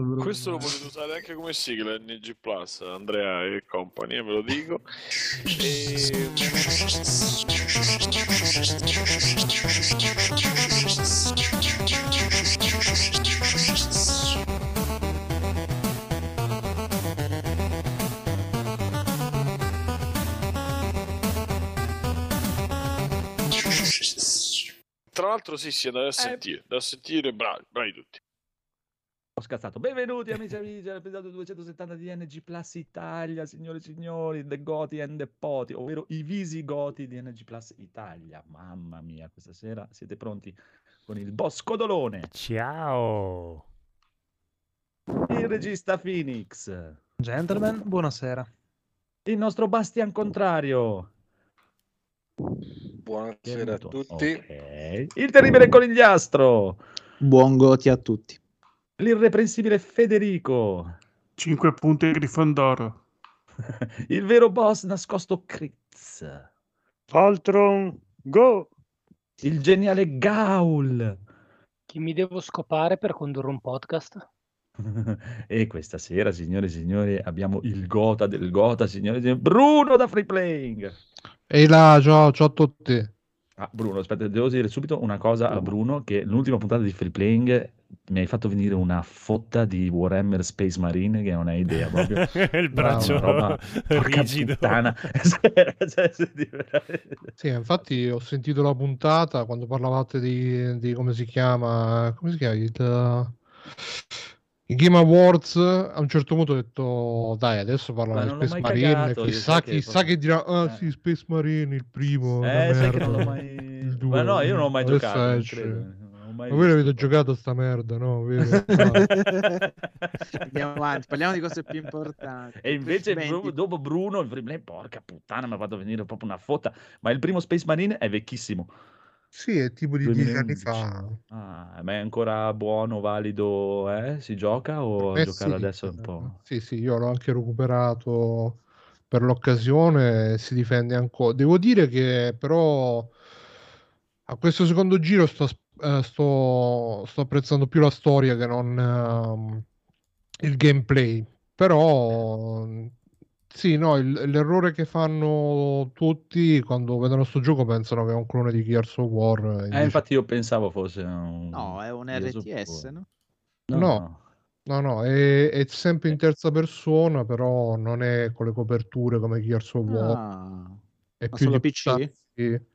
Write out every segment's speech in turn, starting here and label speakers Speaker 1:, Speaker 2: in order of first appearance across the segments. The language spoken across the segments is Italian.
Speaker 1: Bruno.
Speaker 2: Questo lo potete usare anche come sigla NG Plus, Andrea e compagnia, ve lo dico. E... Tra l'altro sì, sì, da sentire, da sentire, bravi, bravi tutti.
Speaker 3: Ho scazzato. Benvenuti amici e amici all'episodio 270 di NG Plus Italia, signore e signori, The Goti and the Poti, ovvero i visigoti di NG Plus Italia. Mamma mia, questa sera siete pronti con il boss Codolone,
Speaker 4: Ciao.
Speaker 3: il regista Phoenix,
Speaker 1: Gentlemen, buonasera.
Speaker 3: il nostro Bastian Contrario,
Speaker 2: Buonasera a tutti.
Speaker 3: Ok. il terribile Conigliastro,
Speaker 5: Buon goti a tutti.
Speaker 3: L'irreprensibile Federico,
Speaker 6: 5 punti Grifondoro.
Speaker 3: il vero boss nascosto Critz,
Speaker 6: Voltron, go!
Speaker 3: il geniale Gaul.
Speaker 7: Chi mi devo scopare per condurre un podcast?
Speaker 3: e questa sera, signore e signori, abbiamo il Gota del Gota, signore e signori, Bruno da Free Playing.
Speaker 8: Ehi là, ciao, ciao a tutti.
Speaker 3: Ah, Bruno, aspetta, devo dire subito una cosa a Bruno, che l'ultima puntata di Free Playing mi hai fatto venire una fotta di Warhammer Space Marine che non hai idea proprio.
Speaker 4: il braccio
Speaker 3: porca
Speaker 4: rigido.
Speaker 8: Sì, infatti ho sentito la puntata quando parlavate di, di come si chiama, come si chiama il, i Game Awards. A un certo punto ho detto, dai, adesso parlano di Space Marine.
Speaker 3: cagato,
Speaker 8: chissà,
Speaker 3: che
Speaker 8: chissà che dirà, ah
Speaker 3: Eh.
Speaker 8: sì, Space Marine, il primo.
Speaker 3: Eh, sai che non l'ho mai...
Speaker 8: Il due,
Speaker 3: Ma no, io non l'ho mai giocato, non. Non ho mai
Speaker 8: Ma voi l'avete giocato sta merda, no? Vero?
Speaker 5: Andiamo avanti, parliamo di cose più importanti.
Speaker 3: E invece
Speaker 5: Venti.
Speaker 3: Bru- dopo Bruno, il Free porca puttana, mi ha fatto venire proprio una fotta. Ma il primo Space Marine è vecchissimo.
Speaker 8: Sì, è tipo di dieci anni
Speaker 3: 2011.
Speaker 8: fa.
Speaker 3: Ah, ma è ancora buono, valido? Eh? Si gioca o
Speaker 8: Eh
Speaker 3: giocare
Speaker 8: sì,
Speaker 3: adesso è un po'?
Speaker 8: Sì, sì, io l'ho anche recuperato per l'occasione, si difende ancora. Devo dire che però a questo secondo giro sto, eh, sto, sto apprezzando più la storia che non ehm, il gameplay. Però sì, no, il, l'errore che fanno tutti quando vedono sto gioco pensano che è un clone di Gears of War.
Speaker 3: Eh, infatti io pensavo fosse un...
Speaker 5: No, è un
Speaker 3: Gears
Speaker 5: RTS, no?
Speaker 3: No,
Speaker 8: no,
Speaker 3: no,
Speaker 8: no è, è, sempre in eh. terza persona, però non è con le coperture come Gears of War.
Speaker 5: Ah,
Speaker 8: è più
Speaker 5: solo PC?
Speaker 8: Tazzi.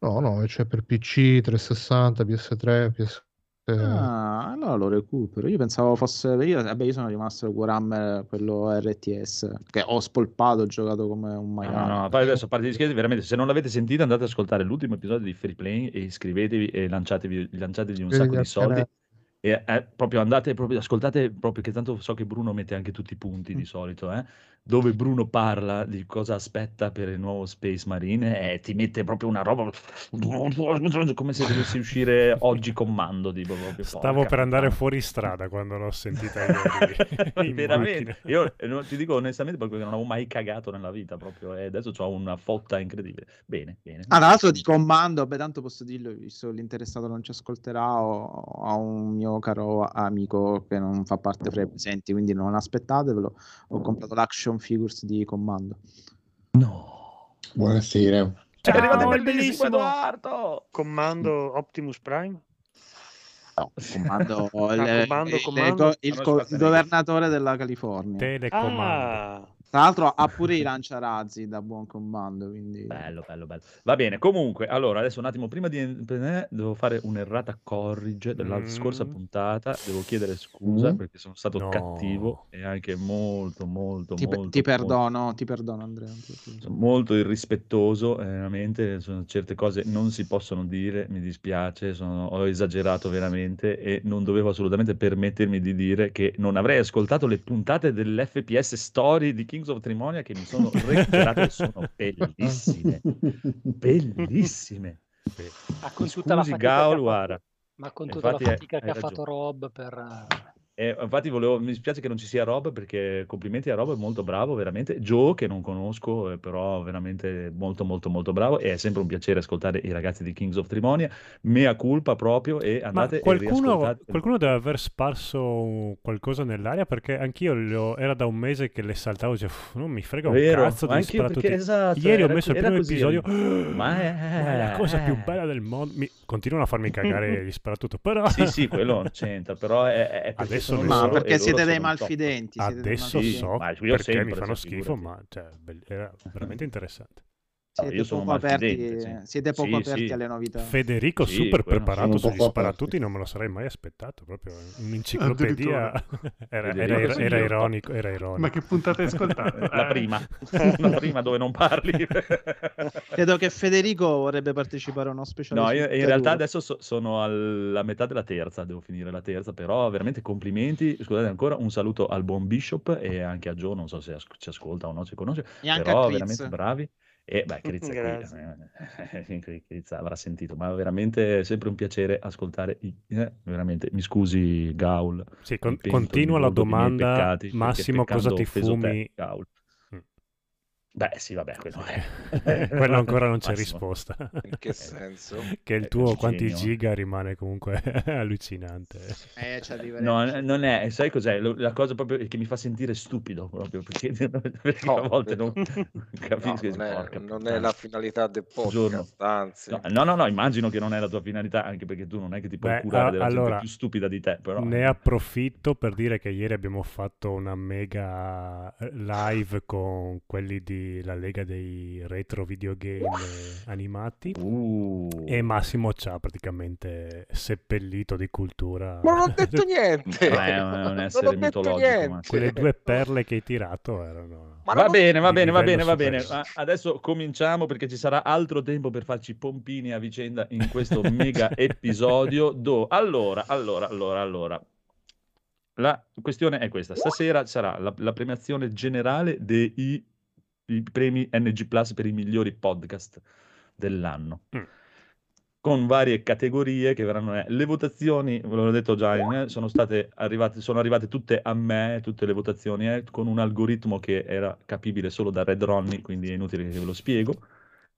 Speaker 8: No, no, c'è cioè per PC, 360, PS3, PS4
Speaker 5: ah, allora lo recupero. Io pensavo fosse. Io, vabbè, io sono rimasto Warhammer, quello RTS, che ho spolpato, ho giocato come un
Speaker 3: No,
Speaker 5: maiale.
Speaker 3: no, no, poi adesso a parte di scherzi, veramente, se non l'avete sentito andate ad ascoltare l'ultimo episodio di Free Play e iscrivetevi e lanciatevi, lanciatevi un sacco di soldi e eh, proprio andate, proprio, ascoltate proprio che tanto so che Bruno mette anche tutti i punti
Speaker 8: Mm.
Speaker 3: di solito, eh, dove Bruno parla di cosa aspetta per il nuovo Space Marine e ti mette proprio una roba come se dovessi uscire oggi comando, tipo proprio
Speaker 4: Stavo
Speaker 3: porca
Speaker 4: per andare fuori strada quando l'ho sentita ieri.
Speaker 3: Veramente,
Speaker 4: macchina.
Speaker 3: io eh, ti dico onestamente perché non avevo mai cagato nella vita proprio e adesso ho una fotta incredibile. Bene, bene.
Speaker 5: Ah, tra l'altro di comando, beh, tanto posso dirlo, visto l'interessato non ci ascolterà, ho, ho un mio caro amico che non fa parte fra i presenti, quindi non aspettatevelo. Ho comprato l'action figures di comando.
Speaker 3: No.
Speaker 9: Buonasera.
Speaker 3: È arrivato
Speaker 4: Ciao,
Speaker 3: il bellissimo. Edoardo!
Speaker 6: Comando Optimus Prime?
Speaker 5: No, comando,
Speaker 6: Ah,
Speaker 5: il,
Speaker 6: comando,
Speaker 5: il-
Speaker 6: comando.
Speaker 5: il- il governatore della California.
Speaker 4: Telecomando.
Speaker 6: Ah,
Speaker 5: Tra l'altro ha pure i lanciarazzi da buon comando, quindi...
Speaker 3: Bello, bello, bello. Va bene, comunque, allora, adesso un attimo prima di... Devo fare un'errata corrige della
Speaker 4: Mm.
Speaker 3: scorsa puntata, devo chiedere scusa
Speaker 9: Mm.
Speaker 3: perché sono stato
Speaker 4: No.
Speaker 3: cattivo e anche molto, molto,
Speaker 5: Ti,
Speaker 3: molto,
Speaker 5: ti
Speaker 3: molto-
Speaker 5: perdono, ti perdono Andrea.
Speaker 3: sono molto irrispettoso, eh, veramente, sono- certe cose non si possono dire, mi dispiace, sono- ho esagerato veramente e non dovevo assolutamente permettermi di dire che non avrei ascoltato le puntate dell'FPS Story di Kings of Trimonia che mi sono recuperate e sono bellissime, bellissime.
Speaker 7: Ma con
Speaker 3: Mi
Speaker 7: tutta la
Speaker 3: scusi,
Speaker 7: fatica che ha
Speaker 3: Gaul,
Speaker 7: fatto-
Speaker 3: guarda.
Speaker 7: Ma con tutta
Speaker 3: Infatti
Speaker 7: la fatica che
Speaker 3: hai
Speaker 7: ha fatto. Rob per... eh,
Speaker 3: E infatti volevo, mi dispiace che non ci sia Rob perché complimenti a Rob, è molto bravo, veramente. Joe, che non conosco, è però veramente molto molto molto bravo e è sempre un piacere ascoltare i ragazzi di Kings of Trimonia. Mea culpa proprio e
Speaker 4: Ma
Speaker 3: andate e
Speaker 4: qualcuno,
Speaker 3: riascoltate.
Speaker 4: qualcuno deve aver sparso qualcosa nell'aria perché anch'io ho- era da un mese che le saltavo e "Uff, non mi frega un
Speaker 3: Vero,
Speaker 4: cazzo di
Speaker 3: perché
Speaker 4: tutti.
Speaker 3: esatto,
Speaker 4: Ieri ho messo il primo
Speaker 3: così.
Speaker 4: episodio,
Speaker 3: Ma è,
Speaker 4: ma è la cosa più
Speaker 3: eh.
Speaker 4: bella del mondo. Mi- continuano a farmi cagare gli sparatutto, però
Speaker 3: Sì, sì, quello non c'entra, però è, è perché
Speaker 4: Adesso
Speaker 3: sono
Speaker 4: ne
Speaker 5: Ma perché siete dei
Speaker 3: sono
Speaker 5: malfidenti. siete dei
Speaker 4: adesso
Speaker 3: Sì,
Speaker 4: so
Speaker 3: io
Speaker 4: perché mi fanno schifo,
Speaker 3: figurati.
Speaker 4: ma cioè, era veramente interessante.
Speaker 5: Siete
Speaker 3: io sono
Speaker 5: poco aperti,
Speaker 3: sì.
Speaker 5: siete poco
Speaker 3: Sì,
Speaker 5: aperti
Speaker 3: sì.
Speaker 5: alle novità.
Speaker 4: Federico
Speaker 3: Sì,
Speaker 4: super
Speaker 3: quello,
Speaker 4: preparato
Speaker 8: sono
Speaker 4: sugli sparatutti, non me lo sarei mai aspettato, proprio un'enciclopedia. Era, era, era, era ironico, era ironico.
Speaker 6: Ma che puntate hai ascoltato?
Speaker 3: La
Speaker 6: Eh.
Speaker 3: prima, la prima dove non parli.
Speaker 5: Credo che Federico vorrebbe partecipare a uno speciale.
Speaker 3: No, io in realtà adesso so- sono alla metà della terza, devo finire la terza, però veramente complimenti. Scusate ancora, un saluto al buon Bishop e anche a Joe, non so se as- ci ascolta o no, ci conosce,
Speaker 5: E anche
Speaker 3: però veramente bravi. E beh, Crizza qui,
Speaker 6: Grazie.
Speaker 3: eh, Crizza avrà sentito, ma veramente è sempre un piacere ascoltare. i- eh, veramente, mi scusi Gaul,
Speaker 4: Sì, con- continua la domanda, Massimo, cosa ti
Speaker 3: offeso te,
Speaker 4: fumi?
Speaker 3: Gaul. Beh, sì, vabbè, quello è.
Speaker 4: Quello ancora non c'è
Speaker 3: Massimo.
Speaker 4: risposta.
Speaker 2: In che senso?
Speaker 4: Che il
Speaker 3: Eh,
Speaker 4: tuo
Speaker 3: è
Speaker 4: quanti
Speaker 3: genio.
Speaker 4: giga rimane comunque allucinante.
Speaker 5: Eh.
Speaker 3: No, non è, sai cos'è? La cosa proprio che mi fa sentire stupido proprio perché, perché
Speaker 2: No,
Speaker 3: a volte non
Speaker 2: No,
Speaker 3: capisco.
Speaker 2: non, è,
Speaker 3: porca
Speaker 2: non è la finalità del
Speaker 3: Giorno.
Speaker 2: podcast, anzi.
Speaker 3: No, no, no, no, immagino che non è la tua finalità, anche perché tu non è che ti puoi
Speaker 4: Beh,
Speaker 3: curare
Speaker 4: a-
Speaker 3: della
Speaker 4: allora,
Speaker 3: gente più stupida di te, però.
Speaker 4: Ne approfitto per dire che ieri abbiamo fatto una mega eh, live con quelli di la Lega dei retro videogame animati
Speaker 3: Uh,
Speaker 4: e Massimo ci ha praticamente seppellito di cultura
Speaker 2: Ma non ho detto niente!
Speaker 3: Beh, è un
Speaker 2: non
Speaker 3: essere
Speaker 2: detto
Speaker 3: mitologico,
Speaker 2: niente!
Speaker 3: ma-
Speaker 4: quelle due perle che hai tirato erano
Speaker 2: Ma non
Speaker 3: Va bene, va bene, va bene, va bene. adesso cominciamo perché ci sarà altro tempo per farci pompini a vicenda in questo mega episodio. Do... Allora, allora, allora, allora. La questione è questa. Stasera sarà la, la premiazione generale dei i premi NG Plus per i migliori podcast dell'anno.
Speaker 4: Mm.
Speaker 3: Con varie categorie che verranno. eh, Le votazioni, ve l'ho detto già, eh, sono state arrivate, sono arrivate tutte a me, tutte le votazioni, eh, con un algoritmo che era capibile solo da Red Ronnie, quindi è inutile che ve lo spiego.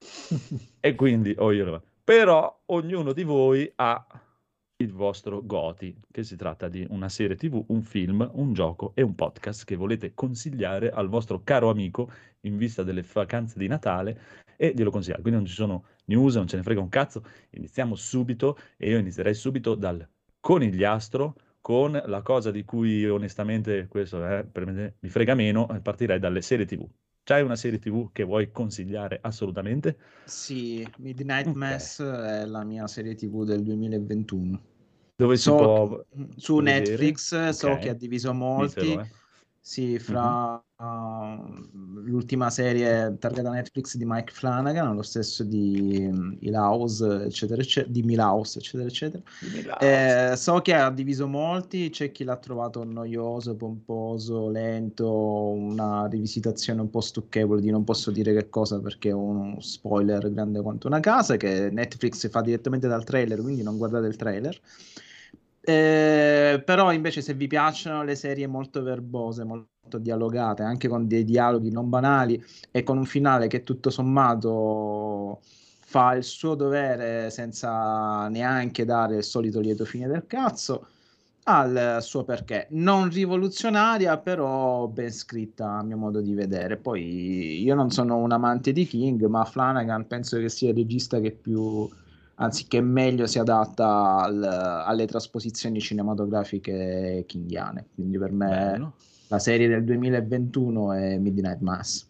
Speaker 3: e quindi, oh, io- però ognuno di voi ha il vostro Goti, che si tratta di una serie TV, un film, un gioco e un podcast che volete consigliare al vostro caro amico in vista delle vacanze di Natale e glielo consigliare. Quindi non ci sono news, non ce ne frega un cazzo. Iniziamo subito e io inizierei subito dal conigliastro con la cosa di cui onestamente questo eh, me mi frega meno, eh, partirei dalle serie TV. C'hai una serie TV che vuoi consigliare assolutamente?
Speaker 5: Sì, Midnight
Speaker 3: Ok.
Speaker 5: Mass è la mia serie TV del 2021.
Speaker 3: Dove si
Speaker 5: So-
Speaker 3: può
Speaker 5: su
Speaker 3: vedere?
Speaker 5: Netflix so
Speaker 3: Ok.
Speaker 5: che ha diviso molti.
Speaker 3: Ditelo, eh.
Speaker 5: Sì, fra uh, l'ultima serie targata Netflix di Mike Flanagan, lo stesso di um, Hill House, eccetera, eccetera, di Milhouse, eccetera, eccetera. Eh, so che ha diviso molti, c'è chi l'ha trovato noioso, pomposo, lento, una rivisitazione un po' stucchevole di non posso dire che cosa perché è uno spoiler grande quanto una casa che Netflix fa direttamente dal trailer, quindi non guardate il trailer. Eh, però invece se vi piacciono le serie molto verbose, molto dialogate, anche con dei dialoghi non banali e con un finale che tutto sommato fa il suo dovere senza neanche dare il solito lieto fine del cazzo, ha il suo perché. Non rivoluzionaria, però ben scritta a mio modo di vedere. Poi io non sono un amante di King, ma Flanagan penso che sia il regista che più, anzi che meglio si adatta al- alle trasposizioni cinematografiche kingiane. Quindi per me
Speaker 3: Bello.
Speaker 5: la serie del 2021 è Midnight Mass.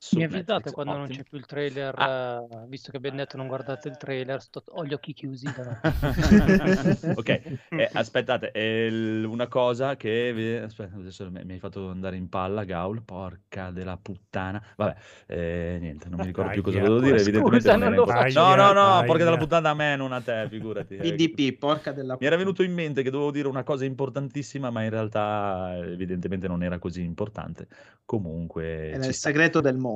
Speaker 3: Su
Speaker 7: Mi avvisate
Speaker 3: Netflix,
Speaker 7: quando non
Speaker 3: ottimo.
Speaker 7: c'è più il trailer,
Speaker 3: Ah.
Speaker 7: eh, visto che abbiamo detto non guardate il trailer, sto- ho gli occhi chiusi. però.
Speaker 3: ok, eh, aspettate, eh, una cosa che aspetta, adesso mi hai fatto andare in palla, Gaul, porca della puttana. Vabbè, eh, niente, non mi ricordo più cosa volevo dire,
Speaker 7: Scusa,
Speaker 3: evidentemente non
Speaker 7: non.
Speaker 3: No, no, no, porca della puttana a me, non a te, figurati. eh,
Speaker 5: PDP, porca della
Speaker 3: Mi era venuto in mente che dovevo dire una cosa importantissima, ma in realtà evidentemente non era così importante. Comunque
Speaker 5: È
Speaker 3: sta.
Speaker 5: segreto del mondo.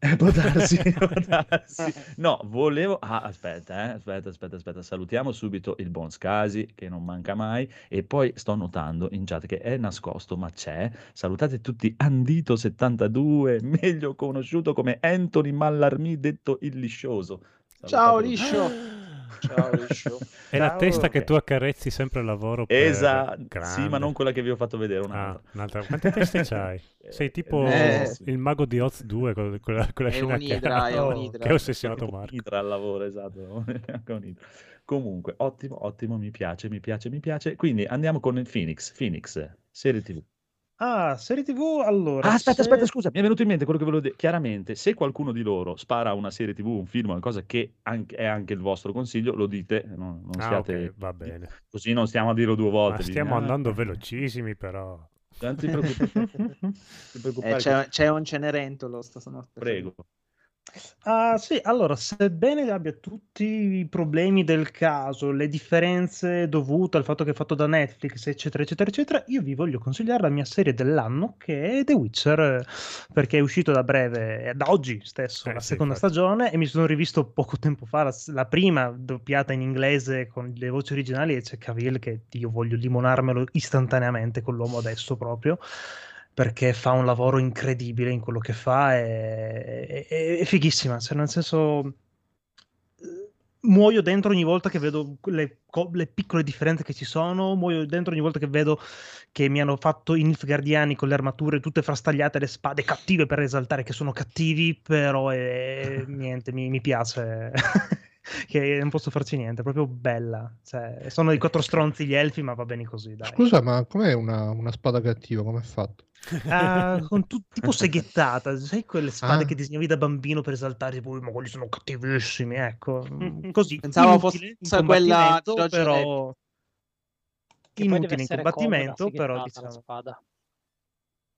Speaker 3: Eh, può darsi, può darsi. No, volevo... Ah, aspetta, eh, aspetta, aspetta, aspetta. Salutiamo subito il buon Scasi, che non manca mai. E poi sto notando in chat che è nascosto, ma c'è. Salutate tutti Andito72, meglio conosciuto come Anthony Mallarmì, detto il liscioso.
Speaker 5: Ciao
Speaker 3: Salutatelo.
Speaker 5: liscio.
Speaker 2: Ciao, Liscio.
Speaker 4: È la testa che tu accarezzi sempre al lavoro per...
Speaker 3: Esatto, sì, ma non quella che vi ho fatto vedere,
Speaker 4: Ah,
Speaker 3: un'altra.
Speaker 4: un'altra. Quante teste c'hai? Sei tipo
Speaker 5: Eh,
Speaker 4: il mago di Oz 2, con quella, quella
Speaker 5: È
Speaker 4: scena che,
Speaker 5: un'idra, è
Speaker 4: ha-
Speaker 5: un'idra.
Speaker 4: che ha ossessionato Marco.
Speaker 3: Idra al lavoro, esatto. Comunque, ottimo, ottimo, mi piace, mi piace, mi piace. Quindi andiamo con il Phoenix. Phoenix, serie TV.
Speaker 1: Ah, serie TV, allora...
Speaker 3: Ah, aspetta,
Speaker 1: se-
Speaker 3: aspetta, scusa, mi è venuto in mente quello che volevo dire. Chiaramente, se qualcuno di loro spara una serie TV, un film, una cosa che anche- è anche il vostro consiglio, lo dite, no- non
Speaker 4: Ah,
Speaker 3: siate...
Speaker 4: ok, va bene.
Speaker 3: Così non stiamo a dirlo due volte.
Speaker 4: Ma stiamo
Speaker 3: dici, ah,
Speaker 4: andando velocissimi però.
Speaker 3: Non ti preoccupare. non ti preoccupare
Speaker 5: Eh, c'è, c'è un cenerentolo stanotte.
Speaker 3: Prego.
Speaker 1: Ah, sì, allora, sebbene abbia tutti i problemi del caso, le differenze dovute al fatto che è fatto da Netflix, eccetera, eccetera, eccetera, io vi voglio consigliare la mia serie dell'anno che è The Witcher, perché è uscito da breve, da oggi stesso,
Speaker 4: Eh,
Speaker 1: la
Speaker 4: sì,
Speaker 1: seconda
Speaker 4: infatti.
Speaker 1: stagione, e mi sono rivisto poco tempo fa la, la prima doppiata in inglese con le voci originali e c'è Cavill che io voglio limonarmelo istantaneamente con l'uomo adesso proprio perché fa un lavoro incredibile in quello che fa, è, è- è fighissima, cioè nel senso eh, muoio dentro ogni volta che vedo le, le piccole differenze che ci sono, muoio dentro ogni volta che vedo che mi hanno fatto i Nilfgaardiani con le armature tutte frastagliate, le spade cattive per esaltare che sono cattivi, però è, niente, mi, mi piace. che non posso farci niente, è proprio bella. Cioè, sono i quattro stronzi gli elfi, ma va bene così, dai.
Speaker 8: Scusa, ma com'è una, una spada cattiva? Com'è fatto?
Speaker 1: Ah, con tu- tipo seghettata, sai quelle spade
Speaker 8: Ah.
Speaker 1: che disegnavi da bambino per esaltare, tipo, "Ui, ma quelli sono cattivissimi, ecco, così.
Speaker 5: Pensavo fosse quella
Speaker 1: però
Speaker 7: poi
Speaker 1: inutile in combattimento,
Speaker 7: comoda,
Speaker 1: però
Speaker 7: seghettata la
Speaker 1: diciamo
Speaker 7: spada.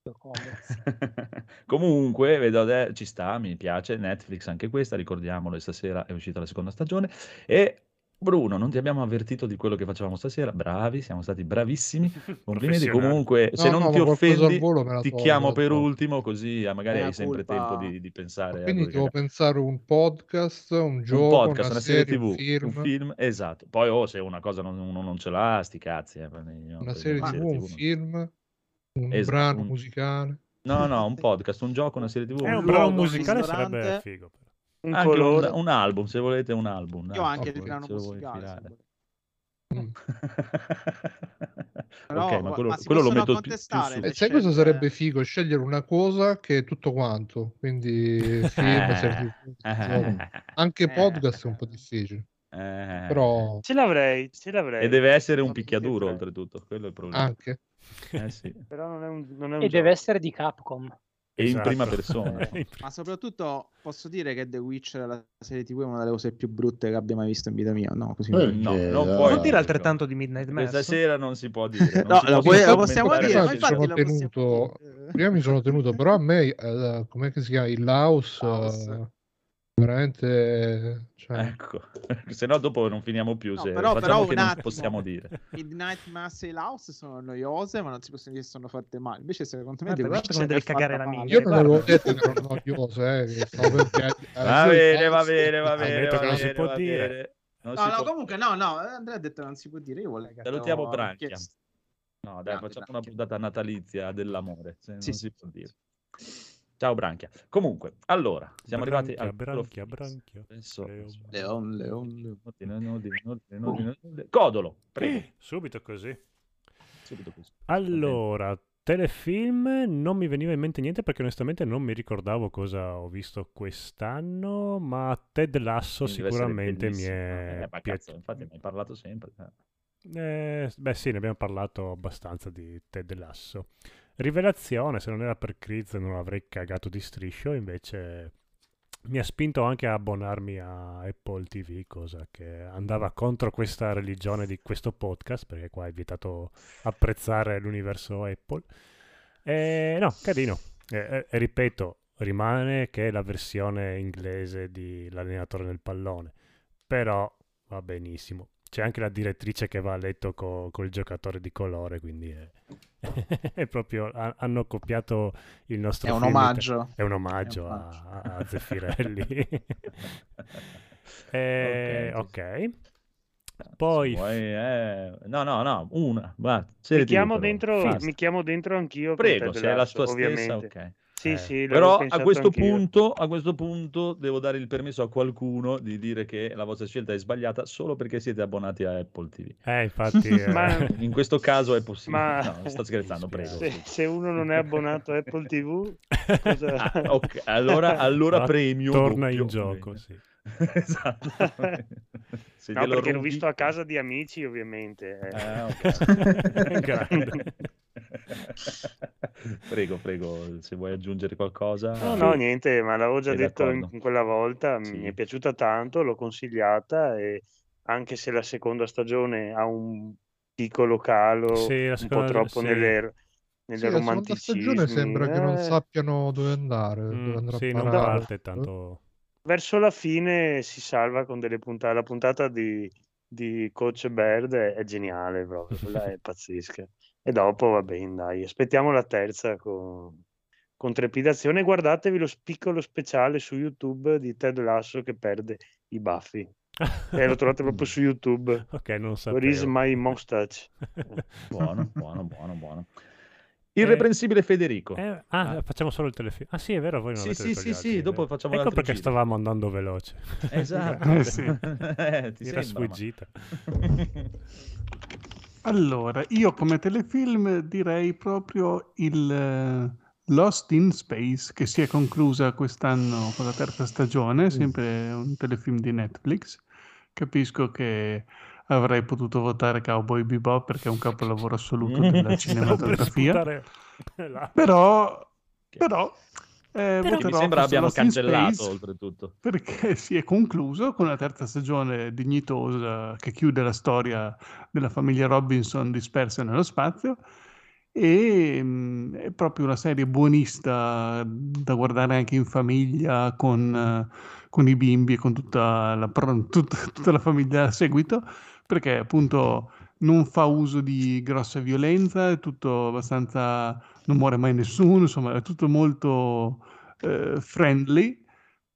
Speaker 3: Comunque, vedo ade- ci sta, mi piace. Netflix anche questa, ricordiamolo, stasera è uscita la seconda stagione. E Bruno, non ti abbiamo avvertito di quello che facevamo stasera. Bravi, siamo stati bravissimi. Complimenti. Comunque, se
Speaker 8: No,
Speaker 3: non
Speaker 8: no,
Speaker 3: ti
Speaker 8: ma
Speaker 3: offendi,
Speaker 8: volo
Speaker 3: ti
Speaker 8: tolgo,
Speaker 3: chiamo per ultimo, così magari hai sempre
Speaker 5: culpa.
Speaker 3: tempo di, di pensare a
Speaker 8: Quindi devo pensare un podcast, un
Speaker 3: un
Speaker 8: gioco,
Speaker 3: podcast,
Speaker 8: una,
Speaker 3: una serie,
Speaker 8: serie,
Speaker 3: TV,
Speaker 8: un film,
Speaker 3: un film, esatto. Poi, oh, se una cosa non, uno non ce l'ha, sti cazzi. eh,
Speaker 8: una serie TV, un film, un
Speaker 3: Esatto,
Speaker 8: brano
Speaker 3: un-
Speaker 8: musicale.
Speaker 3: No, no, un podcast, un gioco, una serie TV.
Speaker 4: È
Speaker 3: un
Speaker 4: un brano musicale sarebbe figo.
Speaker 6: Un
Speaker 3: Anche un,
Speaker 6: colore.
Speaker 3: un album, se volete un album.
Speaker 5: Io anche
Speaker 3: se
Speaker 5: il brano musicale.
Speaker 8: Mm.
Speaker 3: Ok, ma quello,
Speaker 5: ma
Speaker 3: quello lo metto più, più
Speaker 8: E sai cosa sarebbe figo? Scegliere una cosa che è tutto quanto. Quindi film, serie gioco. Anche
Speaker 5: Eh.
Speaker 8: podcast è un po' difficile.
Speaker 3: Eh,
Speaker 8: Però
Speaker 6: Ce l'avrei, ce l'avrei.
Speaker 3: E deve essere un picchiaduro,
Speaker 6: tre.
Speaker 3: oltretutto. Quello è il problema.
Speaker 8: anche.
Speaker 3: Eh sì.
Speaker 6: Però non è un, non è un
Speaker 7: E deve
Speaker 6: gioco.
Speaker 7: essere di Capcom.
Speaker 3: E in
Speaker 4: Esatto.
Speaker 3: prima persona.
Speaker 4: In
Speaker 5: Ma soprattutto posso dire che The Witcher, la serie TV, è una delle cose più brutte che abbia mai visto in vita mia. No, così.
Speaker 9: Eh,
Speaker 3: No, non puoi
Speaker 1: Non dire altrettanto di Midnight Mass.
Speaker 3: Questa sera non si può dire. non
Speaker 5: No, lo
Speaker 3: può
Speaker 5: puoi- lo possiamo dire, ma infatti
Speaker 8: sono
Speaker 5: lo possiamo
Speaker 8: tenuto,
Speaker 5: dire.
Speaker 8: prima mi sono tenuto, però a me, eh, com'è che si chiama? Il Laos,
Speaker 5: Laos.
Speaker 8: eh, veramente... Cioè,
Speaker 3: Ecco, se no dopo non finiamo più.
Speaker 5: No,
Speaker 3: se
Speaker 5: però-
Speaker 3: facciamo
Speaker 5: però
Speaker 3: che
Speaker 5: un
Speaker 3: non
Speaker 5: attimo.
Speaker 3: possiamo dire.
Speaker 5: Midnight Mass e Laos sono noiose, ma non si possono dire che sono fatte male. Invece, secondo me,
Speaker 1: guarda
Speaker 5: Witcher
Speaker 1: come deve cagare la minchia.
Speaker 8: io non avevo detto che erano noiose, eh, che stavo per dire-
Speaker 3: Va
Speaker 8: eh,
Speaker 3: bene, va bene, va bene. va
Speaker 4: che non si
Speaker 3: bene,
Speaker 4: può
Speaker 3: va
Speaker 4: dire.
Speaker 3: bene. Non
Speaker 5: No,
Speaker 3: si
Speaker 5: no,
Speaker 3: può-
Speaker 5: comunque, no, no. Andrea ha detto che non si può dire. Io volevo
Speaker 3: Salutiamo Branchia.
Speaker 5: chiesto-
Speaker 3: No, dai,
Speaker 5: Grande
Speaker 3: facciamo una
Speaker 5: Branchia.
Speaker 3: puntata natalizia dell'amore. Se non
Speaker 5: Sì,
Speaker 3: si
Speaker 5: sì,
Speaker 3: può
Speaker 5: sì,
Speaker 3: dire. Ciao Branchia. Comunque, allora, siamo arrivati al
Speaker 4: Branchia, branchia, branchia.
Speaker 3: Adesso,
Speaker 4: Leon.
Speaker 5: Leon, Leon, Leon.
Speaker 3: Ordine, ordine, ordine, ordine, ordine, ordine. Codolo, prego.
Speaker 4: Eh, Subito così.
Speaker 3: Subito così.
Speaker 4: Allora, telefilm non mi veniva in mente niente perché onestamente non mi ricordavo cosa ho visto quest'anno, ma Ted Lasso
Speaker 3: Quindi
Speaker 4: sicuramente mi è
Speaker 3: Eh, cazzo, infatti mi hai parlato sempre. eh.
Speaker 4: Eh, beh sì, ne abbiamo parlato abbastanza di Ted Lasso. Rivelazione, se non era per Criz non avrei cagato di striscio, invece mi ha spinto anche a abbonarmi a Apple TV, cosa che andava contro questa religione di questo podcast, perché qua è vietato apprezzare l'universo Apple. E, no, carino. E- e ripeto, rimane che è la versione inglese di L'allenatore nel pallone, però va benissimo. C'è anche la direttrice che va a letto co- col giocatore di colore, quindi è, è proprio ha- hanno copiato il nostro
Speaker 5: È un
Speaker 4: film
Speaker 5: omaggio.
Speaker 4: È un omaggio
Speaker 5: È un
Speaker 4: a, a Zeffirelli. Eh,
Speaker 3: Ok,
Speaker 4: ok.
Speaker 3: Se
Speaker 4: Poi
Speaker 3: vuoi, eh, No, no, no, una. Va,
Speaker 6: Mi chiamo, dentro, mi chiamo dentro anch'io.
Speaker 3: Prego, se è la
Speaker 6: Lasso,
Speaker 3: tua stessa,
Speaker 6: ovviamente.
Speaker 3: ok.
Speaker 6: Sì,
Speaker 4: Eh,
Speaker 6: sì,
Speaker 3: Però a questo, punto, a questo punto devo dare il permesso a qualcuno di dire che la vostra scelta è sbagliata solo perché siete abbonati a Apple TV.
Speaker 4: eh, infatti eh,
Speaker 6: Ma-
Speaker 3: In questo caso è possibile.
Speaker 6: Ma-
Speaker 3: No, sto scherzando, prego.
Speaker 6: Se, se uno non è abbonato a Apple TV, cosa...
Speaker 3: Ah, ok, allora, allora
Speaker 4: Ah,
Speaker 3: premio
Speaker 4: torna
Speaker 3: doppio.
Speaker 4: in gioco, sì.
Speaker 3: esatto. Se
Speaker 6: No, perché l'ho
Speaker 3: rubi-
Speaker 6: visto a casa di amici, ovviamente. eh.
Speaker 3: Ah, ok. Prego, prego, se vuoi aggiungere qualcosa.
Speaker 6: No, no, niente, ma l'avevo già detto in, in quella volta,
Speaker 3: Sì.
Speaker 6: mi è piaciuta tanto, l'ho consigliata e anche se la seconda stagione ha un piccolo calo
Speaker 4: Sì, la
Speaker 6: un po' troppo
Speaker 4: sì.
Speaker 6: nelle, nelle
Speaker 8: Sì, la seconda stagione sembra che non
Speaker 6: eh,
Speaker 8: sappiano dove andare, dove
Speaker 4: Mm,
Speaker 8: andrà
Speaker 4: sì,
Speaker 8: a
Speaker 4: non parte tanto.
Speaker 6: verso la fine si salva con delle puntate. La puntata di, di Coach Bird è, è geniale proprio, quella è pazzesca. E dopo va bene, dai, aspettiamo la terza con, con trepidazione. Guardatevi lo piccolo speciale su YouTube di Ted Lasso che perde i baffi. E lo trovate proprio su YouTube.
Speaker 4: Ok, non
Speaker 6: Where is my mustache?
Speaker 3: Buono, buono, buono, buono. Irreprensibile Federico.
Speaker 4: Eh, ah,
Speaker 3: Ah.
Speaker 4: facciamo solo il telefilm. Ah, sì, è vero, voi non
Speaker 3: Sì, sì, sì, sì, dopo
Speaker 4: eh.
Speaker 3: facciamo
Speaker 4: Ecco perché
Speaker 3: giro.
Speaker 4: stavamo andando veloce.
Speaker 3: Esatto.
Speaker 5: Eh, sì.
Speaker 3: Eh, ti
Speaker 4: era
Speaker 3: sembra, ma-
Speaker 4: sfuggita.
Speaker 9: Allora, io come telefilm direi proprio il eh, Lost in Space che si è conclusa quest'anno con la terza stagione, sempre un telefilm di Netflix. Capisco che avrei potuto votare Cowboy Bebop perché è un capolavoro assoluto della
Speaker 4: per
Speaker 9: cinematografia, però, però, eh,
Speaker 3: Che mi sembra abbiamo cancellato
Speaker 9: Space
Speaker 3: oltretutto.
Speaker 9: perché si è concluso con una terza stagione dignitosa che chiude la storia della famiglia Robinson dispersa nello spazio e mm, è proprio una serie buonista da guardare anche in famiglia con, eh, con i bimbi e con tutta la, tutta, tutta la famiglia a seguito perché appunto non fa uso di grossa violenza, è tutto abbastanza, non muore mai nessuno, insomma è tutto molto eh, friendly.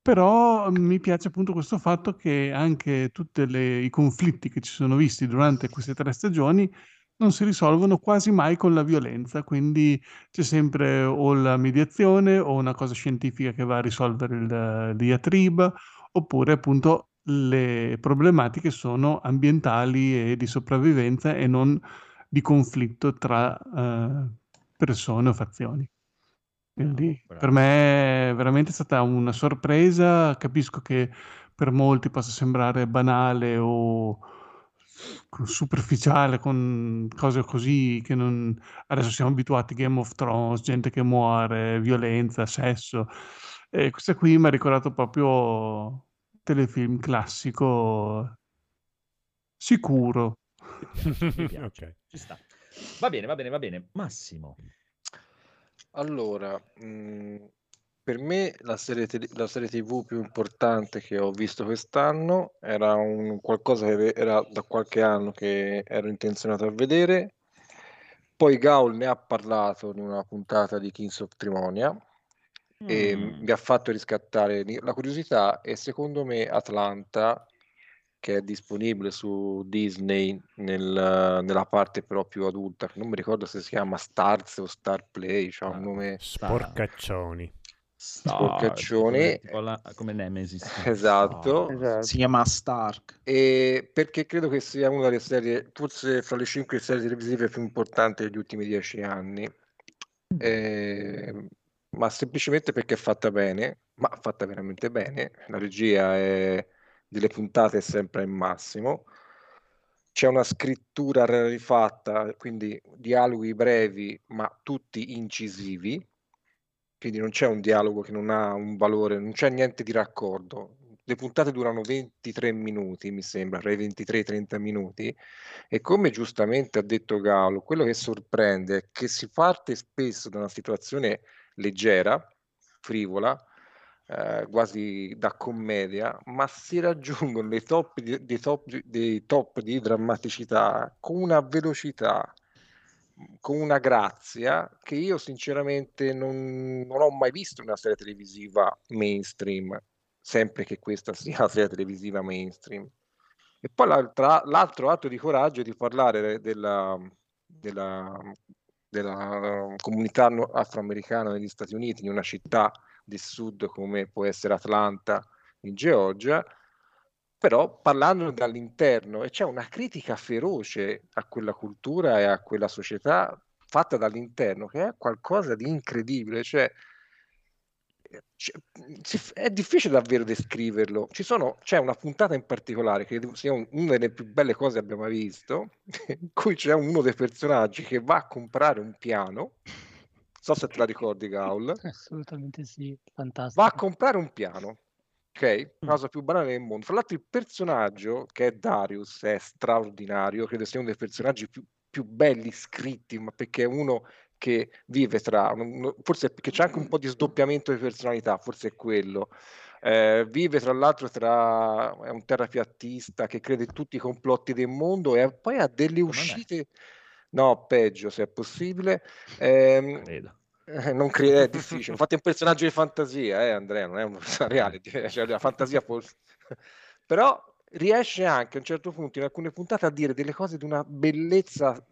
Speaker 9: Però mi piace appunto questo fatto che anche tutti i conflitti che ci sono visti durante queste tre stagioni non si risolvono quasi mai con la violenza, quindi c'è sempre o la mediazione o una cosa scientifica che va a risolvere il diatriba, oppure appunto le problematiche sono ambientali e di sopravvivenza e non di conflitto tra eh, persone o fazioni. Quindi
Speaker 3: Bravo,
Speaker 9: per me è veramente stata una sorpresa. Capisco che per molti possa sembrare banale o superficiale con cose così che non... Adesso siamo abituati a Game of Thrones, gente che muore, violenza, sesso. E questa qui mi ha ricordato proprio telefilm classico sicuro.
Speaker 3: Mi piace, mi piace.
Speaker 4: Ok.
Speaker 3: Ci sta. Va bene, va bene, va bene. Massimo.
Speaker 10: Allora, mh, per me la serie, tele- la serie TV più importante che ho visto quest'anno era un qualcosa che era da qualche anno che ero intenzionato a vedere. Poi Gaul ne ha parlato in una puntata di Kings of Trimonia e
Speaker 3: Mm.
Speaker 10: mi ha fatto riscattare la curiosità e secondo me Atlanta, che è disponibile su Disney nel- nella parte però più adulta, non mi ricordo se si chiama Stars o Star Play, c'ha un nome
Speaker 4: Sporcaccioni.
Speaker 3: Come, tipo la- come Nemesis.
Speaker 10: Esatto.
Speaker 6: Esatto.
Speaker 5: Si chiama Stark.
Speaker 10: E perché credo che sia una delle serie, forse fra le cinque serie televisive più importanti degli ultimi dieci anni. Eh, ma semplicemente perché è fatta bene, ma fatta veramente bene. La regia è, delle puntate è sempre al massimo. C'è una scrittura rifatta, quindi dialoghi brevi, ma tutti incisivi. Quindi non c'è un dialogo che non ha un valore, non c'è niente di raccordo. Le puntate durano 23 minuti, mi sembra, tra i 23 e i 30 minuti. E come giustamente ha detto Galo, quello che sorprende è che si parte spesso da una situazione leggera, frivola, eh, quasi da commedia, ma si raggiungono dei top di, dei top, dei top di drammaticità con una velocità, con una grazia che io sinceramente non, non ho mai visto in una serie televisiva mainstream, sempre che questa sia una serie televisiva mainstream. E poi l'altro atto di coraggio è di parlare della, della, della comunità afroamericana negli Stati Uniti, in una città del sud come può essere Atlanta in Georgia, però parlando dall'interno e c'è una critica feroce a quella cultura e a quella società fatta dall'interno che è qualcosa di incredibile, cioè è difficile davvero descriverlo. Ci sono, c'è una puntata in particolare che sia un, una delle più belle cose che abbiamo mai visto, in cui c'è uno dei personaggi che va a comprare un piano so se te la ricordi, Gaul.
Speaker 7: Assolutamente sì, fantastico.
Speaker 10: Va a comprare un piano, ok? La cosa più banale del mondo. Fra l'altro, il personaggio che è Darius è straordinario, credo sia uno dei personaggi più, più belli scritti, ma perché è uno che vive tra, forse perché c'è anche un po' di sdoppiamento di personalità, forse è quello. Eh, vive tra l'altro tra è un terrapiattista che crede in tutti i complotti del mondo e poi ha delle uscite No, peggio se è possibile. Eh, credo. Eh, non credo, è difficile. Infatti è un personaggio di fantasia, eh, Andrea, non è un personaggio reale, cioè, la fantasia forse. Però riesce anche a un certo punto, in alcune puntate, a dire delle cose di una bellezza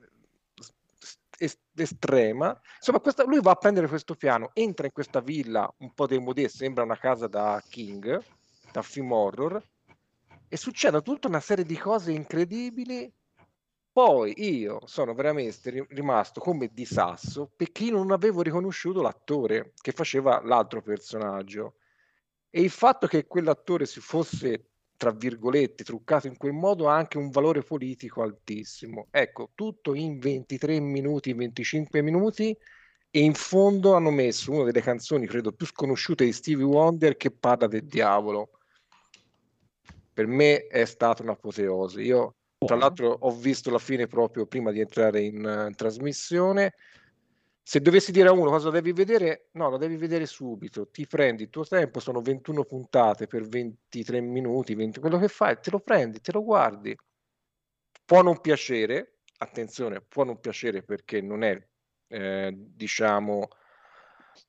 Speaker 10: estrema. Insomma, questa, lui va a prendere questo piano, entra in questa villa un po' demodè, sembra una casa da King, da film horror, e succedono tutta una serie di cose incredibili poi io sono veramente rimasto come di sasso perché non avevo riconosciuto l'attore che faceva l'altro personaggio. E il fatto che quell'attore si fosse, tra virgolette, truccato in quel modo ha anche un valore politico altissimo. Ecco, tutto in 23 minuti, 25 minuti e in fondo hanno messo una delle canzoni, credo, più sconosciute di Stevie Wonder che parla del diavolo. Per me è stata un'apoteosi. Io tra l'altro ho visto la fine proprio prima di entrare in, uh, in trasmissione. Se dovessi dire a uno cosa devi vedere, no, lo devi vedere subito. Ti prendi il tuo tempo, sono 21 puntate per 23 minuti, 20, quello che fai, te lo prendi, te lo guardi. Può non piacere, attenzione, può non piacere perché non è, eh, diciamo, non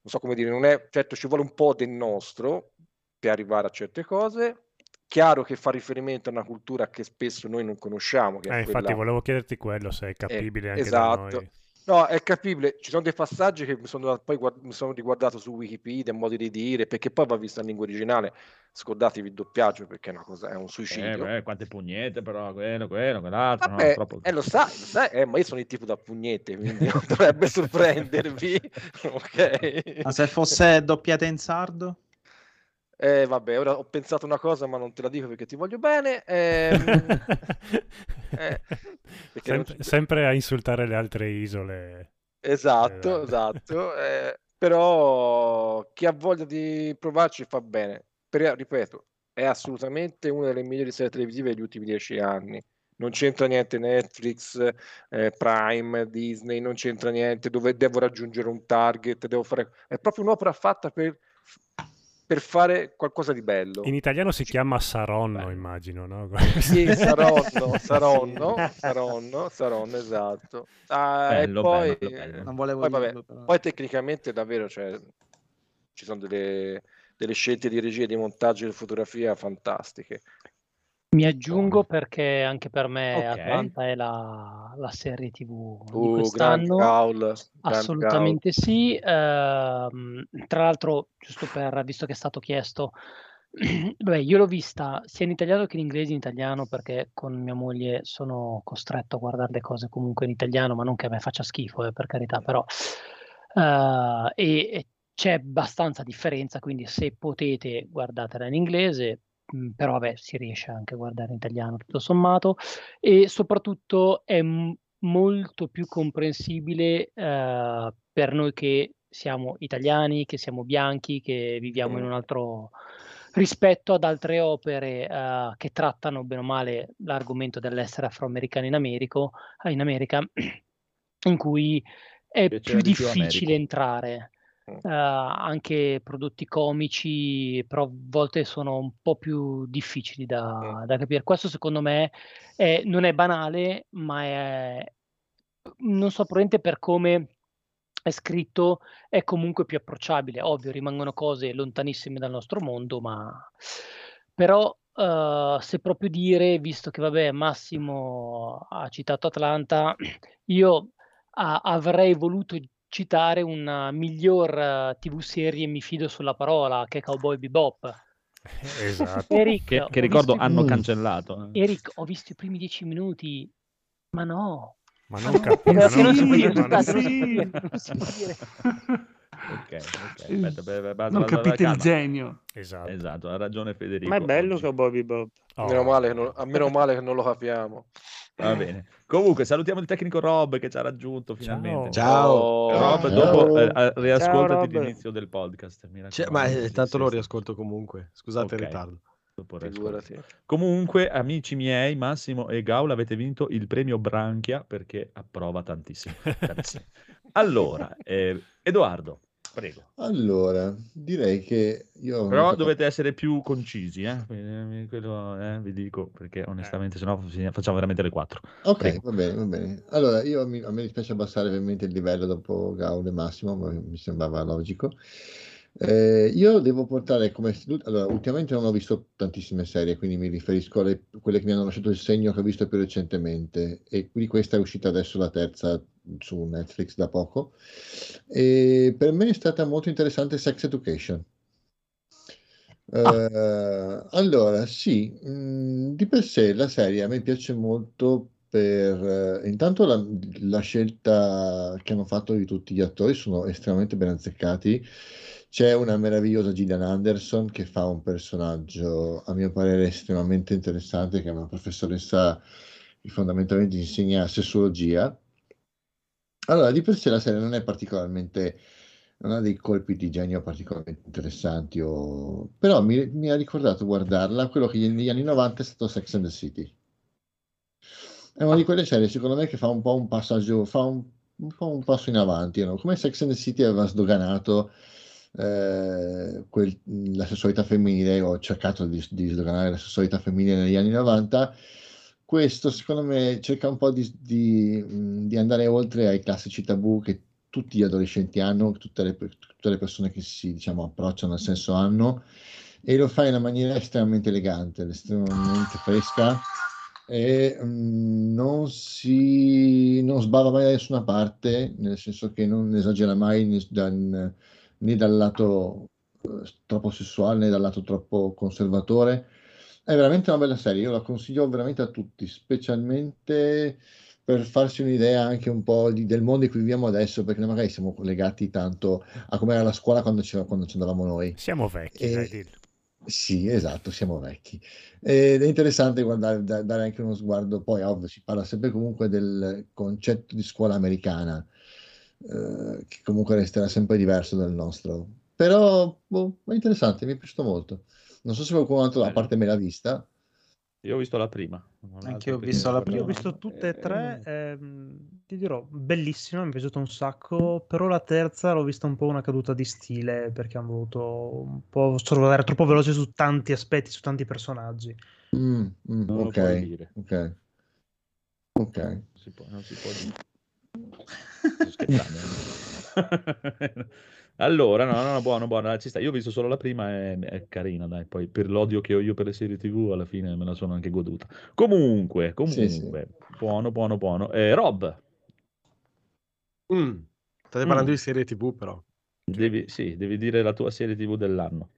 Speaker 10: so come dire, non è, certo ci vuole un po' del nostro per arrivare a certe cose, chiaro che fa riferimento a una cultura che spesso noi non conosciamo.
Speaker 4: Che eh, infatti quella... volevo chiederti quello, se è capibile eh, anche
Speaker 10: esatto. No, è capibile. Ci sono dei passaggi che mi sono, poi guard- mi sono riguardato su Wikipedia, modi di dire, perché poi va visto in lingua originale. Scordatevi il doppiaggio perché è, una cosa, è un suicidio.
Speaker 3: Eh, beh, quante pugnette, però, quello, quello, quell'altro.
Speaker 10: Vabbè, no, troppo... eh, lo sai, lo sai eh, ma io sono il tipo da pugnette, quindi non dovrebbe sorprendervi. ok.
Speaker 5: Ma se fosse doppiata in sardo?
Speaker 10: Eh, vabbè, ora ho pensato una cosa, ma non te la dico perché ti voglio bene. Ehm...
Speaker 4: eh, sempre, ci... sempre, a insultare le altre isole.
Speaker 10: Esatto, eh, esatto. Eh, però chi ha voglia di provarci fa bene. Per, ripeto, è assolutamente una delle migliori serie televisive degli ultimi dieci anni. Non c'entra niente Netflix, eh, Prime, Disney, non c'entra niente dove devo raggiungere un target, devo fare... È proprio un'opera fatta per per fare qualcosa di bello.
Speaker 4: In italiano si chiama Saronno, Beh. immagino, no?
Speaker 10: Sì, Saronno, Saronno, Saronno, Saronno, esatto. Ah, bello, e poi, bello, bello. Non volevo poi, vabbè, poi tecnicamente davvero cioè, ci sono delle, delle scelte di regia, di montaggio e di fotografia fantastiche.
Speaker 7: Mi aggiungo perché anche per me okay. Atlanta è la, la serie TV uh, di quest'anno. Gaul, Assolutamente Gaul. sì. Uh, tra l'altro, giusto per, visto che è stato chiesto, beh, io l'ho vista sia in italiano che in inglese in italiano perché con mia moglie sono costretto a guardare le cose comunque in italiano, ma non che a me faccia schifo, eh, per carità, però... Uh, e, e c'è abbastanza differenza, quindi se potete guardatela in inglese, Mhmm, però vabbè si riesce anche a guardare in italiano tutto sommato. E soprattutto è m- molto più comprensibile uh, per noi che siamo italiani, che siamo bianchi, che viviamo in un altro rispetto ad altre opere uh, che trattano bene o male l'argomento dell'essere afroamericano in, Americo, in America, in cui è più difficile entrare. Uh, anche prodotti comici, però a volte sono un po' più difficili da, da capire. Questo secondo me è, non è banale, ma è, non so, probabilmente per come è scritto è comunque più approcciabile. Ovvio, rimangono cose lontanissime dal nostro mondo, ma però uh, se proprio dire, visto che vabbè, Massimo ha citato Atlanta, io a- avrei voluto citare una miglior uh, TV serie Mi fido sulla parola che è Cowboy Bebop.
Speaker 4: Esatto.
Speaker 3: Eric, che, che ricordo hanno i... cancellato.
Speaker 7: Eh. Eric, ho visto i primi dieci minuti, ma no.
Speaker 4: Ma non capisco. Non,
Speaker 7: si può dire, scusate, non si può dire.
Speaker 3: ok, ok. Aspetta, beh,
Speaker 9: non capite il genio.
Speaker 3: Esatto. esatto, ha ragione Federico.
Speaker 6: Ma è bello Cowboy Bebop.
Speaker 10: Oh. Meno male non, a meno male che non lo capiamo.
Speaker 3: Va bene. Comunque, salutiamo il tecnico Rob che ci ha raggiunto finalmente.
Speaker 11: Ciao.
Speaker 3: Rob,
Speaker 11: Ciao.
Speaker 3: dopo eh, riascoltati Ciao, l'inizio del podcast.
Speaker 11: Cioè, ma eh, tanto lo riascolto comunque. Scusate okay. il ritardo.
Speaker 3: Comunque, amici miei, Massimo e Gaul, avete vinto il premio Branchia perché approva tantissimo. allora, eh, Edoardo, prego.
Speaker 12: Allora, direi che io...
Speaker 3: Però fatto... dovete essere più concisi, eh? Quello, eh, vi dico, perché onestamente sennò facciamo veramente le quattro.
Speaker 12: Ok, prego. va bene, va bene. Allora, io mi, a me dispiace abbassare ovviamente il livello dopo Gaul e Massimo, ma mi sembrava logico. Eh, io devo portare come allora, ultimamente non ho visto tantissime serie, quindi mi riferisco a quelle che mi hanno lasciato il segno che ho visto più recentemente e quindi questa è uscita adesso la terza su Netflix da poco. E per me è stata molto interessante Sex Education. Ah. Uh, allora, sì, mh, mm, di per sé la serie a me piace molto per uh, intanto la, la, scelta che hanno fatto di tutti gli attori sono estremamente ben azzeccati c'è una meravigliosa Gillian Anderson che fa un personaggio, a mio parere, estremamente interessante, che è una professoressa che fondamentalmente insegna sessologia. Allora, di per sé la serie non è particolarmente, non ha dei colpi di genio particolarmente interessanti, o... però mi, mi, ha ricordato guardarla quello che negli anni 90 è stato Sex and the City. È una di quelle serie, secondo me, che fa un po' un passaggio, fa un, un po' un passo in avanti, no? come Sex and the City aveva sdoganato eh, quel, la sessualità femminile, ho cercato di, di sdoganare la sessualità femminile negli anni 90. Questo secondo me cerca un po' di, di, di andare oltre ai classici tabù che tutti gli adolescenti hanno, tutte le, tutte le persone che si diciamo, approcciano al senso hanno, e lo fa in una maniera estremamente elegante, estremamente fresca e um, non si non sbava mai da nessuna parte, nel senso che non esagera mai in, né dal lato eh, troppo sessuale né dal lato troppo conservatore. È veramente una bella serie, io la consiglio veramente a tutti, specialmente per farsi un'idea anche un po' di, del mondo in cui viviamo adesso, perché magari siamo collegati tanto a come era la scuola quando ci, quando ci andavamo noi.
Speaker 4: Siamo vecchi, e, dai,
Speaker 12: Sì, esatto, siamo vecchi. Ed è interessante guardare, dare anche uno sguardo, poi ovvio si parla sempre comunque del concetto di scuola americana, eh, che comunque resterà sempre diverso dal nostro. Però boh, è interessante, mi è piaciuto molto. Non so se qualcuno altro, a parte me l'ha vista.
Speaker 3: Io ho visto la prima.
Speaker 5: Anche io ho visto la prima.
Speaker 1: Io ho visto tutte e tre. Ehm, ti dirò, bellissima, mi è piaciuta un sacco. Però la terza l'ho vista un po' una caduta di stile perché hanno voluto un po' sorvolare troppo veloce su tanti aspetti, su tanti personaggi.
Speaker 12: Mm, mm, ok, ok. Ok.
Speaker 3: Non si può, non si può dire. Sto scherzando. allora, no, no, buono, buono, ci sta. Io ho visto solo la prima, è, è, carina, dai. Poi per l'odio che ho io per le serie TV, alla fine me la sono anche goduta. Comunque, comunque, sì, sì. buono, buono, buono. Eh, Rob.
Speaker 11: Mm. State parlando mm. di serie TV, però.
Speaker 3: Devi, sì, devi dire la tua serie TV dell'anno.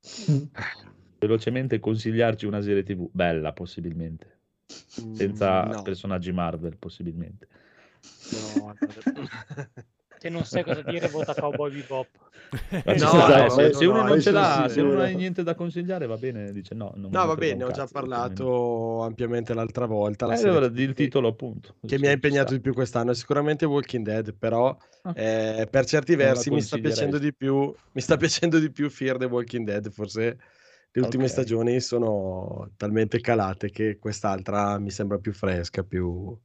Speaker 3: Velocemente consigliarci una serie TV bella, possibilmente. Senza mm, no. personaggi Marvel, possibilmente.
Speaker 7: No, se non sai cosa dire, vota Cowboy Bebop.
Speaker 3: No, no, se, se, uno non ce l'ha, se uno non ha niente da consigliare, va bene, dice no.
Speaker 11: no, va bene, ho già parlato ampiamente l'altra volta.
Speaker 3: La eh, allora di il titolo, appunto.
Speaker 11: Che mi ha impegnato di più quest'anno è sicuramente Walking Dead, però ah. eh, per certi versi mi sta piacendo di più. Mi sta piacendo di più Fear the Walking Dead, forse le ultime okay. stagioni sono talmente calate che quest'altra mi sembra più fresca, più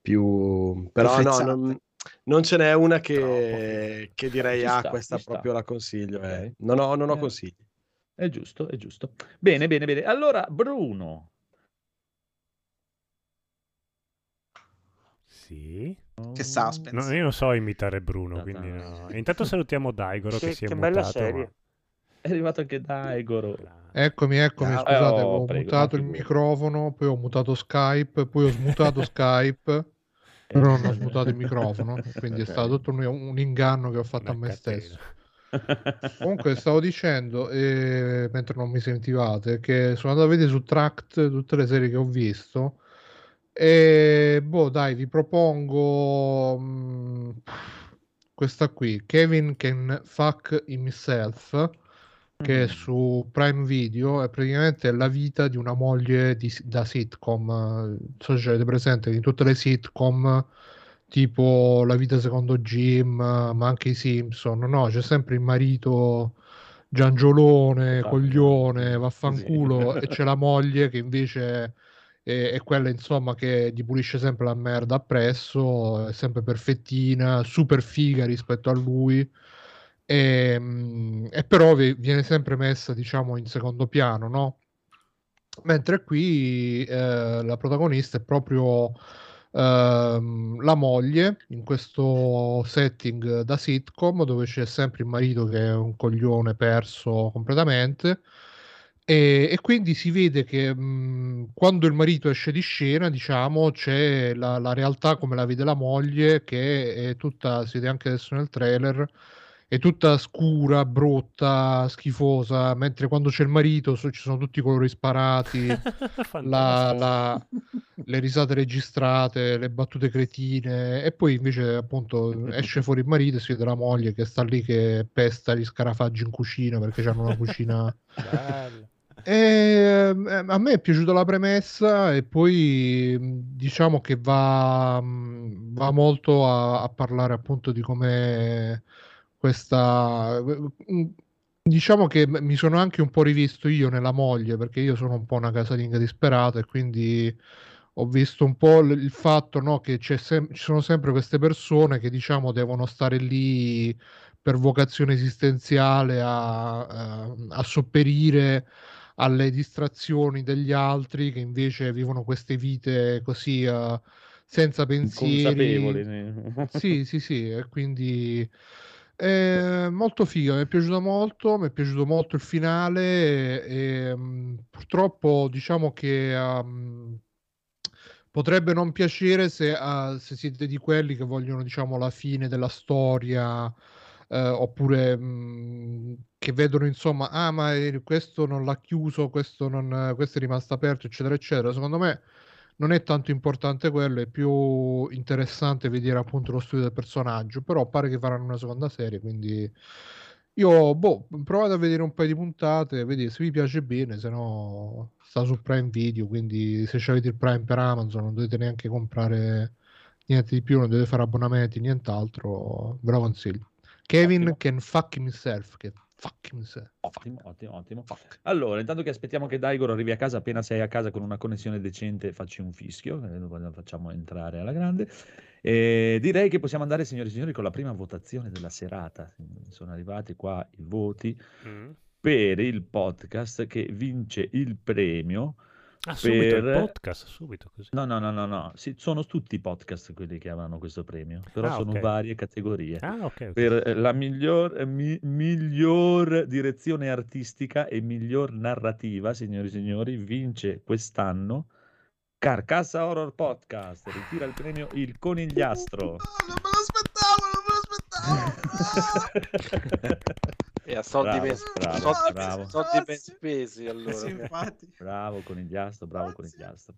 Speaker 11: più... però no, non, non ce n'è una che, che direi, ah, sta, questa proprio sta. la consiglio. Eh. Non ho, non ho eh. consigli.
Speaker 3: È giusto, è giusto. Bene, bene, bene. Allora, Bruno.
Speaker 4: Sì.
Speaker 5: Che suspense.
Speaker 4: No, io non so imitare Bruno, quindi no. Intanto salutiamo Daigoro che, che si è
Speaker 6: che
Speaker 4: mutato.
Speaker 6: bella serie. Ma...
Speaker 3: È arrivato anche Daigoro.
Speaker 8: Eccomi, eccomi, no, scusate, oh, ho prego, mutato il microfono, poi ho mutato Skype, poi ho smutato Skype, però non ho smutato il microfono, quindi è stato tutto un, un inganno che ho fatto Una a me catena. stesso. Comunque stavo dicendo, eh, mentre non mi sentivate, che sono andato a vedere su Tract tutte le serie che ho visto e boh, dai, vi propongo mh, mm, questa qui, Kevin Can Fuck Himself, che è mm. su Prime Video, è praticamente la vita di una moglie di, da sitcom. Non so se avete presente in tutte le sitcom tipo La vita secondo Jim, ma anche i Simpson, no, c'è sempre il marito Giangiolone, coglione, vaffanculo, sì. e c'è la moglie che invece è, è, quella insomma che gli pulisce sempre la merda appresso, è sempre perfettina, super figa rispetto a lui. E, ehm, e però viene sempre messa diciamo in secondo piano, no? Mentre qui eh, la protagonista è proprio Ehm, la moglie in questo setting da sitcom dove c'è sempre il marito che è un coglione perso completamente e, e quindi si vede che mh, quando il marito esce di scena diciamo c'è la, la, realtà come la vede la moglie che è tutta, si vede anche adesso nel trailer è tutta scura, brutta, schifosa, mentre quando c'è il marito ci sono tutti i colori sparati, la, la, le risate registrate, le battute cretine e poi invece appunto esce fuori il marito e si vede la moglie che sta lì che pesta gli scarafaggi in cucina perché hanno una cucina... E, eh, a me è piaciuta la premessa e poi diciamo che va, va molto a, a parlare appunto di come questa mm, diciamo che mi sono anche un po' rivisto io nella moglie perché io sono un po' una casalinga disperata e quindi ho visto un po' il fatto no, che sem- ci sono sempre queste persone che diciamo devono stare lì per vocazione esistenziale a, a, a sopperire alle distrazioni degli altri che invece vivono queste vite così uh, senza pensieri. sì, sì, sì, e quindi è molto figo, mi è piaciuto molto, mi è piaciuto molto il finale e, um, purtroppo diciamo che um, potrebbe non piacere se, uh, se, siete di quelli che vogliono diciamo la fine della storia uh, oppure um, che vedono insomma ah ma questo non l'ha chiuso, questo, non, questo è rimasto aperto eccetera eccetera. Secondo me non è tanto importante quello, è più interessante vedere appunto lo studio del personaggio, però pare che faranno una seconda serie, quindi io boh, provate a vedere un paio di puntate, vedete se vi piace bene, se no sta su Prime Video, quindi se avete il Prime per Amazon non dovete neanche comprare niente di più, non dovete fare abbonamenti, nient'altro, ve lo consiglio. Kevin can fuck himself, che Fucking
Speaker 3: ottimo, ottimo, ottimo. Fuck. Allora, intanto che aspettiamo che Daigoro arrivi a casa, appena sei a casa con una connessione decente, facci un fischio, eh, lo facciamo entrare alla grande. E direi che possiamo andare, signori e signori, con la prima votazione della serata. Sono arrivati qua i voti mm. per il podcast che vince il premio
Speaker 4: Ah, subito il podcast, subito così.
Speaker 3: No, no, no, no, no. Sì, sono tutti i podcast quelli che avranno questo premio, però ah, sono okay. varie categorie.
Speaker 4: Ah, okay, okay.
Speaker 3: Per eh, la miglior, eh, mi, miglior direzione artistica e miglior narrativa, signori e signori, vince quest'anno Carcassa Horror Podcast. Ritira il premio Il Conigliastro. No,
Speaker 5: non me l'aspettavo, non me l'aspettavo.
Speaker 10: E a soldi, bravo, ben,
Speaker 3: bravo,
Speaker 10: soldi,
Speaker 3: bravo.
Speaker 10: soldi ben spesi allora. Sì,
Speaker 3: bravo conigliastro, bravo conigliastro.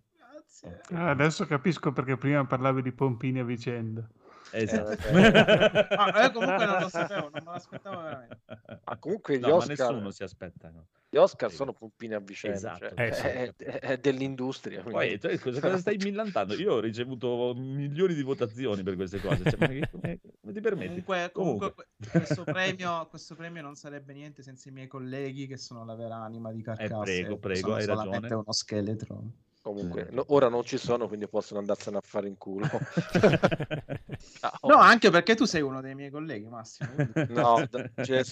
Speaker 9: Okay. Ah, adesso capisco perché prima parlavi di pompini a vicenda.
Speaker 3: Esatto.
Speaker 5: Eh, ah, io comunque non lo sapevo, non me l'aspettavo veramente.
Speaker 10: Ma comunque gli
Speaker 3: no,
Speaker 10: Oscar...
Speaker 3: nessuno si aspetta. No.
Speaker 10: Gli Oscar sono pompini a vicenda,
Speaker 3: esatto,
Speaker 10: cioè, eh, sì. è, è, dell'industria.
Speaker 3: Poi, cioè, cosa, cosa, stai millantando? Io ho ricevuto milioni di votazioni per queste cose. Cioè, come, come, come, ti permetti?
Speaker 5: Comunque, comunque, comunque. Questo, premio, questo, premio, non sarebbe niente senza i miei colleghi che sono la vera anima di Carcasse.
Speaker 3: Eh, prego, prego, hai
Speaker 5: solamente
Speaker 3: ragione.
Speaker 5: uno scheletro.
Speaker 10: Comunque, no, ora non ci sono, quindi possono andarsene a fare in culo.
Speaker 5: no, anche perché tu sei uno dei miei colleghi, Massimo.
Speaker 10: no, cioè,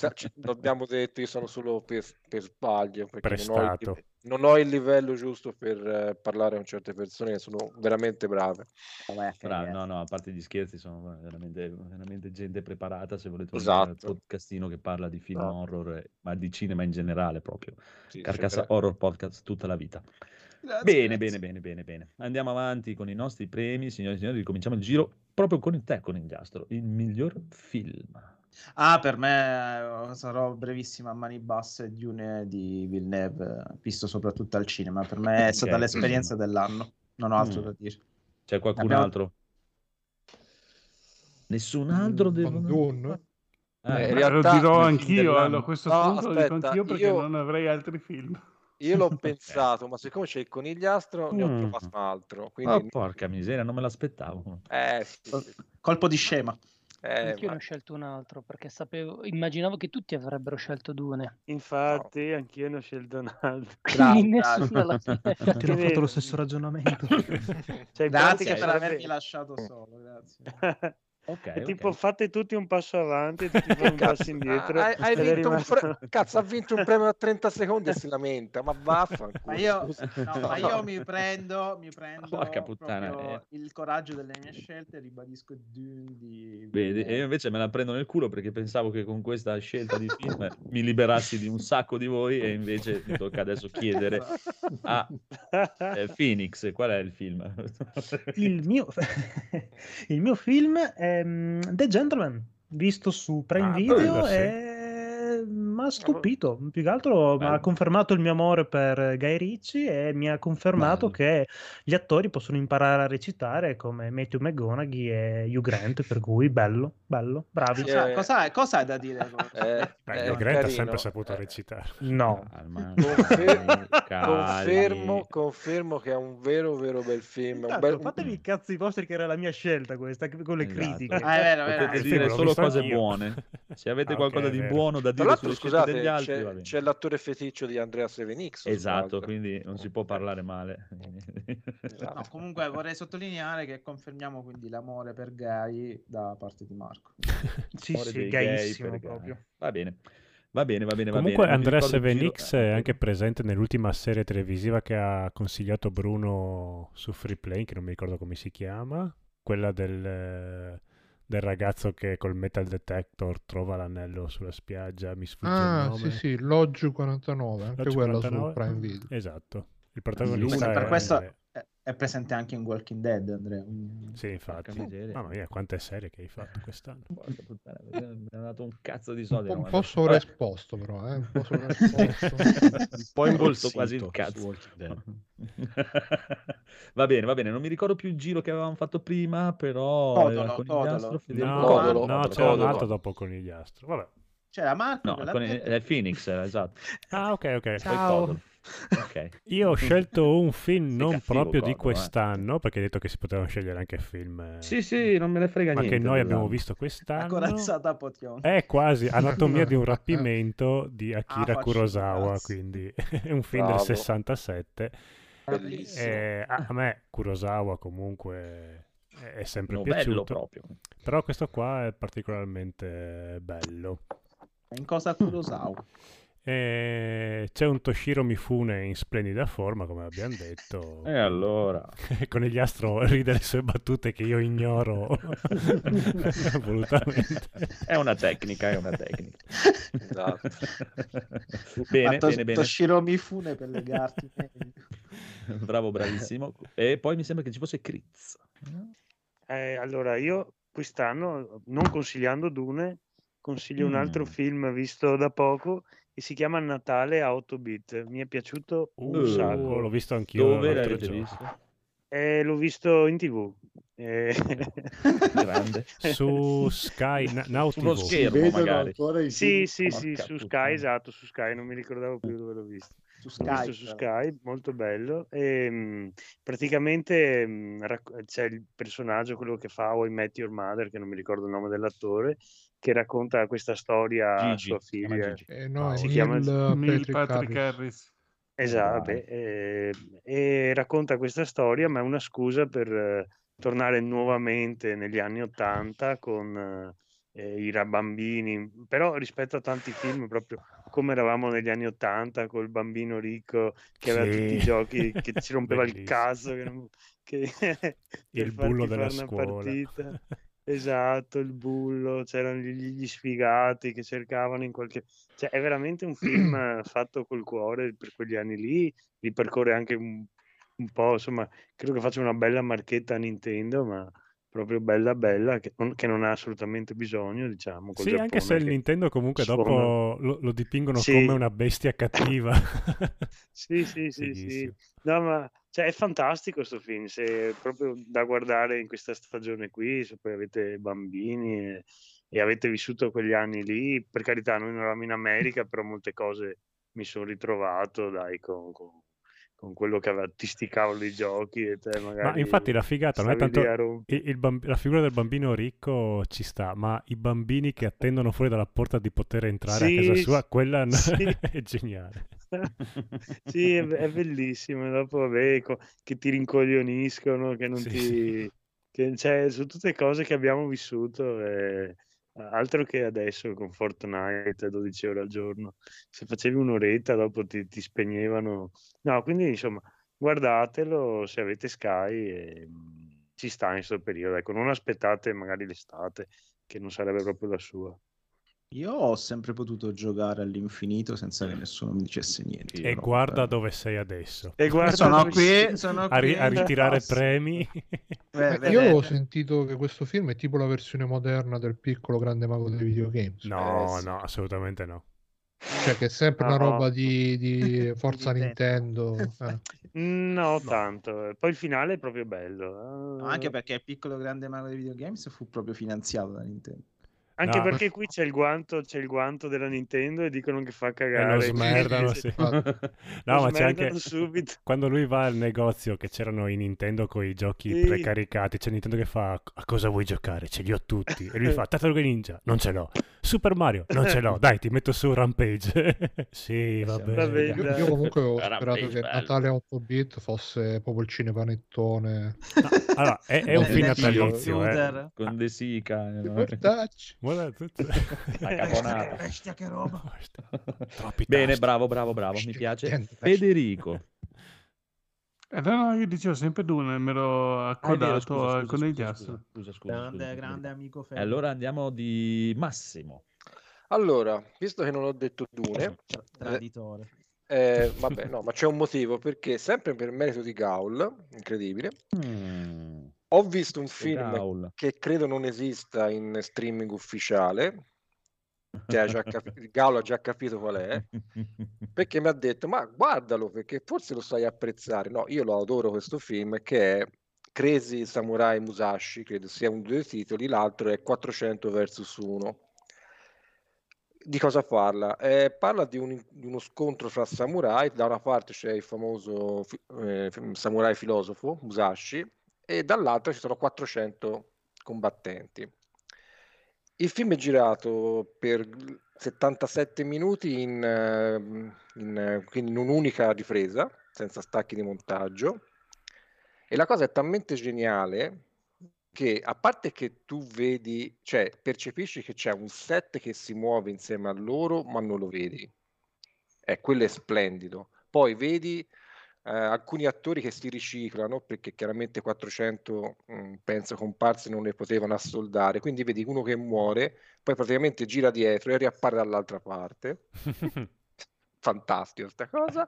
Speaker 10: abbiamo detto io sono solo per, per sbaglio, perché non ho, il, non ho, il, livello giusto per uh, parlare con certe persone che sono veramente brave.
Speaker 3: Brave, no, no, a parte gli scherzi, sono veramente, veramente gente preparata. Se volete
Speaker 10: esatto.
Speaker 3: un podcastino che parla di film no. horror, ma di cinema in generale proprio. Sì, Carcassa Horror Podcast tutta la vita. Grazie, bene, grazie. bene, bene, bene, bene. Andiamo avanti con i nostri premi, signori e signori. Ricominciamo il giro proprio con il te, con il Giastro. Il miglior film.
Speaker 5: Ah, per me eh, sarò brevissimo a mani basse Dune di Villeneuve, visto soprattutto al cinema. Per me è stata okay. l'esperienza dell'anno, non ho altro mm. da dire.
Speaker 3: C'è qualcun Abbiamo... altro? Nessun altro?
Speaker 8: Mm, Dune?
Speaker 9: Ah, eh, in realtà, lo dirò anch'io, a questo no, punto aspetta, lo dico anch'io perché io... non avrei altri film.
Speaker 10: Io l'ho pensato, ma siccome c'è il conigliastro, ne ho mm. trovato un altro. Quindi...
Speaker 3: Oh, porca miseria, non me l'aspettavo.
Speaker 10: Eh, sì, sì.
Speaker 5: Colpo di scema.
Speaker 7: Eh, anch'io ma... ne ho scelto un altro perché sapevo, immaginavo che tutti avrebbero scelto Dune.
Speaker 6: Infatti, no. anch'io ne ho scelto un altro.
Speaker 7: Quindi nessuno l'ha
Speaker 1: Tutti hanno fatto lo stesso ragionamento.
Speaker 5: cioè, grazie per avermi lasciato solo, grazie.
Speaker 6: Okay, tipo fate tutti un passo avanti e tutti un passo indietro.
Speaker 10: Hai, hai vinto un pre... Cazzo, ha vinto un premio a 30 secondi e si lamenta, ma vaffanculo.
Speaker 5: Ma io, no, ma io mi prendo, mi prendo
Speaker 3: Porca puttana, eh.
Speaker 5: il coraggio delle mie scelte e ribadisco Dune di...
Speaker 3: Vedi, e io invece me la prendo nel culo perché pensavo che con questa scelta di film mi liberassi di un sacco di voi e invece mi tocca adesso chiedere a eh, Phoenix qual è il film.
Speaker 1: il, mio... il mio film è ehm, The Gentleman, visto su Prime ah, Video, è mi ha stupito. Più che altro mi ha confermato il mio amore per Guy Ritchie e mi ha confermato Bello. che gli attori possono imparare a recitare come Matthew McGonaghy e Hugh Grant. Per cui bello, bello, bravi.
Speaker 5: Sì, eh, cosa, cosa, hai da dire?
Speaker 4: Eh, eh, Hugh Grant ha sempre saputo recitare.
Speaker 1: No,
Speaker 10: Confer- confermo, confermo che è un vero, vero bel film.
Speaker 1: Tanto,
Speaker 10: bel...
Speaker 1: Fatevi i cazzi vostri, che era la mia scelta questa con le esatto. critiche.
Speaker 5: Ah, è vero, vero.
Speaker 3: Potete dire solo cose buone. Se avete ah, qualcosa okay, di buono da dire sulle scusate, degli altri,
Speaker 10: c'è, c'è, l'attore feticcio di Andrea Sevenix.
Speaker 3: Esatto, quindi non si può parlare male.
Speaker 5: Esatto. No, comunque vorrei sottolineare che confermiamo quindi l'amore per gay da parte di Marco.
Speaker 1: sì, sì, gayissimo proprio.
Speaker 3: Va bene. Va bene, va bene,
Speaker 4: va
Speaker 3: Comunque
Speaker 4: bene. Andrea Sevenix è anche presente nell'ultima serie televisiva che ha consigliato Bruno su Freeplay, che non mi ricordo come si chiama, quella del del ragazzo che col metal detector trova l'anello sulla spiaggia, mi sfugge ah, il nome.
Speaker 8: sì, sì, Lodge 49, anche Lodge quella 49? su Prime Video.
Speaker 4: Esatto. Il protagonista
Speaker 5: è... Per questo è presente anche in Walking Dead, Andrea.
Speaker 4: Sì, infatti. Mamma mia, quante serie che hai fatto quest'anno.
Speaker 3: Puttana, mi ha dato un cazzo di soldi.
Speaker 8: Un po' sovraesposto, però, eh? un po'
Speaker 3: sovraesposto. un po' imbolso quasi il cazzo. va bene, va bene. Non mi ricordo più il giro che avevamo fatto prima, però...
Speaker 5: Codolo,
Speaker 4: Codolo. No, Codolo, no c'è un altro dopo Conigliastro. Vabbè.
Speaker 5: C'era Marco.
Speaker 3: No, con il, è Phoenix, esatto.
Speaker 4: Ah, ok, ok.
Speaker 1: Ciao.
Speaker 3: Okay.
Speaker 4: Io ho scelto un film non proprio di eh. quest'anno, eh. perché hai detto che si potevano scegliere anche film. Eh,
Speaker 1: sì, sì, non me ne frega
Speaker 4: ma
Speaker 1: niente.
Speaker 4: Ma che noi abbiamo visto quest'anno.
Speaker 5: Corazzata Potion.
Speaker 4: È quasi Anatomia di un rapimento di Akira ah, Kurosawa, quindi è un film Bravo. del 67. E a, a me Kurosawa comunque è sempre no, piaciuto. Però questo qua è particolarmente bello.
Speaker 5: In cosa Kurosawa?
Speaker 4: E c'è un Toshiro Mifune in splendida forma, come abbiamo detto.
Speaker 3: E allora?
Speaker 4: Con gli astro ride le sue battute che io ignoro volutamente.
Speaker 3: È una tecnica, è una tecnica.
Speaker 10: Esatto.
Speaker 3: bene, to- bene, bene.
Speaker 5: Toshiro Mifune per legarti.
Speaker 3: Bravo, bravissimo. E poi mi sembra che ci fosse Critz.
Speaker 6: Eh, allora, io quest'anno, non consigliando Dune, consiglio mm. un altro film visto da poco che si chiama Natale a 8 bit. Mi è piaciuto un uh, sacco.
Speaker 4: L'ho visto anch'io.
Speaker 3: Dove l'avete visto?
Speaker 6: Eh, l'ho visto in tv. Eh...
Speaker 4: su Sky, na- Now
Speaker 3: Sullo TV. schermo magari.
Speaker 6: Sì, sì, sì, su Sky, esatto, su Sky, non mi ricordavo più dove l'ho visto.
Speaker 5: Su Sky,
Speaker 6: su Sky molto bello. E, mh, praticamente mh, racc- c'è il personaggio, quello che fa How I Met Your Mother, che non mi ricordo il nome dell'attore, che racconta questa storia a sua figlia.
Speaker 8: Eh, no, si chiama
Speaker 9: Neil Patrick, Patrick Harris.
Speaker 6: Esatto, beh, eh, e racconta questa storia, ma è una scusa per eh, tornare nuovamente negli anni Ottanta con eh, i bambini, però rispetto a tanti film, proprio come eravamo negli anni Ottanta, col bambino ricco che aveva tutti i giochi, che ci rompeva il caso, che, non- che-
Speaker 4: Il bullo
Speaker 6: farti
Speaker 4: della
Speaker 6: fare una
Speaker 4: scuola.
Speaker 6: partita. Esatto, il bullo, c'erano gli, gli sfigati che cercavano in qualche... Cioè, è veramente un film fatto col cuore per quegli anni lì, ripercorre anche un, un po', insomma, credo che faccia una bella marchetta a Nintendo, ma proprio bella bella, che non, che non ha assolutamente bisogno, diciamo,
Speaker 4: Sì, anche se
Speaker 6: Giappone
Speaker 4: il Nintendo comunque
Speaker 6: suona...
Speaker 4: dopo lo, lo dipingono
Speaker 6: Sì,
Speaker 4: come una bestia cattiva.
Speaker 6: sì, sì, sì, sì.
Speaker 4: Fighissimo.
Speaker 6: No, ma cioè, è fantastico questo film, se proprio da guardare in questa stagione qui, se poi avete bambini e, e avete vissuto quegli anni lì, per carità, noi non eravamo in America, però molte cose mi sono ritrovato, dai, con, con- con quello che aveva, ti sticavano i giochi e te
Speaker 4: Ma
Speaker 6: magari
Speaker 4: infatti la figata non è tanto il- il bamb- la figura del bambino ricco ci sta, ma i bambini che attendono fuori dalla porta di poter entrare a casa
Speaker 6: Sì,
Speaker 4: sua, quella
Speaker 6: sì.
Speaker 4: è geniale.
Speaker 6: Sì, è, è bellissimo. Dopo, vabbè, che ti rincoglioniscono, che non
Speaker 4: Sì.
Speaker 6: ti... Che, cioè, sono tutte cose che abbiamo vissuto, e altro che adesso con Fortnite a 12 ore al giorno. Se facevi un'oretta, dopo ti, ti spegnevano. No, quindi insomma, guardatelo se avete Sky e mm, ci sta in questo periodo. Ecco, non aspettate magari l'estate, che non sarebbe proprio la sua.
Speaker 5: Io ho sempre potuto giocare all'infinito senza che nessuno mi dicesse niente.
Speaker 4: E
Speaker 5: Io
Speaker 4: guarda
Speaker 5: non-
Speaker 4: dove sei adesso.
Speaker 6: E guarda
Speaker 5: Sono
Speaker 6: dove
Speaker 5: qui, sono
Speaker 4: A, ri-
Speaker 5: qui.
Speaker 4: a ritirare premi.
Speaker 5: Beh,
Speaker 8: Ma
Speaker 5: beh,
Speaker 8: io
Speaker 5: beh,
Speaker 8: ho
Speaker 5: beh.
Speaker 8: sentito che questo film è tipo la versione moderna del piccolo grande mago dei videogames.
Speaker 4: No,
Speaker 5: Eh, sì.
Speaker 4: no, assolutamente no.
Speaker 8: Cioè che è sempre una
Speaker 6: No.
Speaker 8: roba di, di Forza
Speaker 5: Nintendo.
Speaker 8: Nintendo. eh.
Speaker 6: No, tanto. Poi il finale è proprio bello.
Speaker 5: No, anche perché il piccolo grande mago dei videogames fu proprio finanziato da Nintendo.
Speaker 6: Anche
Speaker 4: No.
Speaker 6: perché qui c'è il guanto, c'è il guanto della Nintendo e dicono che fa
Speaker 4: E lo
Speaker 6: cagare.
Speaker 4: smerdano, sì. No,
Speaker 6: lo
Speaker 4: ma c'è anche
Speaker 6: subito.
Speaker 4: quando lui va al negozio che c'erano i Nintendo con i giochi
Speaker 6: Sì.
Speaker 4: precaricati, c'è Nintendo che fa a cosa vuoi giocare? Ce li ho tutti. E lui fa Tartaruga Ninja, non ce l'ho. Super Mario, non ce l'ho. Dai, ti metto su Rampage. sì, va bene.
Speaker 8: Io, io comunque
Speaker 3: Rampage,
Speaker 8: sperato che
Speaker 3: bello.
Speaker 8: Natale 8 bit fosse proprio il cinepanettone.
Speaker 4: No, allora, è, è un film natalizio, eh.
Speaker 3: Con De Sica. no?
Speaker 4: Guarda.
Speaker 3: La caponata.
Speaker 5: Bestia che roba.
Speaker 4: Troppi
Speaker 3: Bene,
Speaker 4: tasti.
Speaker 3: bravo, bravo, bravo, mi piace. Federico.
Speaker 9: Eh, no, no, io dicevo sempre Dune, me l'ho
Speaker 3: Ah,
Speaker 9: accodato
Speaker 3: scusa,
Speaker 9: al
Speaker 3: scusa, scusa,
Speaker 9: conigliastro.
Speaker 3: scusa, scusa, scusa,
Speaker 5: Grande,
Speaker 3: scusa,
Speaker 5: grande
Speaker 3: scusa.
Speaker 5: amico
Speaker 3: E
Speaker 5: Fede.
Speaker 3: allora andiamo di Massimo.
Speaker 10: Allora, visto che non ho detto Dune,
Speaker 5: Tra- Traditore.
Speaker 10: eh, vabbè, no, ma c'è un motivo perché sempre per merito di Gaul, incredibile,
Speaker 3: Mm,
Speaker 10: ho visto un film
Speaker 3: Gaul.
Speaker 10: che credo non esista in streaming ufficiale, ha già capi- Gaul ha già capito qual è, perché mi ha detto, ma guardalo perché forse lo sai apprezzare. No, io lo adoro questo film che è Crazy Samurai Musashi, credo sia un due titoli, l'altro è 400 vs 1. Di cosa parla? Eh, parla di, un- di uno scontro fra samurai, da una parte c'è il famoso eh, samurai filosofo Musashi e dall'altra ci sono 400 combattenti. Il film è girato per 77 minuti in, eh, in, eh, in un'unica ripresa, senza stacchi di montaggio. E la cosa è talmente geniale che a parte che tu vedi, cioè percepisci che c'è un set che si muove insieme a loro, ma non lo vedi. E quello è splendido. Poi vedi eh, alcuni attori che si riciclano perché chiaramente 400 mh, penso comparse non ne potevano assoldare, quindi vedi uno che muore, poi praticamente gira dietro e riappare dall'altra parte. Fantastico sta cosa.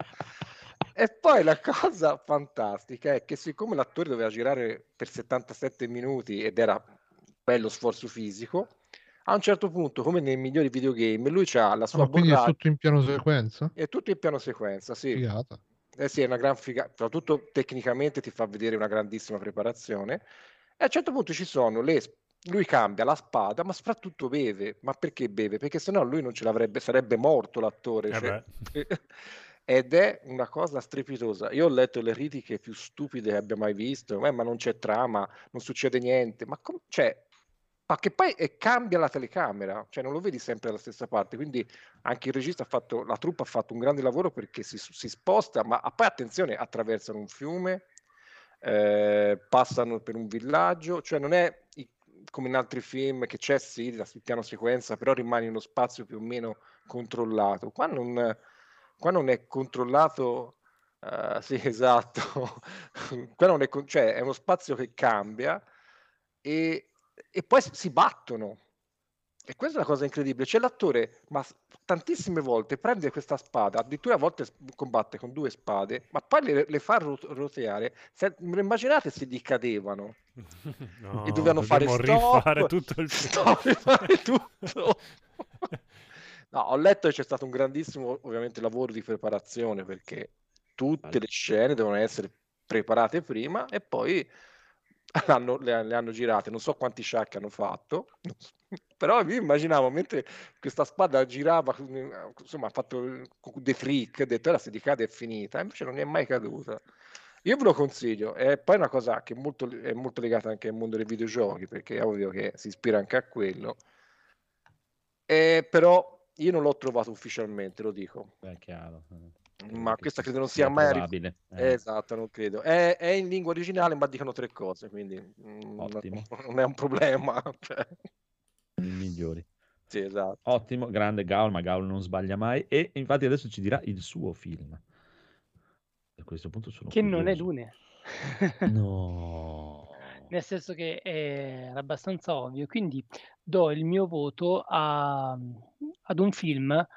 Speaker 10: E poi la cosa fantastica è che siccome l'attore doveva girare per 77 minuti ed era bello sforzo fisico, a un certo punto, come nei migliori videogame, lui ha la
Speaker 8: Ah,
Speaker 10: sua
Speaker 8: ma quindi è
Speaker 10: borraccia,
Speaker 8: tutto in piano sequenza?
Speaker 10: è tutto in piano sequenza, sì.
Speaker 8: Figata.
Speaker 10: Eh sì, è una gran figata, soprattutto tecnicamente ti fa vedere una grandissima preparazione. E a un certo punto ci sono le... Lui cambia la spada, ma soprattutto beve. Ma perché beve? Perché sennò lui non ce l'avrebbe, sarebbe morto l'attore.
Speaker 4: Eh
Speaker 10: cioè. Ed è una cosa strepitosa. Io ho letto le critiche più stupide che abbia mai visto, eh, ma non c'è trama, non succede niente. Ma com- cioè, ma che poi eh, cambia la telecamera, cioè non lo vedi sempre dalla stessa parte, quindi anche il regista ha fatto, la truppa ha fatto un grande lavoro perché si, si sposta, ma poi attenzione, attraversano un fiume, eh, passano per un villaggio, cioè non è come in altri film che c'è sì la piano sequenza, però rimane uno spazio più o meno controllato. Qua non, qua non è controllato, uh, sì esatto, qua non è, cioè, è uno spazio che cambia e, e poi si battono. E questa è la cosa incredibile. C'è l'attore, ma tantissime volte prende questa spada, addirittura a volte combatte con due spade, ma poi le, le fa roteare. Se, immaginate se gli cadevano no, e dovevano fare stop,
Speaker 4: rifare tutto il
Speaker 10: stop, rifare tutto. no, ho letto che c'è stato un grandissimo, ovviamente, lavoro di preparazione perché tutte le scene devono essere preparate prima e poi hanno, le, le, hanno girate, non so quanti sciacchi hanno fatto, però io immaginavo mentre questa spada girava, insomma, ha fatto The Freak, ha detto ora se di cade è finita, invece non è mai caduta. Io ve lo consiglio, e poi è una cosa che è molto, è molto legata anche al mondo dei videogiochi, perché è ovvio che si ispira anche a quello, e, però io non l'ho trovato ufficialmente, lo dico.
Speaker 3: È chiaro.
Speaker 10: Ma questa credo non sia mai probabile. Eh. Esatto, non credo. È, è, in lingua originale, ma dicono tre cose, quindi mm,
Speaker 3: Ottimo.
Speaker 10: non è un problema. Cioè.
Speaker 3: I migliori.
Speaker 10: Sì, esatto.
Speaker 3: Ottimo, grande Gaul, ma Gaul non sbaglia mai. E infatti adesso ci dirà il suo film. A questo punto sono
Speaker 7: Che
Speaker 3: curioso.
Speaker 7: non è Lune.
Speaker 3: no.
Speaker 7: Nel senso che era abbastanza ovvio, quindi do il mio voto a, ad un film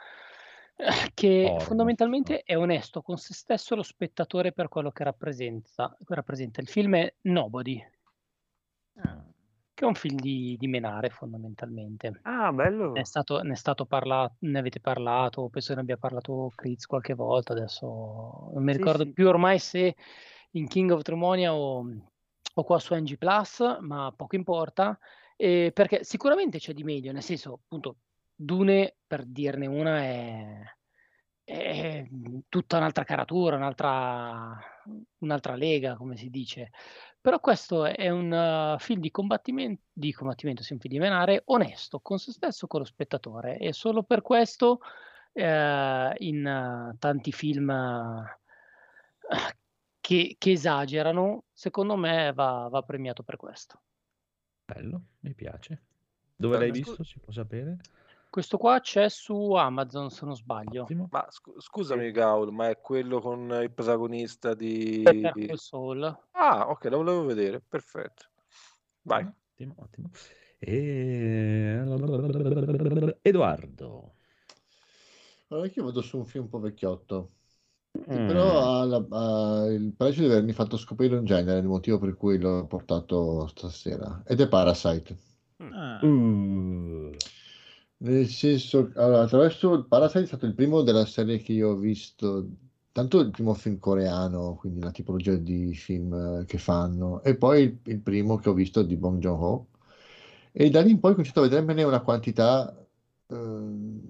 Speaker 7: che
Speaker 3: Porno.
Speaker 7: fondamentalmente è onesto con se stesso lo spettatore per quello che rappresenta. rappresenta. Il film è Nobody,
Speaker 6: Ah.
Speaker 7: che è un film di, di Menare fondamentalmente.
Speaker 6: Ah, bello.
Speaker 7: Ne è stato, ne è stato parlato, ne avete parlato, penso che ne abbia parlato Chris qualche volta, adesso non mi
Speaker 6: Sì,
Speaker 7: ricordo
Speaker 6: sì.
Speaker 7: più ormai se in King of Tremonia o, o qua su NG Plus, ma poco importa, eh, perché sicuramente c'è di meglio, nel senso, appunto, Dune, per dirne una, è, è tutta un'altra caratura, un'altra, un'altra lega, come si dice. Però questo è un uh, film di combattimento, di combattimento, sì, un film di menare, onesto con se stesso, con lo spettatore. E solo per questo eh, in uh, tanti film uh, che, che esagerano, secondo me va, va premiato per questo.
Speaker 3: Bello, mi piace. Dove l'hai visto? Si può sapere?
Speaker 7: Questo qua c'è su Amazon, se non sbaglio.
Speaker 10: Ma scu- scusami, Gaul, ma è quello con il protagonista di.
Speaker 7: Better Saul.
Speaker 10: Ah, ok, lo volevo vedere. Perfetto. Vai.
Speaker 3: Ottimo, ottimo. E... Edoardo.
Speaker 12: Allora, io vado su un film un po' vecchiotto.
Speaker 3: Mm.
Speaker 12: Però ha, la- ha il pregio di avermi fatto scoprire un genere, il motivo per cui l'ho portato stasera, ed è Parasite.
Speaker 6: Ah.
Speaker 3: Uh.
Speaker 12: Nel senso, allora, attraverso Parasite è stato il primo della serie che io ho visto, tanto il primo film coreano, quindi la tipologia di film eh, che fanno, e poi il, il primo che ho visto di Bong Joon-ho. E da lì in poi ho cominciato a vedermene una quantità ehm,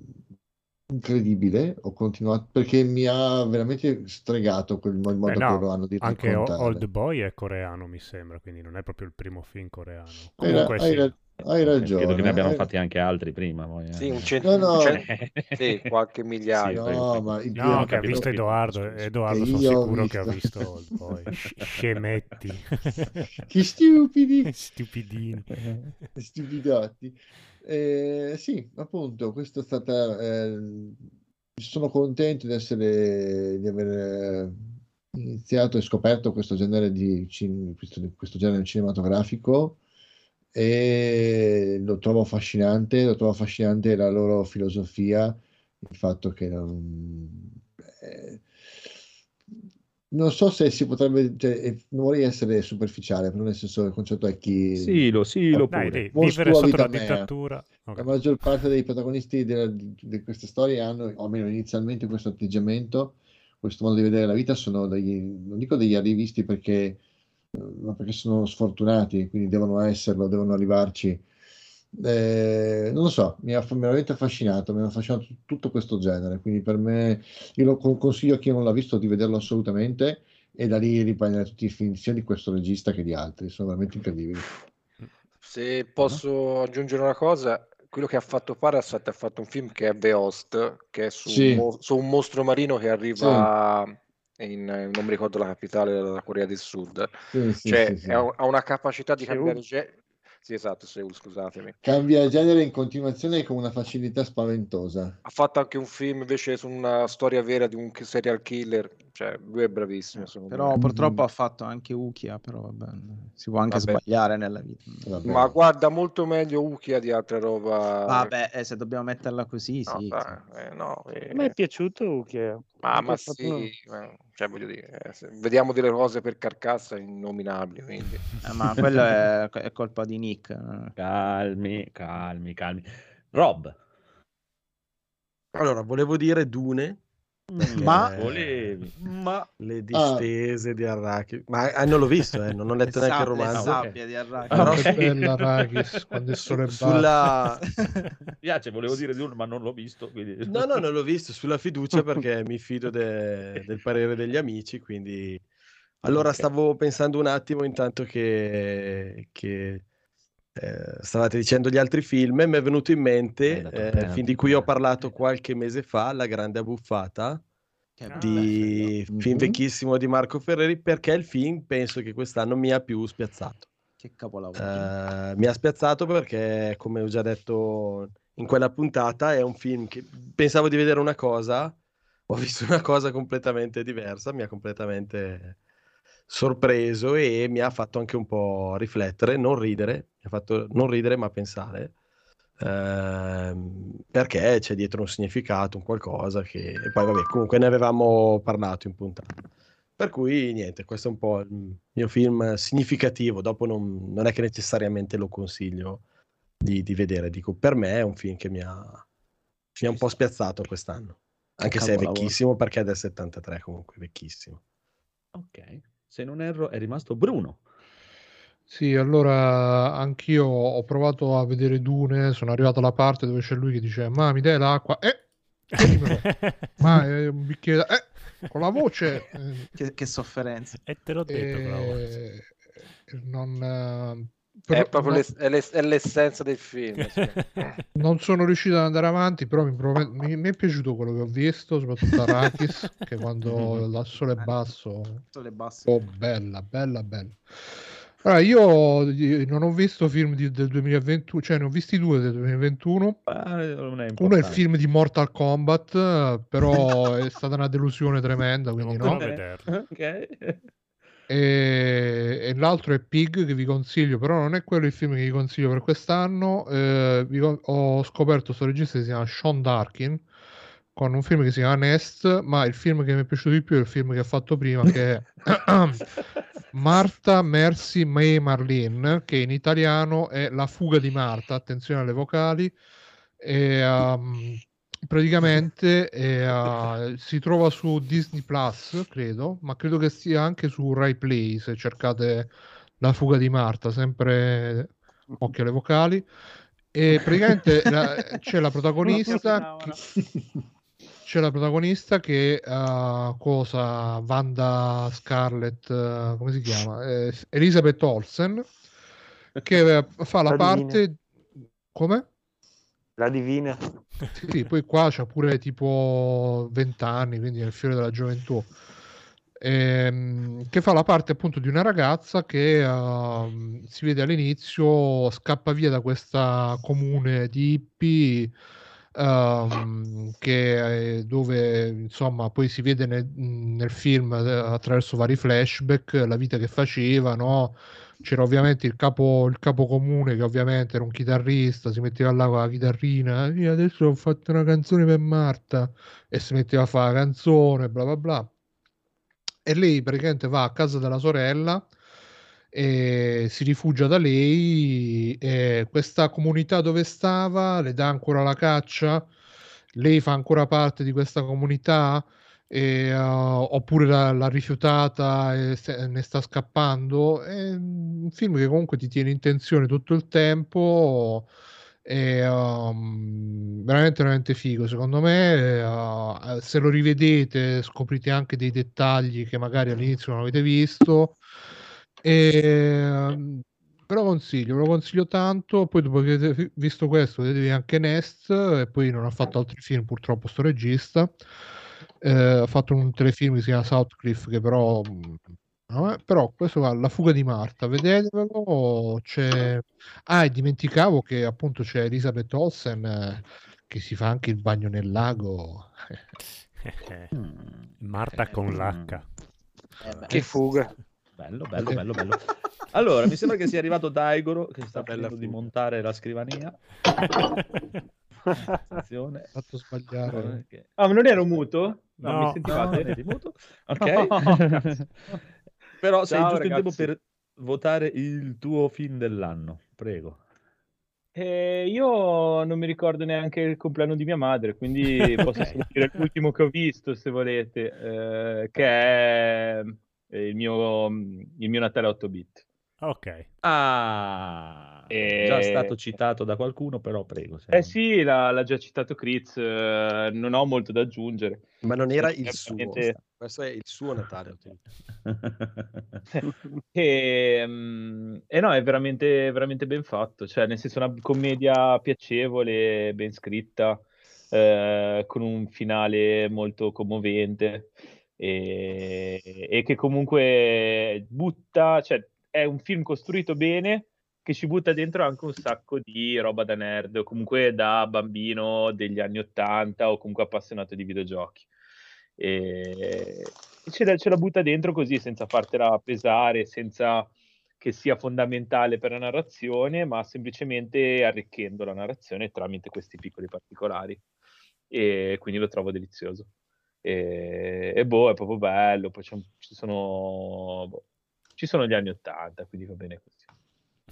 Speaker 12: incredibile. Ho continuato perché mi ha veramente stregato quel il modo
Speaker 4: Eh
Speaker 12: che
Speaker 4: no,
Speaker 12: loro hanno di
Speaker 4: anche
Speaker 12: raccontare.
Speaker 4: Old Boy è coreano, mi sembra, quindi non è proprio il primo film coreano. Comunque
Speaker 12: hai
Speaker 4: sì.
Speaker 12: Hai ragione.
Speaker 3: Credo che ne abbiano
Speaker 12: hai-
Speaker 3: fatti anche altri prima. Poi, eh.
Speaker 10: Sì, un cento,
Speaker 12: No, no.
Speaker 10: cent- sì, qualche migliaio.
Speaker 3: Sì,
Speaker 12: No, ma.
Speaker 4: No, che ha
Speaker 3: capito,
Speaker 4: visto Edoardo. Edoardo sono sicuro che ha
Speaker 12: visto.
Speaker 4: visto. Sc- Scemetti.
Speaker 12: Che stupidi!
Speaker 4: Stupidini.
Speaker 12: Stupidotti. Eh, sì, appunto, questo è stata. eh, sono contento di essere, di aver iniziato e scoperto questo genere di cin- questo, questo genere cinematografico e lo trovo affascinante, lo trovo affascinante la loro filosofia, il fatto che non, eh, non so se si potrebbe, cioè, eh, non vorrei essere superficiale, però nel senso il concetto è chi
Speaker 3: Sì, lo, sì, lo
Speaker 4: Dai,
Speaker 3: pure.
Speaker 4: dai, vivere sotto la
Speaker 12: mea.
Speaker 4: dittatura.
Speaker 12: La
Speaker 4: Ok.
Speaker 12: maggior parte dei protagonisti della- di, di queste storie hanno, o almeno inizialmente, questo atteggiamento, questo modo di vedere la vita, sono degli, non dico degli arrivisti perché, eh, ma perché sono sfortunati, quindi devono esserlo, devono arrivarci. Eh, non lo so, mi ha veramente affascinato, mi ha affascinato tutto questo genere, quindi per me, io lo con- consiglio a chi non l'ha visto di vederlo assolutamente e da lì riprendere tutti i film sia di questo regista che di altri, sono veramente incredibili.
Speaker 10: Se posso aggiungere una cosa, quello che ha fatto Parasite ha fatto un film che è The Host, che è su, sì. un, mo- su un, mostro marino che arriva sì. In, non mi ricordo la capitale della Corea del Sud. Sì, cioè, ha una capacità di cambiare genere sì, esatto, Seul, scusatemi.
Speaker 12: Cambia genere in continuazione con una facilità spaventosa.
Speaker 10: Ha fatto anche un film invece su una storia vera di un serial killer, cioè lui è bravissimo.
Speaker 5: Eh, però me. purtroppo ha fatto anche Ukia, però vabbè, si può anche vabbè. sbagliare nella vita.
Speaker 10: Vabbè. Ma guarda molto meglio Ukia di altra roba.
Speaker 5: Vabbè, eh, se dobbiamo metterla così,
Speaker 10: no,
Speaker 5: sì.
Speaker 10: Dai, eh, no,
Speaker 6: eh. Mi è piaciuto Ukia.
Speaker 10: Ma, ma sì, cioè, voglio dire, eh, vediamo delle cose per carcassa innominabili. Quindi.
Speaker 5: Eh, ma quello è, è, colpa di Nick.
Speaker 3: Calmi, calmi, calmi. Rob.
Speaker 11: Allora, volevo dire Dune.
Speaker 3: Ma,
Speaker 11: volevi. ma le ah. distese ah. di Arrakis, ma eh, non l'ho visto, eh, non ho letto neanche il romanzo. Le
Speaker 5: sabbie di Arrakis, ah,
Speaker 8: okay. bella Arrakis quando è sole
Speaker 3: sulla... Mi piace, volevo dire Dune, ma non l'ho visto. Quindi...
Speaker 11: No, no, non l'ho visto sulla fiducia perché mi fido de... del parere degli amici. Quindi allora okay. stavo pensando un attimo intanto che, che eh, stavate dicendo gli altri film e mi è venuto in mente eh, il film di cui ho parlato qualche mese fa, La grande abbuffata, di bello. film vecchissimo di Marco Ferreri, perché il film penso che quest'anno mi ha più spiazzato.
Speaker 5: Che capolavoro.
Speaker 11: Eh, mi ha spiazzato perché, come ho già detto in quella puntata, è un film che pensavo di vedere una cosa, ho visto una cosa completamente diversa, mi ha completamente sorpreso e mi ha fatto anche un po' riflettere, non ridere, mi ha fatto non ridere ma pensare, ehm, perché c'è dietro un significato, un qualcosa che... E poi vabbè, comunque ne avevamo parlato in puntata. Per cui niente, questo è un po' il mio film significativo, dopo non, non è che necessariamente lo consiglio di, di, vedere, dico per me è un film che mi ha, mi ha un po' spiazzato quest'anno, anche se è vecchissimo perché è del 73 comunque, vecchissimo.
Speaker 3: Ok se non erro, è rimasto Bruno.
Speaker 8: Sì, allora anch'io ho provato a vedere Dune, sono arrivato alla parte dove c'è lui che dice ma mi dai l'acqua? Eh, ma è un bicchiere da... Eh, con la voce...
Speaker 5: che, che sofferenza.
Speaker 4: E te l'ho detto,
Speaker 8: eh, non,
Speaker 10: però, è proprio no, è l'ess- è l'essenza del film. Sì.
Speaker 8: non sono riuscito ad andare avanti, però mi, mi, mi, è piaciuto quello che ho visto, soprattutto Arrakis, che quando il sole è basso... Sole basso. Oh, bella, bella, bella. Allora, io non ho visto film di, del 2021, cioè ne ho visti due del 2021. Ah, Uno è il film di Mortal Kombat, però è stata una delusione tremenda, quindi non no. Ok. E, e, l'altro è Pig che vi consiglio, però non è quello il film che vi consiglio per quest'anno. Eh, vi, ho scoperto questo regista che si chiama Sean Darkin con un film che si chiama Nest, ma il film che mi è piaciuto di più è il film che ha fatto prima che è Marta, Mercy, May Marlene, che in italiano è La fuga di Marta, attenzione alle vocali. E, um, praticamente eh, uh, si trova su Disney Plus, credo, ma credo che sia anche su Rai Play se cercate La fuga di Marta, sempre occhio alle vocali. E praticamente la, c'è la protagonista. Che, c'è la protagonista che uh, cosa Wanda Scarlett, uh, come si chiama? Eh, Elizabeth Olsen, che fa la parte. Come?
Speaker 6: La divina.
Speaker 8: Sì, poi qua c'ha pure tipo 20 anni, quindi è il fiore della gioventù. Ehm, che fa la parte appunto di una ragazza che uh, si vede all'inizio scappa via da questa comune di hippie um, che dove insomma poi si vede nel, nel film eh, attraverso vari flashback la vita che faceva no? C'era ovviamente il capo, il capo comune che ovviamente era un chitarrista, si metteva là con la chitarrina, io adesso ho fatto una canzone per Marta e si metteva a fare la canzone, bla bla bla. E lei praticamente va a casa della sorella e si rifugia da lei e questa comunità dove stava le dà ancora la caccia, lei fa ancora parte di questa comunità e, uh, oppure l'ha, l'ha, rifiutata e se, ne sta scappando. È un film che comunque ti tiene in tensione tutto il tempo. È um, veramente, veramente figo. Secondo me, uh, se lo rivedete, scoprite anche dei dettagli che magari all'inizio non avete visto. E, Però consiglio, ve lo consiglio tanto. Poi, dopo che avete visto questo, vedetevi anche Nest. E poi non ha fatto altri film, purtroppo, sto regista. Eh, ha fatto un telefilm che si chiama Southcliffe, che però. No, però questo va La fuga di Marta, vedetevelo. C'è... Ah, e dimenticavo che appunto c'è Elizabeth Olsen eh, che si fa anche il bagno nel lago.
Speaker 4: Marta con l'H.
Speaker 10: Eh, che fuga.
Speaker 3: Bello, bello, bello, bello. Allora, mi sembra che sia arrivato Daigoro che sta finendo di montare la scrivania.
Speaker 8: Attenzione. Fatto sbagliare.
Speaker 13: Ah, ma non ero muto? No,
Speaker 3: no
Speaker 13: mi sentivate?
Speaker 3: No, muto? Ok. Però sei giusto ragazzi. in tempo per votare il tuo film dell'anno. Prego.
Speaker 13: Eh, io non mi ricordo neanche il compleanno di mia madre, quindi posso dire l'ultimo che ho visto, se volete, eh, che è il mio, il mio Natale 8 bit.
Speaker 4: Ok.
Speaker 3: Ah, e... già stato citato da qualcuno, però prego.
Speaker 13: Eh sì, l'ha, l'ha, già citato Critz, eh, non ho molto da aggiungere.
Speaker 11: Ma non era il suo, questo è il suo Natale.
Speaker 13: e, um, e, no, è veramente, veramente ben fatto, cioè nel senso una commedia piacevole, ben scritta, eh, con un finale molto commovente e, e che comunque butta, cioè è un film costruito bene che ci butta dentro anche un sacco di roba da nerd, o comunque da bambino degli anni Ottanta o comunque appassionato di videogiochi. E ce la, ce la butta dentro così, senza fartela pesare, senza che sia fondamentale per la narrazione, ma semplicemente arricchendo la narrazione tramite questi piccoli particolari. E quindi lo trovo delizioso. E, e boh, è proprio bello. Poi ci sono boh, ci sono gli anni Ottanta, quindi va bene così.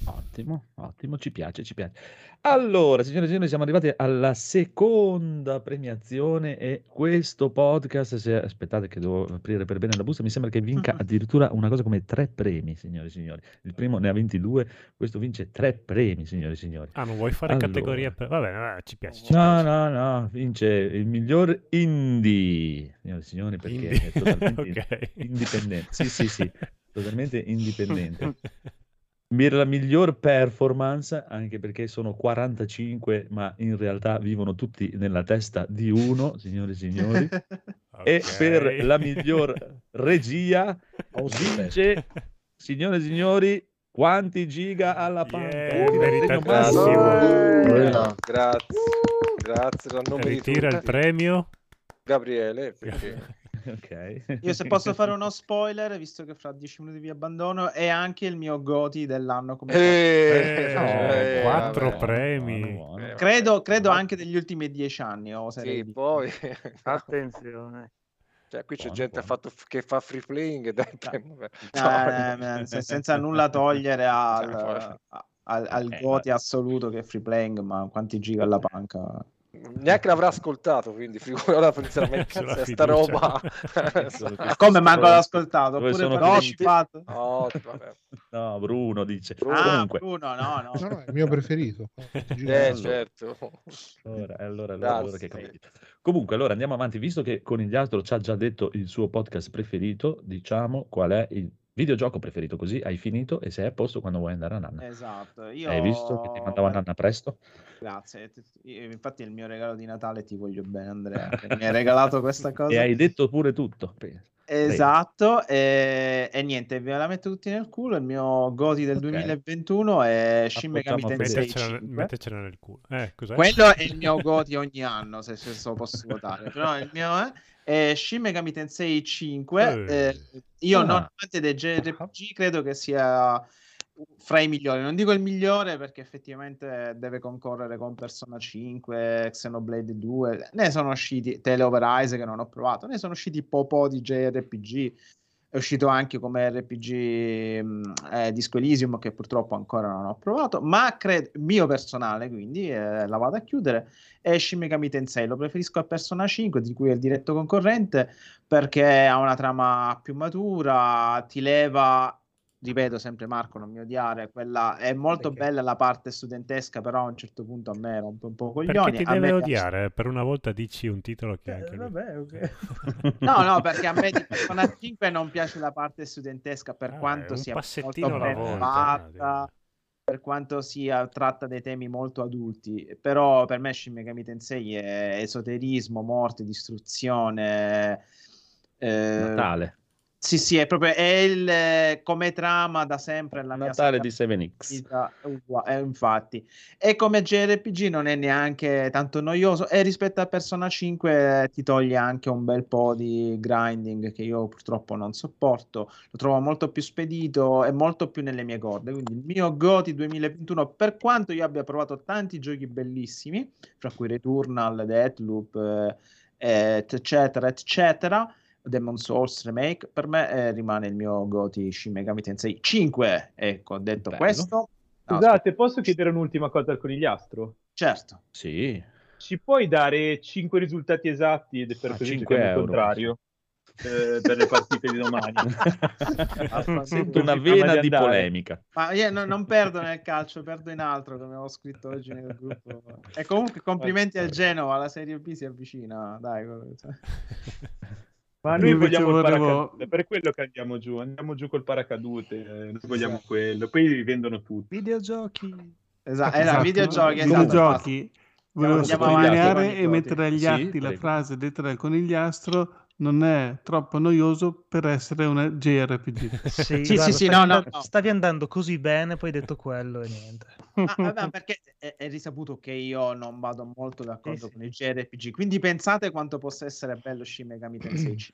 Speaker 3: Ottimo, ottimo, ci piace, ci piace. Allora, signore e signori, siamo arrivati alla seconda premiazione e questo podcast, se aspettate che devo aprire per bene la busta, mi sembra che vinca addirittura una cosa come tre premi, signori e signori. Il primo ne ha 22, questo vince tre premi, signori e signori.
Speaker 4: Ah, non vuoi fare allora. categoria per... Va bene, vabbè, ci piace.
Speaker 3: Ci no, piace. no, no, vince il miglior indie, signori e signori, perché indie. è totalmente okay. indipendente. Sì, sì, sì totalmente indipendente. Per la miglior performance, anche perché sono 45, ma in realtà vivono tutti nella testa di uno, signori e signori. okay. E per la miglior regia vince, signore e signori, quanti giga alla panca?
Speaker 4: Yeah, uh,
Speaker 10: grazie, grazie.
Speaker 4: Ritira il premio.
Speaker 10: Gabriele, perché...
Speaker 5: ok. Io se posso fare uno spoiler, visto che fra 10 minuti vi abbandono, è anche il mio Goti dell'anno come
Speaker 4: eh, no, eh, quattro vabbè, premi.
Speaker 5: Buono, buono. Credo, credo anche degli ultimi dieci anni.
Speaker 10: sì, poi
Speaker 6: attenzione.
Speaker 10: Cioè, qui c'è buono, gente fatto, che fa free playing dai,
Speaker 5: eh, eh, senza nulla togliere al, al, al eh, Goti assoluto che è free playing, ma quanti giga alla panca
Speaker 10: neanche l'avrà ascoltato quindi sinceramente sta roba.
Speaker 5: Come manco l'ha ascoltato? Oppure partecipato
Speaker 3: oh, no Bruno dice.
Speaker 5: Ah, comunque. Bruno no no.
Speaker 8: no, no è il mio preferito.
Speaker 10: Eh certo.
Speaker 3: allora, allora, allora, allora che comunque allora andiamo avanti. Visto che Conigliastro ci ha già detto il suo podcast preferito diciamo qual è il videogioco preferito, così hai finito e sei a posto quando vuoi andare a Nanna.
Speaker 5: Esatto. Io...
Speaker 3: Hai visto che ti mandavo a Nanna presto?
Speaker 5: Grazie. Infatti il mio regalo di Natale, ti voglio bene Andrea, mi hai regalato questa cosa.
Speaker 3: e hai detto pure tutto.
Speaker 5: Esatto, e, e, niente, ve la metto tutti nel culo. Il mio Goti del okay. 2021 è Shin Megami Tensei 5.
Speaker 4: Mettercela nel culo. Eh,
Speaker 5: Quello è il mio Goti ogni anno, se, se lo posso votare. Però il mio è eh, Shin Megami Tensei 5. Eh, io ah. non amante dei JRPG, credo che sia fra i migliori. Non dico il migliore perché effettivamente deve concorrere con Persona 5, Xenoblade 2. Ne sono usciti Tele Over Eyes che non ho provato. Ne sono usciti po' po' di JRPG è uscito anche come RPG mm, eh, Disco Elysium che purtroppo ancora non ho provato, ma credo, mio personale quindi, eh, la vado a chiudere, è Shin Megami Tensei, lo preferisco a Persona 5 di cui è il diretto concorrente perché ha una trama più matura, ti leva ripeto sempre Marco, non mi odiare, quella è molto Perché? bella la parte studentesca, però a un certo punto a me rompe un po' coglioni.
Speaker 4: Perché ti
Speaker 5: a
Speaker 4: deve odiare? Piace... Per una volta dici un titolo che
Speaker 5: eh,
Speaker 4: anche
Speaker 5: vabbè, okay. no, no, perché a me di Persona 5 non piace la parte studentesca per ah, quanto sia molto ben fatta. per quanto sia tratta dei temi molto adulti, però per me Shin Megami Tensei è esoterismo, morte, distruzione.
Speaker 3: Eh, Natale.
Speaker 5: Sì, sì, è proprio è il, come trama da sempre la
Speaker 3: Natale di 7X.
Speaker 5: Eh, infatti. E come JRPG non è neanche tanto noioso e rispetto a Persona 5 ti toglie anche un bel po' di grinding che io purtroppo non sopporto. Lo trovo molto più spedito e molto più nelle mie corde. Quindi il mio Goti 2021, per quanto io abbia provato tanti giochi bellissimi, fra cui Returnal, Deathloop, eh, eccetera, eccetera, Demon Souls Remake, per me eh, rimane il mio Goti Shin Megami Tensei 5. Ecco, detto Bello. questo...
Speaker 13: Scusate, no, posso chiedere un'ultima cosa al conigliastro?
Speaker 5: Certo.
Speaker 3: Sì.
Speaker 13: Ci puoi dare 5 risultati esatti per ah, così il contrario? Eh, per le partite di domani.
Speaker 3: Sento una vena di, di polemica.
Speaker 5: Ma io no, non perdo nel calcio, perdo in altro, come ho scritto oggi nel gruppo. E comunque complimenti al Genova, la Serie B si avvicina, dai.
Speaker 13: Ma noi vogliamo volevo... il paracadute, per quello che andiamo giù, andiamo giù col paracadute, eh, noi vogliamo esatto. quello, poi vendono tutti.
Speaker 5: Videogiochi. Esatto, esatto. videogiochi.
Speaker 9: Esatto. Videogiochi. Volevo sottolineare e mettere agli atti sì, la frase detta dal conigliastro non è troppo noioso per essere una JRPG.
Speaker 1: Sì, sì, guarda, sì, no, no, no, stavi andando così bene, poi hai detto quello e niente.
Speaker 5: Ah, vabbè, perché è, è, risaputo che io non vado molto d'accordo sì, con i JRPG, quindi pensate quanto possa essere bello Shin Megami Tensei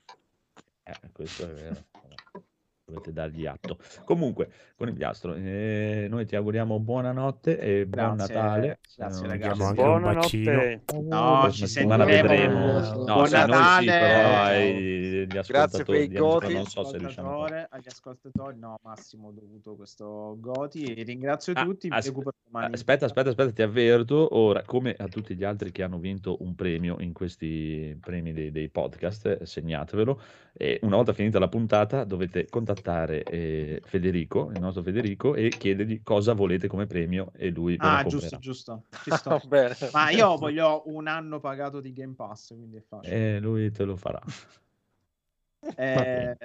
Speaker 3: Eh, questo è vero dovete dargli atto. Comunque, Conigliastro, eh, noi ti auguriamo buonanotte e buon Natale.
Speaker 5: Grazie, ragazzi.
Speaker 4: Anche buonanotte.
Speaker 5: No, ci sentiamo. vedremo.
Speaker 3: No, buon sì, Natale. Sì, però ai, gli
Speaker 10: Grazie per i goti.
Speaker 3: Non so se riusciamo
Speaker 5: a... Agli ascoltatori, no, Massimo, ho dovuto questo goti e ringrazio ah, tutti. As-
Speaker 3: aspetta, aspetta, aspetta, ti avverto. Ora, come a tutti gli altri che hanno vinto un premio in questi premi dei, dei podcast, segnatevelo. E una volta finita la puntata dovete contattare contattare eh, Federico, il nostro Federico, e chiedergli cosa volete come premio e lui...
Speaker 5: Ah, giusto, giusto. oh, Ma io voglio un anno pagato di Game Pass, quindi è facile.
Speaker 3: Eh, lui te lo farà.
Speaker 5: eh...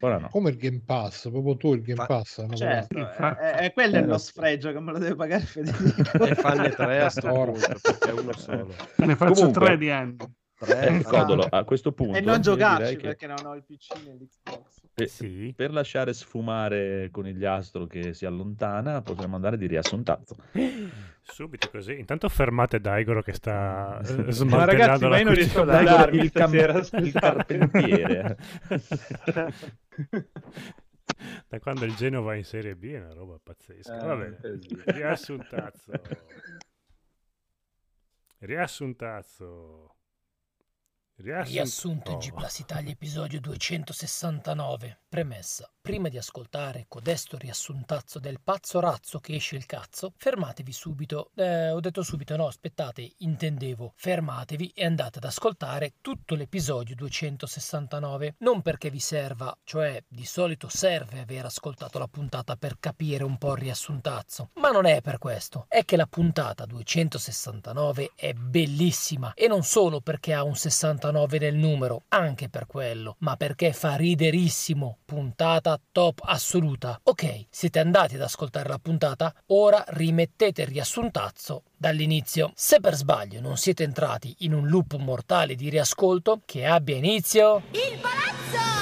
Speaker 8: Ora No. Come il Game Pass, proprio tu il Game Fa... Pass. No?
Speaker 5: Certo, è, è, eh, eh, eh, quello è lo sfregio che me lo deve pagare Federico.
Speaker 11: e fanne tre a sto punto, perché uno solo.
Speaker 9: Ne faccio Comunque, tre di anni.
Speaker 3: 3, Ricordolo, ah, a questo punto...
Speaker 5: E non giocarci perché che... non ho il PC nell'Xbox.
Speaker 3: Per, sì. per lasciare sfumare con il astro che si allontana, potremmo andare di riassuntazzo.
Speaker 4: Subito così. Intanto fermate Daigoro che sta smantelando Ma ragazzi,
Speaker 13: la ma non riesco a parlarmi il, cam-
Speaker 3: il carpentiere.
Speaker 4: da quando il Genova in Serie B è una roba pazzesca. Eh, Vabbè, riassuntazzo. riassuntazzo.
Speaker 14: Riassunto, Riassunto in G Plus Italia episodio 269. Premessa. Prima di ascoltare codesto riassuntazzo del pazzo razzo che esce il cazzo, fermatevi subito. Eh, ho detto subito, no, aspettate, intendevo. Fermatevi e andate ad ascoltare tutto l'episodio 269. Non perché vi serva, cioè di solito serve aver ascoltato la puntata per capire un po' il riassuntazzo, ma non è per questo. È che la puntata 269 è bellissima e non solo perché ha un 69 nel numero, anche per quello, ma perché fa riderissimo. Puntata top assoluta. Ok, siete andati ad ascoltare la puntata, ora rimettete il riassuntazzo dall'inizio. Se per sbaglio non siete entrati in un loop mortale di riascolto, che abbia inizio... Il palazzo!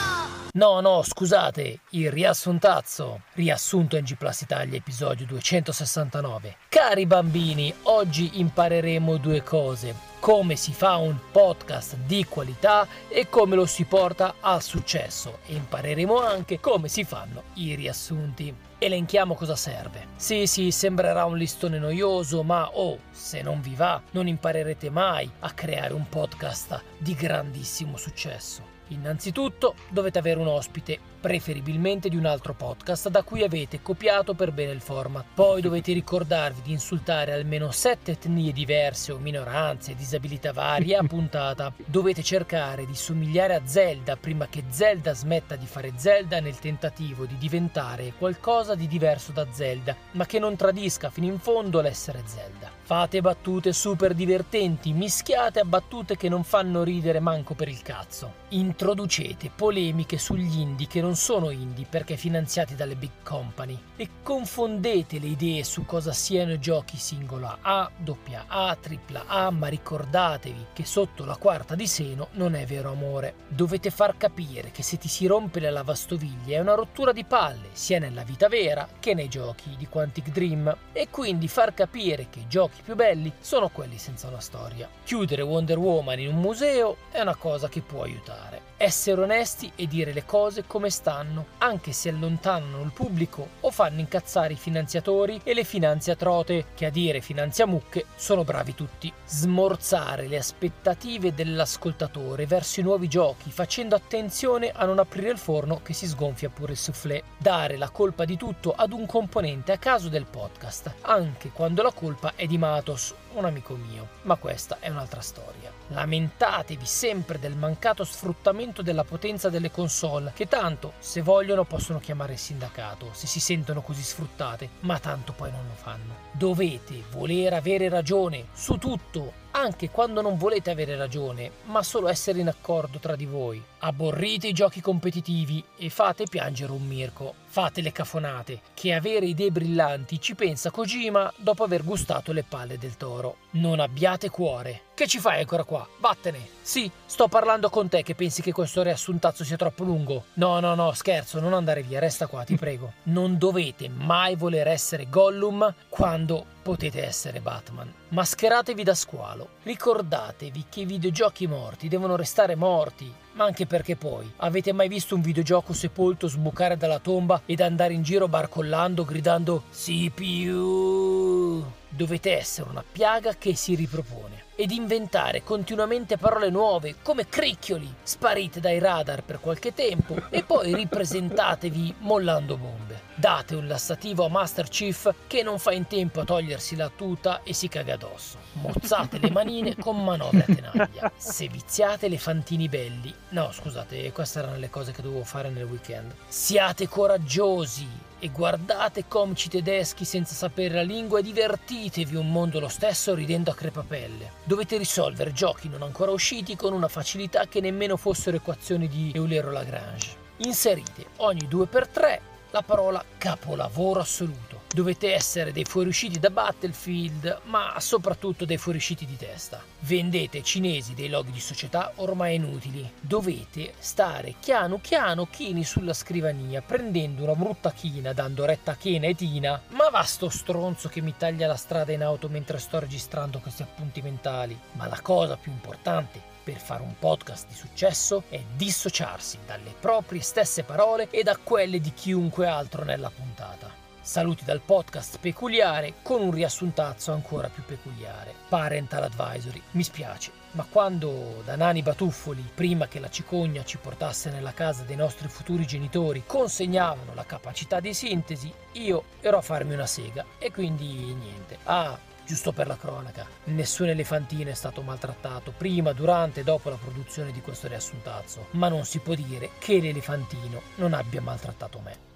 Speaker 14: No, no, scusate, il riassuntazzo. Riassunto in G Plus Italia, episodio 269. Cari bambini, oggi impareremo due cose. Come si fa un podcast di qualità e come lo si porta al successo. E impareremo anche come si fanno i riassunti. Elenchiamo cosa serve. Sì, sì, sembrerà un listone noioso, ma oh, se non vi va, non imparerete mai a creare un podcast di grandissimo successo. Innanzitutto dovete avere un ospite, preferibilmente di un altro podcast da cui avete copiato per bene il format. Poi dovete ricordarvi di insultare almeno sette etnie diverse o minoranze, disabilità varie a puntata. Dovete cercare di somigliare a Zelda prima che Zelda smetta di fare Zelda nel tentativo di diventare qualcosa di diverso da Zelda, ma che non tradisca fino in fondo l'essere Zelda. Fate battute super divertenti, mischiate a battute che non fanno ridere manco per il cazzo. In Introducete polemiche sugli indie che non sono indie perché finanziati dalle big company e confondete le idee su cosa siano giochi singola A, doppia A, tripla A, ma ricordatevi che sotto la quarta di seno non è vero amore. Dovete far capire che se ti si rompe la lavastoviglie è una rottura di palle, sia nella vita vera che nei giochi di Quantic Dream, e quindi far capire che i giochi più belli sono quelli senza una storia. Chiudere Wonder Woman in un museo è una cosa che può aiutare. Essere onesti e dire le cose come stanno, anche se allontanano il pubblico o fanno incazzare i finanziatori e le finanziatrote, che a dire finanziamucche sono bravi tutti. Smorzare le aspettative dell'ascoltatore verso i nuovi giochi, facendo attenzione a non aprire il forno che si sgonfia pure il soufflé. Dare la colpa di tutto ad un componente a caso del podcast, anche quando la colpa è di Matos, un amico mio. Ma questa è un'altra storia. Lamentatevi sempre del mancato sfruttamento della potenza delle console, che tanto, se vogliono, possono chiamare il sindacato, se si sentono così sfruttate, ma tanto poi non lo fanno. Dovete voler avere ragione su tutto, anche quando non volete avere ragione, ma solo essere in accordo tra di voi. Aborrite i giochi competitivi e fate piangere un Mirko. Fate le cafonate, che avere idee brillanti ci pensa Kojima dopo aver gustato le palle del toro. Non abbiate cuore. Che ci fai ancora qua? Vattene. Sì, sto parlando con te che pensi che questo riassuntazzo sia troppo lungo. No, no, no, scherzo, non andare via, resta qua, ti prego. Non dovete mai voler essere Gollum quando potete essere Batman. Mascheratevi da squalo. Ricordatevi che i videogiochi morti devono restare morti. Ma anche perché poi, avete mai visto un videogioco sepolto sbucare dalla tomba ed andare in giro barcollando gridando CPU? Dovete essere una piaga che si ripropone ed inventare continuamente parole nuove come cricchioli. Sparite dai radar per qualche tempo e poi ripresentatevi mollando bombe. Date un lassativo a Master Chief che non fa in tempo a togliersi la tuta e si caga addosso. Mozzate le manine con manovre a tenaglia. Se viziate elefantini belli. No, scusate, queste erano le cose che dovevo fare nel weekend. Siate coraggiosi e guardate comici tedeschi senza sapere la lingua e divertitevi un mondo lo stesso ridendo a crepapelle. Dovete risolvere giochi non ancora usciti con una facilità che nemmeno fossero equazioni di Eulero-Lagrange. Inserite ogni 2x3 la parola capolavoro assoluto. Dovete essere dei fuoriusciti da Battlefield, ma soprattutto dei fuoriusciti di testa. Vendete cinesi dei loghi di società ormai inutili. Dovete stare chiano chiano chini sulla scrivania, prendendo una brutta china, dando retta a Chena e Tina. Ma va sto stronzo che mi taglia la strada in auto mentre sto registrando questi appunti mentali. Ma la cosa più importante per fare un podcast di successo è dissociarsi dalle proprie stesse parole e da quelle di chiunque altro nella puntata. Saluti dal podcast peculiare con un riassuntazzo ancora più peculiare. Parental Advisory. Mi spiace, ma quando da nani batuffoli, prima che la cicogna ci portasse nella casa dei nostri futuri genitori, consegnavano la capacità di sintesi, io ero a farmi una sega e quindi niente. Ah, Giusto per la cronaca, nessun elefantino è stato maltrattato prima, durante e dopo la produzione di questo riassuntazzo, ma non si può dire che l'elefantino non abbia maltrattato me.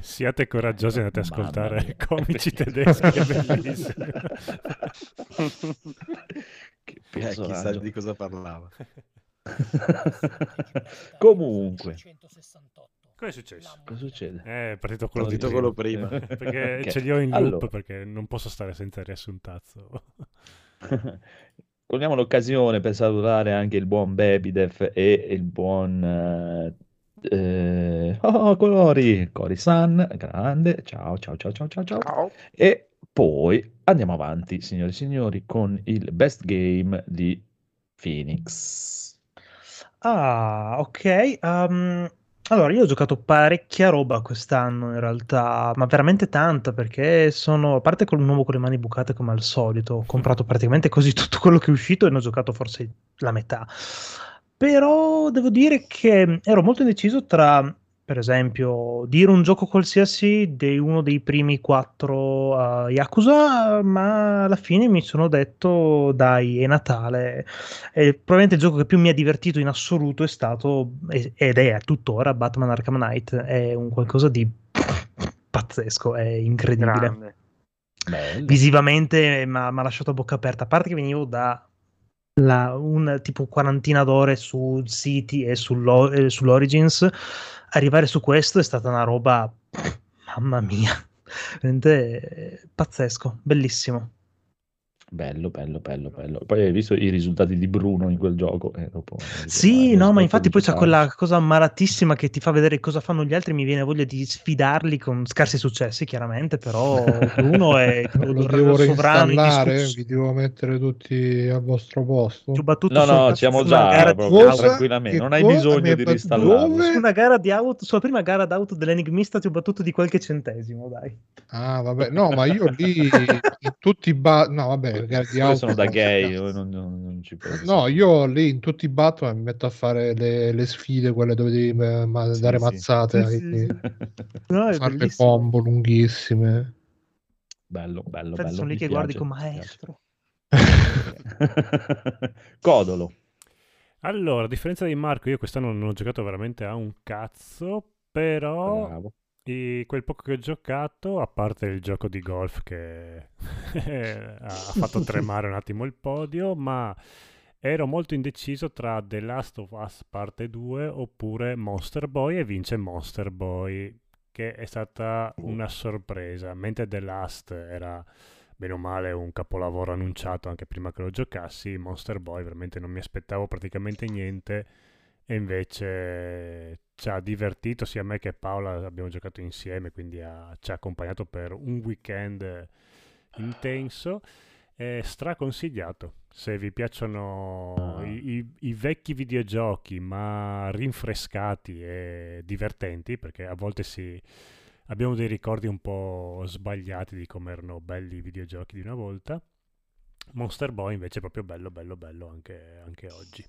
Speaker 4: Siate coraggiosi e andate ad ascoltare comici tedeschi, è bellissimo.
Speaker 11: che eh, chissà di cosa parlava.
Speaker 3: Comunque.
Speaker 4: Cosa è successo?
Speaker 3: Cosa succede?
Speaker 4: Eh, è partito quello,
Speaker 11: partito quello prima.
Speaker 4: perché okay. ce li ho in loop allora. perché non posso stare senza riassuntazzo.
Speaker 3: Cogliamo l'occasione per salutare anche il buon Babydev e il buon... Uh, eh, oh, colori, Cori-san, grande, ciao, ciao, ciao, ciao, ciao, ciao. E poi andiamo avanti, signori e signori, con il best game di Phoenix.
Speaker 1: Ah, ok. Um, allora, io ho giocato parecchia roba quest'anno in realtà, ma veramente tanta perché sono, a parte con un uomo con le mani bucate come al solito, ho comprato praticamente così tutto quello che è uscito e ne ho giocato forse la metà. Però devo dire che ero molto indeciso tra per esempio, dire un gioco qualsiasi di uno dei primi quattro uh, Yakuza, ma alla fine mi sono detto, dai, è Natale. E probabilmente il gioco che più mi ha divertito in assoluto è stato, ed è tuttora, Batman Arkham Knight. È un qualcosa di pazzesco, è incredibile. Visivamente mi ha lasciato a bocca aperta, a parte che venivo da la, un tipo quarantina d'ore su City e sullo, eh, sull'Origins, arrivare su questo è stata una roba, mamma mia, veramente pazzesco, bellissimo.
Speaker 3: Bello, bello, bello, bello. Poi hai visto i risultati di Bruno in quel gioco? Eh, dopo,
Speaker 1: sì, no, ma infatti poi c'è quella cosa malatissima che ti fa vedere cosa fanno gli altri. Mi viene voglia di sfidarli con scarsi successi, chiaramente. Però Bruno è
Speaker 8: lo devo reinstallare. Vi devo mettere tutti al vostro posto.
Speaker 3: No, no, siamo già proprio, tranquillamente. Non hai bisogno di reinstallarlo.
Speaker 1: Su una gara di auto, sulla prima gara d'auto dell'Enigmista ti ho battuto di qualche centesimo, dai.
Speaker 8: Ah, vabbè, no, ma io lì tutti ba- no, vabbè
Speaker 3: auto sono da gay, io non, non, non ci penso.
Speaker 8: No, io lì in tutti i Batman mi metto a fare le, le sfide, quelle dove devi ma, dare sì, mazzate, sì. Sì, no, fare le combo lunghissime.
Speaker 3: Bello, bello, Infatti
Speaker 1: bello. Sono lì che guardi con maestro.
Speaker 3: Codolo.
Speaker 4: Allora, a differenza di Marco, io quest'anno non ho giocato veramente a un cazzo, però Bravo. E quel poco che ho giocato, a parte il gioco di golf che ha fatto tremare un attimo il podio, ma ero molto indeciso tra The Last of Us parte 2 oppure Monster Boy e vince Monster Boy, che è stata una sorpresa, mentre The Last era bene o male un capolavoro annunciato anche prima che lo giocassi, Monster Boy veramente non mi aspettavo praticamente niente e invece ci ha divertito sia me che Paola, abbiamo giocato insieme, quindi ha, ci ha accompagnato per un weekend intenso. È straconsigliato. Se vi piacciono ah. i, i, i, vecchi videogiochi, ma rinfrescati e divertenti, perché a volte si, abbiamo dei ricordi un po' sbagliati di come erano belli i videogiochi di una volta. Monster Boy invece è proprio bello, bello, bello anche, anche oggi.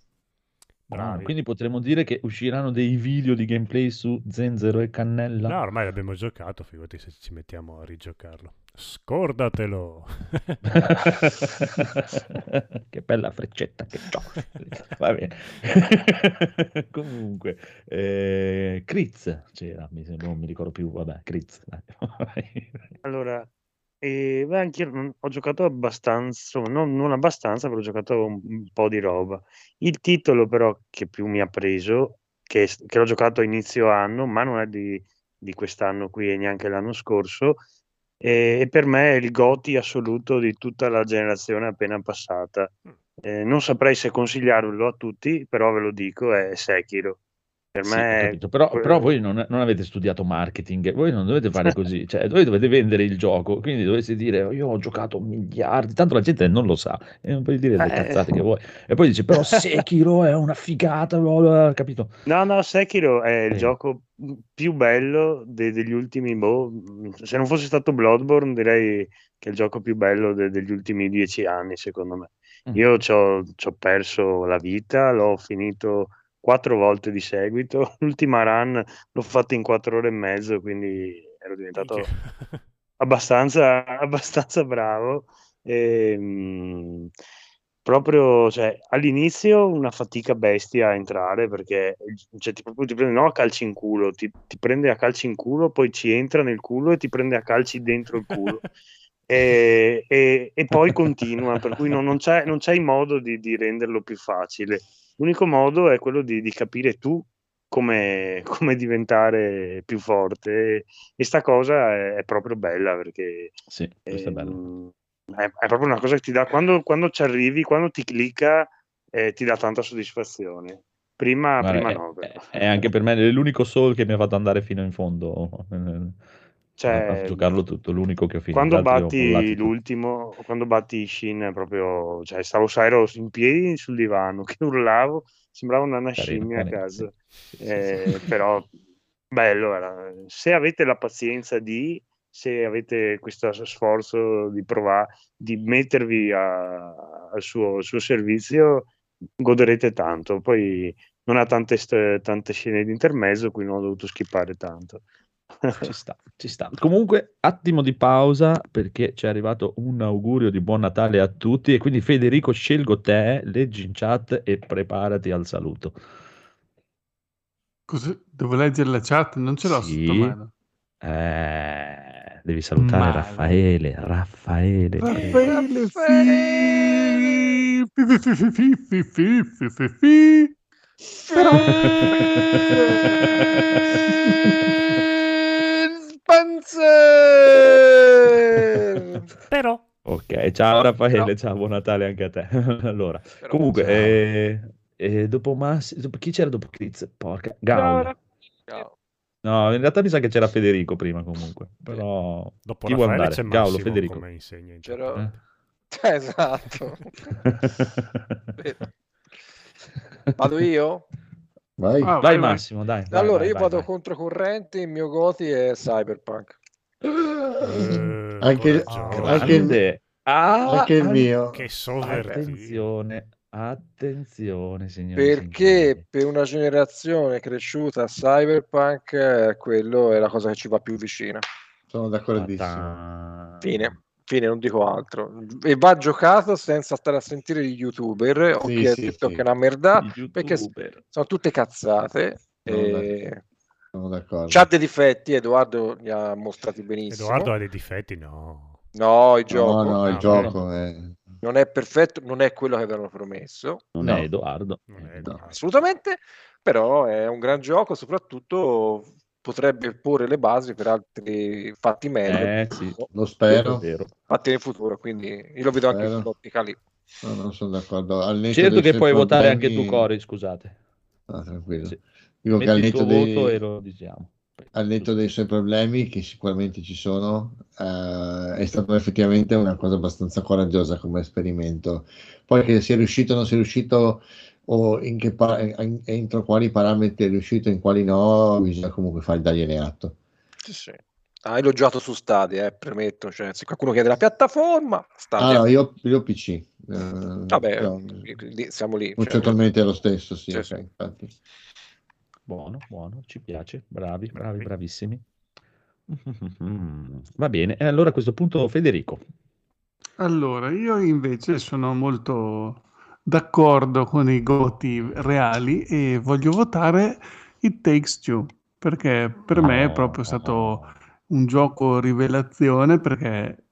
Speaker 3: Ah, quindi potremmo dire che usciranno dei video di gameplay su Zenzero e Cannella?
Speaker 4: No, ormai l'abbiamo giocato, figurati se ci mettiamo a rigiocarlo. Scordatelo!
Speaker 3: che bella freccetta che ho. Va bene. Comunque, eh, Critz c'era, mi sembra, non mi ricordo più, vabbè, Critz.
Speaker 6: allora, e beh, anch'io ho giocato abbastanza, non, non abbastanza, però ho giocato un, un po' di roba. Il titolo però che più mi ha preso, che, che l'ho giocato a inizio anno, ma non è di, di quest'anno qui e neanche l'anno scorso, e, e per me è il GOTI assoluto di tutta la generazione appena passata. Mm. Eh, non saprei se consigliarlo a tutti, però ve lo dico, è Sekiro. Per
Speaker 3: Sì,
Speaker 6: me
Speaker 3: Però, però voi non, non avete studiato marketing, voi non dovete fare così, cioè voi dovete vendere il gioco, quindi dovete dire io ho giocato miliardi, tanto la gente non lo sa, e non puoi dire le
Speaker 6: Eh,
Speaker 3: cazzate che vuoi. E poi dice però Sekiro è una figata, capito?
Speaker 6: No, no, Sekiro è il
Speaker 3: Eh.
Speaker 6: gioco più bello de- degli ultimi, boh, se non fosse stato Bloodborne direi che è il gioco più bello de- degli ultimi dieci anni, secondo me.
Speaker 3: Mm.
Speaker 6: Io ci ho perso la vita, l'ho finito quattro volte di seguito. L'ultima run l'ho fatta in quattro ore e mezzo, quindi ero diventato abbastanza, abbastanza bravo. E, mh, proprio cioè, all'inizio una fatica bestia a entrare perché cioè, ti, ti prende no, a calci in culo, ti, ti, prende a calci in culo, poi ci entra nel culo e ti prende a calci dentro il culo. e, e, e, poi continua, per cui non, non, c'è, non c'è modo di, di renderlo più facile. L'unico modo è quello di, di capire tu come, come, diventare più forte. E sta cosa è, è, proprio bella perché
Speaker 3: sì, è,
Speaker 6: ehm, è, è, proprio una cosa che ti dà quando, quando ci arrivi, quando ti clicca eh, ti dà tanta soddisfazione. Prima,
Speaker 3: Guarda,
Speaker 6: prima
Speaker 3: è,
Speaker 6: no
Speaker 3: è, anche per me l'unico soul che mi ha fatto andare fino in fondo cioè, a giocarlo tutto, l'unico che ho finito.
Speaker 6: Quando batti l'ultimo, quando batti Shin, proprio, cioè, stavo ero in piedi sul divano che urlavo, sembrava una, una scimmia a casa. Sì. Eh, sì, sì. Però bello era. Se avete la pazienza di, se avete questo sforzo di provare, di mettervi a, al, suo, suo servizio, goderete tanto. Poi non ha tante, tante scene di intermezzo, quindi non ho dovuto skippare tanto.
Speaker 3: Ci sta, ci sta. Comunque, attimo di pausa perché ci è arrivato un augurio di buon Natale a tutti e quindi Federico scelgo te, leggi in chat e preparati al saluto.
Speaker 9: Cosa? Devo leggere la chat? Non ce l'ho sì. sotto.
Speaker 3: Eh, devi salutare Male. Raffaele, Raffaele.
Speaker 9: Raffaele, sì,
Speaker 3: Però Ok, ciao Raffaele, ciao, buon Natale anche a te. allora, Però comunque, eh, eh, dopo Massi, dopo, chi c'era dopo Chris? Porca, Gaul. Ciao. No, in realtà mi sa che c'era Federico prima comunque, però
Speaker 4: dopo
Speaker 3: chi
Speaker 4: vuole
Speaker 3: andare?
Speaker 4: Gaul, Federico. Come insegna in
Speaker 10: c'era... eh? Esatto. Vado io?
Speaker 12: Vai,
Speaker 3: ah, vai, vai Massimo, dai.
Speaker 10: Allora,
Speaker 3: vai,
Speaker 10: io
Speaker 3: vai,
Speaker 10: vado
Speaker 3: vai.
Speaker 10: controcorrente, il mio Goti è Cyberpunk.
Speaker 12: Eh, anche, anche, il, ah, anche il mio.
Speaker 4: Che.
Speaker 3: Attenzione, attenzione, signori.
Speaker 10: Perché
Speaker 3: signori.
Speaker 10: per una generazione cresciuta a Cyberpunk, quello è la cosa che ci va più vicina.
Speaker 12: Sono d'accordissimo.
Speaker 10: Fine. Fine, non dico altro. E va giocato senza stare a sentire gli youtuber o
Speaker 12: Sì,
Speaker 10: chi ha
Speaker 12: sì,
Speaker 10: detto
Speaker 12: sì.
Speaker 10: che è una merda, perché sono tutte cazzate. E...
Speaker 12: Sono d'accordo.
Speaker 10: C'ha dei difetti, Edoardo li ha mostrati benissimo.
Speaker 4: Edoardo ha dei difetti, no.
Speaker 10: No, il
Speaker 12: No,
Speaker 10: gioco
Speaker 12: no, il
Speaker 4: Ah,
Speaker 12: gioco è...
Speaker 10: non è perfetto, non è quello che avevano promesso,
Speaker 3: Non
Speaker 12: No.
Speaker 3: è Edoardo.
Speaker 4: Non è
Speaker 12: No.
Speaker 4: Edoardo.
Speaker 10: assolutamente, però è un gran gioco, soprattutto potrebbe porre le basi per altri fatti meglio,
Speaker 3: Eh, sì.
Speaker 12: Lo spero.
Speaker 10: Fatti nel futuro, quindi io lo vedo anche
Speaker 12: Spero.
Speaker 10: quell'ottica lì.
Speaker 12: No, non sono d'accordo.
Speaker 3: Certo che puoi votare anche tu, Cori, scusate.
Speaker 12: No, tranquillo.
Speaker 3: Sì.
Speaker 12: Dico che al netto, dei,
Speaker 3: e diciamo.
Speaker 12: al netto dei suoi problemi, che sicuramente ci sono, eh, è stato effettivamente una cosa abbastanza coraggiosa come esperimento. Poi che sia riuscito o non sia riuscito, o in che pa- in- entro quali parametri è riuscito, in quali no, bisogna comunque fare dargliene atto.
Speaker 10: Sì, sì. Ah, giocato su Stadia, eh, premetto, cioè, se qualcuno chiede la piattaforma,
Speaker 12: Ah,
Speaker 10: Stadia.
Speaker 12: no, io, io PC. eh,
Speaker 10: Vabbè,
Speaker 12: no,
Speaker 10: lì- siamo lì. cioè,
Speaker 12: concettualmente è lo stesso, sì,
Speaker 10: Sì,
Speaker 12: ok,
Speaker 10: sì.
Speaker 12: infatti.
Speaker 3: Buono, buono, ci piace. Bravi, bravi, bravissimi. Va bene, e allora a questo punto Federico.
Speaker 9: Allora, io invece sono molto d'accordo con i goti reali e voglio votare It Takes Two, perché per me è proprio stato un gioco rivelazione, perché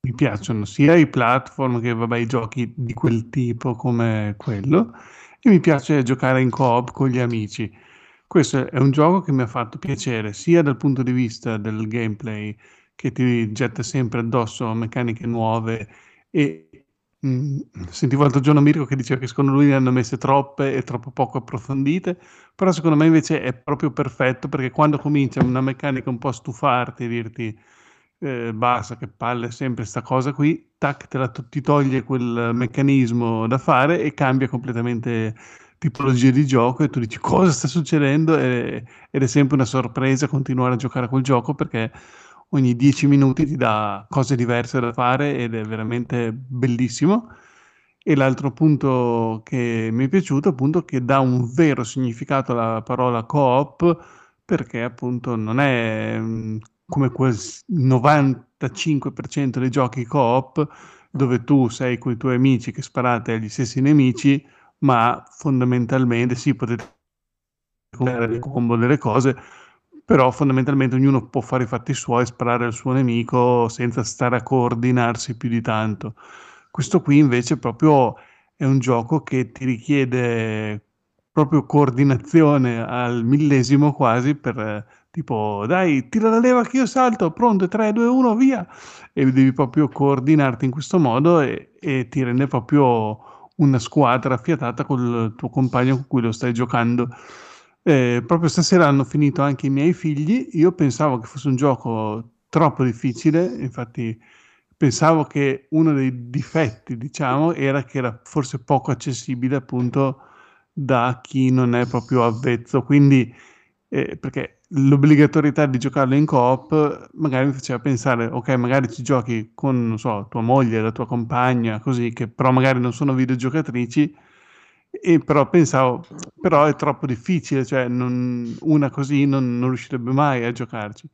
Speaker 9: mi piacciono sia i platform che vabbè, i giochi di quel tipo come quello, e mi piace giocare in coop con gli amici. Questo è un gioco che mi ha fatto piacere sia dal punto di vista del gameplay, che ti getta sempre addosso meccaniche nuove e mh, sentivo l'altro giorno Mirko che diceva che secondo lui ne hanno messe troppe e troppo poco approfondite, però secondo me invece è proprio perfetto perché quando comincia una meccanica un po' a stufarti, dirti eh, basta, che palle sempre sta cosa qui, tac, te la ti toglie quel meccanismo da fare e cambia completamente tipologia di gioco e tu dici cosa sta succedendo e- ed è sempre una sorpresa continuare a giocare a quel gioco perché ogni 10 minuti ti dà cose diverse da fare ed è veramente bellissimo. E l'altro punto che mi è piaciuto appunto è che dà un vero significato alla parola coop perché appunto non è mm, come quel s- 95% dei giochi coop dove tu sei con i tuoi amici che sparate agli stessi nemici, ma fondamentalmente sì, potete fare le combo delle cose, però fondamentalmente ognuno può fare i fatti suoi, sparare al suo nemico senza stare a coordinarsi più di tanto. Questo qui invece proprio è un gioco che ti richiede proprio coordinazione al millesimo quasi per tipo dai tira la leva che io salto, pronto, 3, 2, 1, via e devi proprio coordinarti in questo modo e, e ti rende proprio una squadra affiatata col tuo compagno con cui lo stai giocando. Eh, proprio stasera hanno finito anche i miei figli. Io pensavo che fosse un gioco troppo difficile, infatti pensavo che uno dei difetti, diciamo, era che era forse poco accessibile appunto da chi non è proprio avvezzo. Quindi, eh, perché l'obbligatorietà di giocarlo in coop magari mi faceva pensare, ok, magari ci giochi con, non so, tua moglie, la tua compagna, così, che però magari non sono videogiocatrici, e però pensavo, però è troppo difficile, cioè non- una così non, non riuscirebbe mai a giocarci.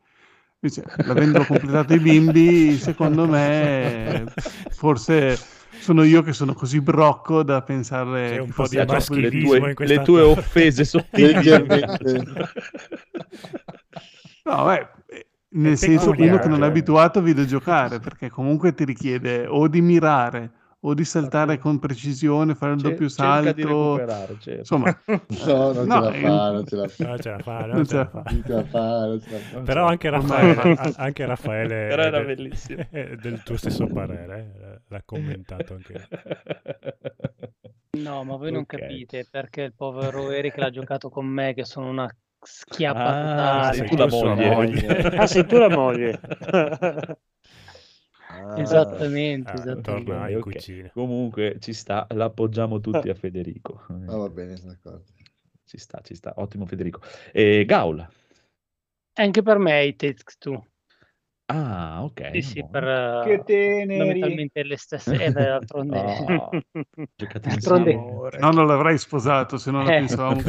Speaker 9: Invece, l'avendo completato i bimbi, secondo me, forse sono io che sono così brocco da pensare
Speaker 4: C'è un po' di
Speaker 9: troppo
Speaker 3: le
Speaker 4: maschilismo
Speaker 3: tue,
Speaker 4: in questa
Speaker 3: le tue offese sottili.
Speaker 9: No, beh, eh, nel
Speaker 4: È
Speaker 9: senso uno che non è abituato a videogiocare, perché comunque ti richiede o di mirare o di saltare con precisione, fare il doppio salto.
Speaker 3: Certo.
Speaker 9: Insomma,
Speaker 12: no, non
Speaker 9: no,
Speaker 12: ce la fa, non ce la fa.
Speaker 4: Non ce la fa,
Speaker 9: Non ce la fa.
Speaker 12: Non ce la fa, non ce la fa.
Speaker 4: Però anche Raffaele, anche Raffaele
Speaker 13: Però
Speaker 4: è
Speaker 13: era
Speaker 4: del-
Speaker 13: bellissimo.
Speaker 4: è del tuo stesso parere, eh, l'ha commentato anche.
Speaker 7: No, ma voi non capite perché il povero Eric l'ha giocato con me, che sono una schiappa
Speaker 3: Ah, sei tu la moglie.
Speaker 4: moglie.
Speaker 6: Ah, sei tu la moglie.
Speaker 11: Ah,
Speaker 7: Esattamente,
Speaker 4: Ah,
Speaker 7: esattamente.
Speaker 4: torna in
Speaker 3: ok.
Speaker 4: cucina.
Speaker 3: Comunque ci sta, l'appoggiamo tutti a Federico.
Speaker 12: Ah, va bene, d'accordo.
Speaker 3: Ci sta, ci sta. Ottimo Federico. E Gaul.
Speaker 7: Anche per me i Takes Two.
Speaker 3: Ah, ok.
Speaker 7: Sì, sì, per eh,
Speaker 13: Che teneri.
Speaker 7: fondamentalmente le stesse. Eh, d'altronde.
Speaker 3: Oh,
Speaker 7: D'altronde-
Speaker 9: no, non l'avrei sposato se non la
Speaker 7: Eh.
Speaker 9: pensavamo.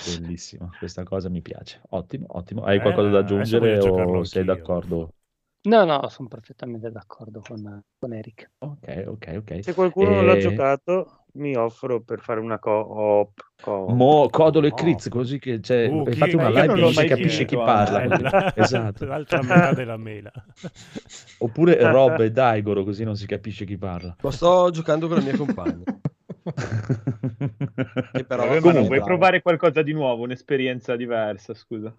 Speaker 3: Bellissimo, questa cosa mi piace. Ottimo, ottimo. Hai
Speaker 4: Eh,
Speaker 3: qualcosa da aggiungere o sei d'accordo?
Speaker 7: No, no, sono perfettamente d'accordo con, con Eric.
Speaker 3: Ok, ok, ok.
Speaker 6: Se qualcuno non l'ha
Speaker 3: Eh,
Speaker 6: giocato, mi offro per fare una co-op. co-
Speaker 3: Mo Codolo e
Speaker 4: No.
Speaker 3: Criz, così che c'è,
Speaker 4: Uh,
Speaker 3: hai
Speaker 4: chi-
Speaker 3: fatto una live
Speaker 4: non
Speaker 3: e non si capisce chi parla. così. Esatto.
Speaker 4: L'altra metà della mela.
Speaker 3: Oppure Rob e Daigoro, così non si capisce chi parla.
Speaker 11: Lo sto giocando con la mia compagna. Che però
Speaker 13: Vabbè, ma non
Speaker 3: Comunque.
Speaker 13: vuoi provare qualcosa di nuovo, un'esperienza diversa, scusa.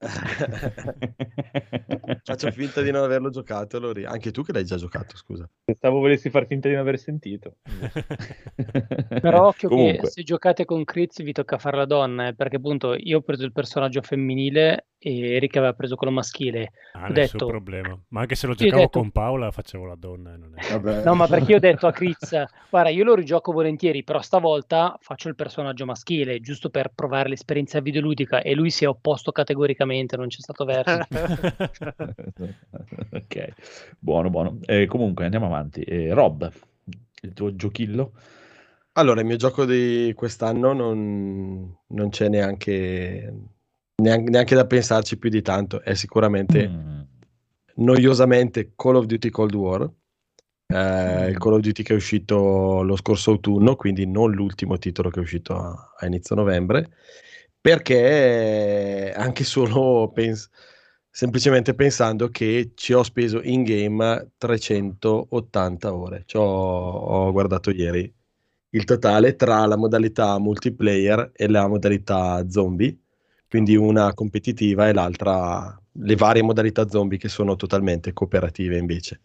Speaker 11: Faccio finta di non averlo giocato, Lori. Anche tu che l'hai già giocato, scusa.
Speaker 13: Pensavo volessi far finta di non aver sentito.
Speaker 7: Però occhio che
Speaker 3: Comunque,
Speaker 7: se giocate con Critz vi tocca fare la donna, eh, perché appunto io ho preso il personaggio femminile e Eric aveva preso quello maschile.
Speaker 4: Ah,
Speaker 7: Ho
Speaker 4: nessun
Speaker 7: detto,
Speaker 4: problema. Ma anche se lo giocavo
Speaker 7: detto-
Speaker 4: con Paola facevo la donna. e Non è...
Speaker 12: Vabbè.
Speaker 7: no, ma perché io ho detto a Critz, guarda, io lo rigioco volentieri, però stavolta faccio il personaggio maschile, giusto per provare l'esperienza videoludica e lui si è opposto categoricamente, non c'è stato verso.
Speaker 3: ok, buono, buono. Eh, comunque andiamo avanti. Eh, Rob, il tuo giochillo?
Speaker 11: Allora, il mio gioco di quest'anno non, non c'è neanche, neanche, neanche da pensarci più di tanto. È sicuramente
Speaker 3: Mm.
Speaker 11: noiosamente Call of Duty Cold War. Eh,
Speaker 3: Mm.
Speaker 11: il Call of Duty che è uscito lo scorso autunno, quindi non l'ultimo titolo che è uscito a, a inizio novembre, perché anche solo pens- semplicemente pensando che ci ho speso in game 380 ore. Ci ho, ho guardato ieri il totale tra la modalità multiplayer e la modalità zombie, quindi una competitiva e l'altra le varie modalità zombie che sono totalmente cooperative invece.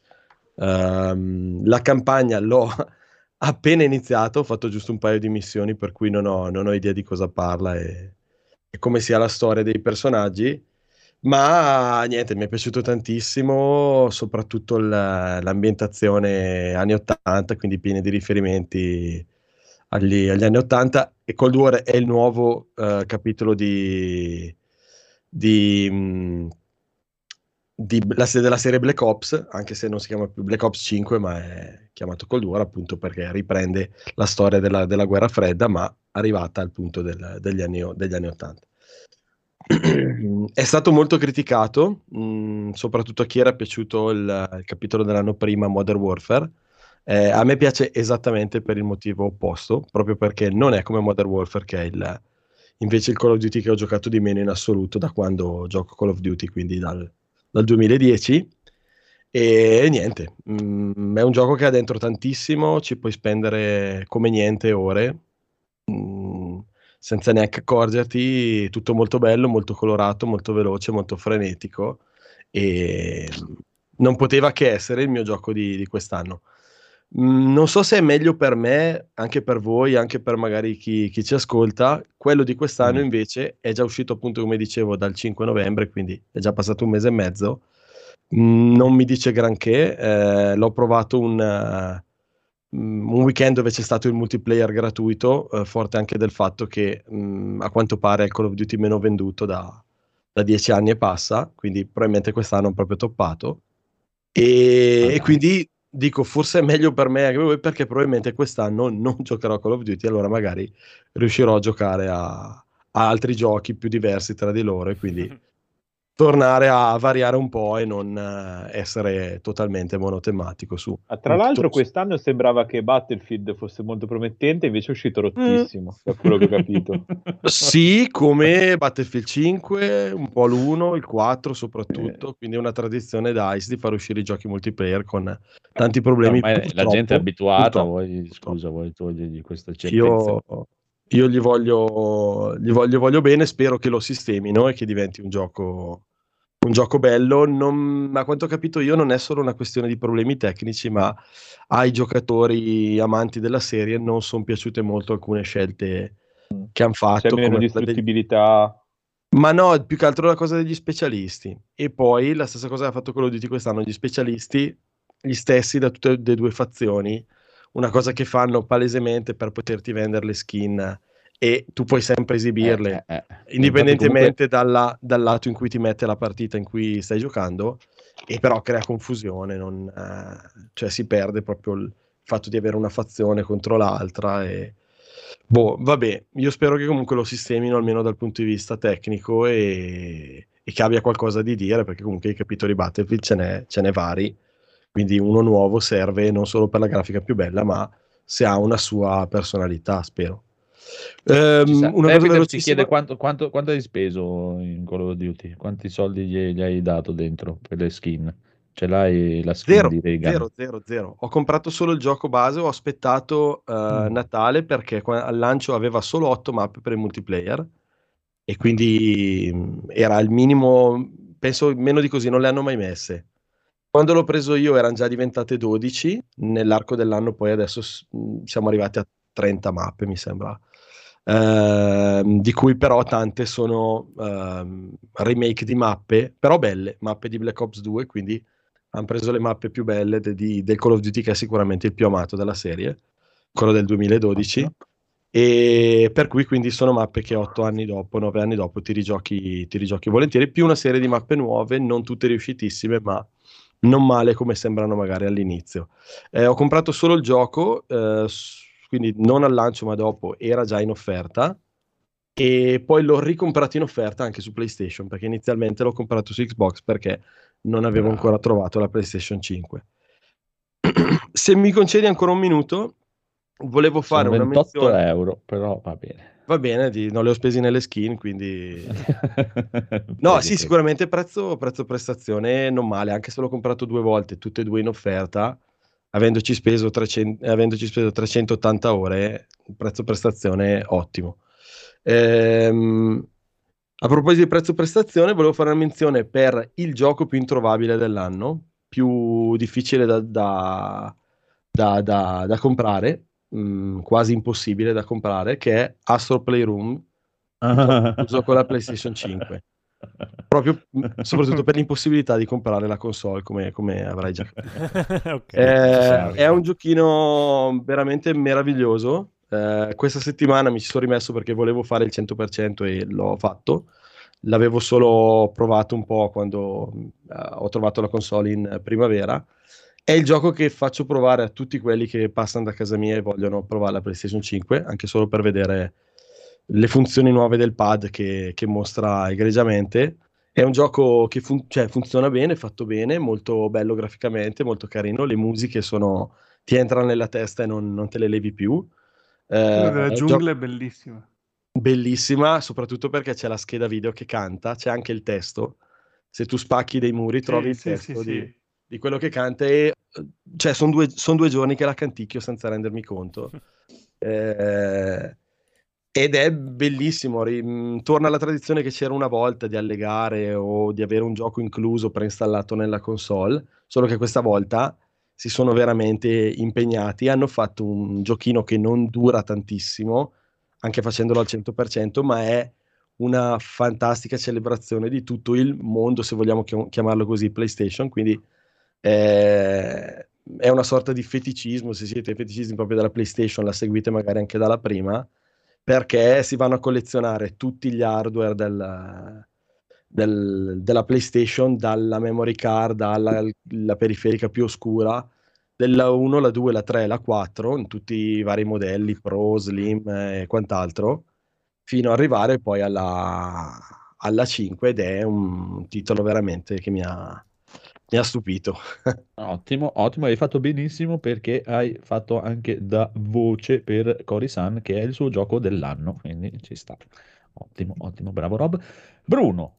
Speaker 11: Ehm, la campagna l'ho appena iniziato, ho fatto giusto un paio di missioni per cui non ho, non ho idea di cosa parla e, e come sia la storia dei personaggi. Ma niente, mi è piaciuto tantissimo, soprattutto l- l'ambientazione anni 80, quindi piena di riferimenti agli, agli anni 80 e Cold War è il nuovo eh, capitolo di, di, mh, di- la della serie Black Ops, anche se non si chiama più Black Ops 5, ma è chiamato Cold War appunto perché riprende la storia della, della guerra fredda, ma arrivata al punto del- degli, anni, degli anni 80. È stato molto criticato, mh, soprattutto a chi era piaciuto il, il capitolo dell'anno prima, Modern Warfare. Eh, a me piace esattamente per il motivo opposto, proprio perché non è come Modern Warfare, che è il, invece il Call of Duty che ho giocato di meno in assoluto da quando gioco Call of Duty, quindi dal, dal 2010. E niente, mh, è un gioco che ha dentro tantissimo, ci puoi spendere come niente ore, mh, senza neanche accorgerti, tutto molto bello, molto colorato, molto veloce, molto frenetico e non poteva che essere il mio gioco di, di quest'anno. Non so se è meglio per me, anche per voi, anche per magari chi, chi ci ascolta. Quello di quest'anno
Speaker 3: Mm.
Speaker 11: invece è già uscito appunto, come dicevo, dal 5 novembre, quindi è già passato un mese e mezzo. Mm, Non mi dice granché, eh, l'ho provato un, mm, un weekend dove c'è stato il multiplayer gratuito, eh, forte anche del fatto che mm, a quanto pare è il Call of Duty meno venduto da, da 10 anni e passa, quindi probabilmente quest'anno ho proprio toppato. E, e quindi dico, forse è meglio per me anche voi perché probabilmente quest'anno non giocherò a Call of Duty, allora magari riuscirò a giocare a, a altri giochi più diversi tra di loro e quindi tornare a variare un po' e non uh, essere totalmente monotematico su.
Speaker 13: Ah, tra l'altro, quest'anno sembrava che Battlefield fosse molto promettente, invece è uscito rottissimo, mm. da quello che ho capito.
Speaker 11: sì, come Battlefield 5, un po' l'1, il 4 soprattutto, eh. quindi è una tradizione DICE di far uscire i giochi multiplayer con tanti problemi.
Speaker 3: No, la gente è abituata, vuoi, scusa, vuoi togliergli questa
Speaker 11: certezza? Io io gli voglio, gli voglio, voglio bene, spero che lo sistemino e che diventi un gioco, un gioco bello. Non, a quanto ho capito io non è solo una questione di problemi tecnici, ma ai giocatori amanti della serie non sono piaciute molto alcune scelte che hanno fatto.
Speaker 13: C'è meno distruttibilità.
Speaker 11: Degli... Ma no, più che altro la cosa degli specialisti. E poi la stessa cosa ha fatto quello di quest'anno, gli specialisti, gli stessi da tutte le due fazioni una cosa che fanno palesemente per poterti vendere le skin e tu puoi sempre esibirle, eh, eh, eh. indipendentemente comunque... dalla, dal lato in cui ti mette la partita in cui stai giocando, e però crea confusione, non, eh, cioè si perde proprio il fatto di avere una fazione contro l'altra e... Boh, vabbè, io spero che comunque lo sistemino almeno dal punto di vista tecnico e, e che abbia qualcosa di dire, perché comunque i capitoli Battlefield ce n'è, ce n'è vari quindi uno nuovo serve non solo per la grafica più bella, ma se ha una sua personalità, spero.
Speaker 3: Um, una cosa velocissima... ci chiede quanto, quanto, quanto, hai speso in Call of Duty, quanti soldi gli, gli, hai dato dentro per le skin? Ce l'hai la skin
Speaker 11: zero,
Speaker 3: di Reagan?
Speaker 11: Zero, zero, zero. Ho comprato solo il gioco base, ho aspettato uh, mm. Natale perché al lancio aveva solo 8 mappe per il multiplayer e quindi mm, era il minimo, penso meno di così, non le hanno mai messe. Quando l'ho preso io erano già diventate 12, nell'arco dell'anno poi adesso mhmm, siamo arrivati a 30 mappe, mi sembra. Uh, di cui però tante sono uh, remake di mappe, però belle, mappe di Black Ops 2, quindi hanno preso le mappe più belle de, di, del Call of Duty che è sicuramente il più amato della serie, quello del 2012. E per cui quindi sono mappe che 8 anni dopo, 9 anni dopo ti rigiochi, ti rigiochi volentieri, più una serie di mappe nuove, non tutte riuscitissime, ma non male come sembrano magari all'inizio. Eh, ho comprato solo il gioco, eh, quindi non al lancio ma dopo, era già in offerta e poi l'ho ricomprato in offerta anche su PlayStation perché inizialmente l'ho comprato su Xbox perché non avevo ancora trovato la PlayStation 5. Se mi concedi ancora un minuto, volevo fare
Speaker 3: Sono
Speaker 11: una
Speaker 3: 28 menzione... euro, però va bene.
Speaker 11: Va bene, di, non le ho spesi nelle skin, quindi... no, sì, sicuramente prezzo, prezzo prestazione non male, anche se l'ho comprato due volte, tutte e due in offerta, avendoci speso, 300, avendoci speso 380 ore, prezzo prestazione ottimo. Ehm, a proposito di prezzo prestazione, volevo fare una menzione per il gioco più introvabile dell'anno, più difficile da, da, da, da comprare, mh, mm, quasi impossibile da comprare, che è Astro Playroom, uso con la PlayStation 5. Proprio mm, soprattutto per l'impossibilità di comprare la console, come, come avrai già capito. okay, eh, è un giochino veramente meraviglioso. Eh, questa settimana mi ci sono rimesso perché volevo fare il 100% e l'ho fatto. L'avevo solo provato un po' quando uh, ho trovato la console in primavera è il gioco che faccio provare a tutti quelli che passano da casa mia e vogliono provare la PlayStation 5, anche solo per vedere le funzioni nuove del pad che, che mostra egregiamente. È un gioco che fun- cioè, funziona bene, fatto bene, molto bello graficamente, molto carino. Le musiche sono, ti entrano nella testa e non, non te le levi più.
Speaker 9: Eh, della giungla gio- è bellissima.
Speaker 11: Bellissima, soprattutto perché c'è la scheda video che canta, c'è anche il testo. Se tu spacchi dei muri, trovi il
Speaker 9: sì,
Speaker 11: testo
Speaker 9: sì,
Speaker 11: di,
Speaker 9: sì
Speaker 11: di quello che canta e cioè sono due, son due, giorni che la canticchio senza rendermi conto. Eh, ed è bellissimo ri- torna alla tradizione che c'era una volta di allegare o di avere un gioco incluso preinstallato nella console solo che questa volta si sono veramente impegnati hanno fatto un giochino che non dura tantissimo anche facendolo al 100% ma è una fantastica celebrazione di tutto il mondo se vogliamo chiamarlo così PlayStation quindi eh, è una sorta di feticismo, se siete feticisti proprio della PlayStation, la seguite magari anche dalla prima, perché si vanno a collezionare tutti gli hardware del, del, della PlayStation, dalla memory card alla periferica più oscura, della 1, la 2, la 3, la 4, in tutti i vari modelli, Pro, Slim e quant'altro, fino ad arrivare poi alla, alla 5 ed è un titolo veramente che mi ha, mi ha stupito.
Speaker 3: ottimo, ottimo, hai fatto benissimo perché hai fatto anche da voce per Cory-san che è il suo gioco dell'anno, quindi ci sta. Ottimo, ottimo, bravo Rob. Bruno.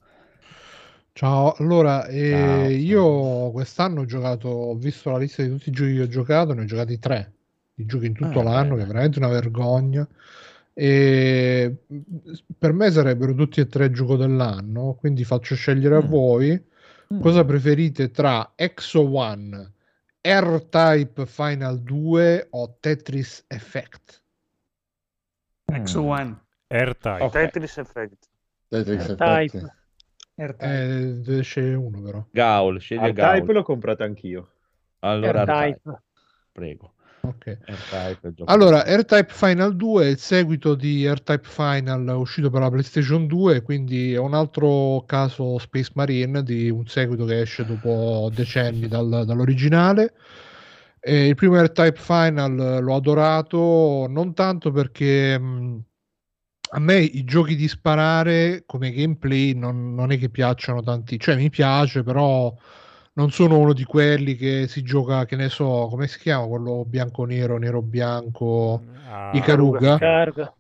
Speaker 8: Ciao, allora eh, ciao, io quest'anno ho giocato, ho visto la lista di tutti i giochi che ho giocato, ne ho giocati tre, i giochi in tutto ah, l'anno, bene. che è veramente una vergogna. E per me sarebbero tutti e tre gioco dell'anno, quindi faccio scegliere mm. a voi mm. Cosa preferite tra Exo One, R-Type Final 2 o Tetris Effect.
Speaker 9: Exo mm. One.
Speaker 4: R-Type.
Speaker 6: Okay. Tetris Effect.
Speaker 12: Tetris Effect.
Speaker 8: Eh, deve scegliere uno però.
Speaker 3: Gaul, scegli
Speaker 13: Gaul. Type l'ho comprato anch'io.
Speaker 3: Allora, R-Type. Prego.
Speaker 8: Okay. allora, R-Type Final 2 è il seguito di R-Type Final uscito per la PlayStation 2, quindi è un altro caso Space Marine di un seguito che esce dopo decenni dal, dall'originale. E il primo R-Type Final l'ho adorato non tanto perché mh, a me i giochi di sparare come gameplay non, non è che piacciono tanti, cioè mi piace, però non sono uno di quelli che si gioca, che ne so, come si chiama quello bianco-nero, nero-bianco, ah, Icaruga. Icaruga.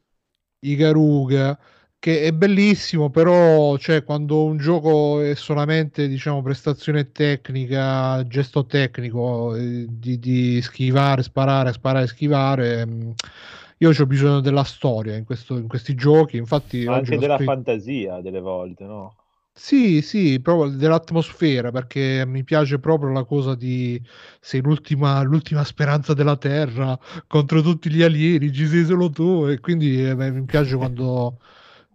Speaker 8: Icaruga che è bellissimo, però cioè, quando un gioco è solamente diciamo, prestazione tecnica, gesto tecnico, eh, di, di, schivare, sparare, sparare, schivare, mh, mm, io ho bisogno della storia in, questo, in questi giochi. Infatti,
Speaker 13: anche della scritto... fantasia delle volte, no?
Speaker 8: Sì, sì, proprio dell'atmosfera, perché mi piace proprio la cosa di sei l'ultima, l'ultima speranza della Terra contro tutti gli alieni, ci sei solo tu, e quindi eh, beh, mi piace quando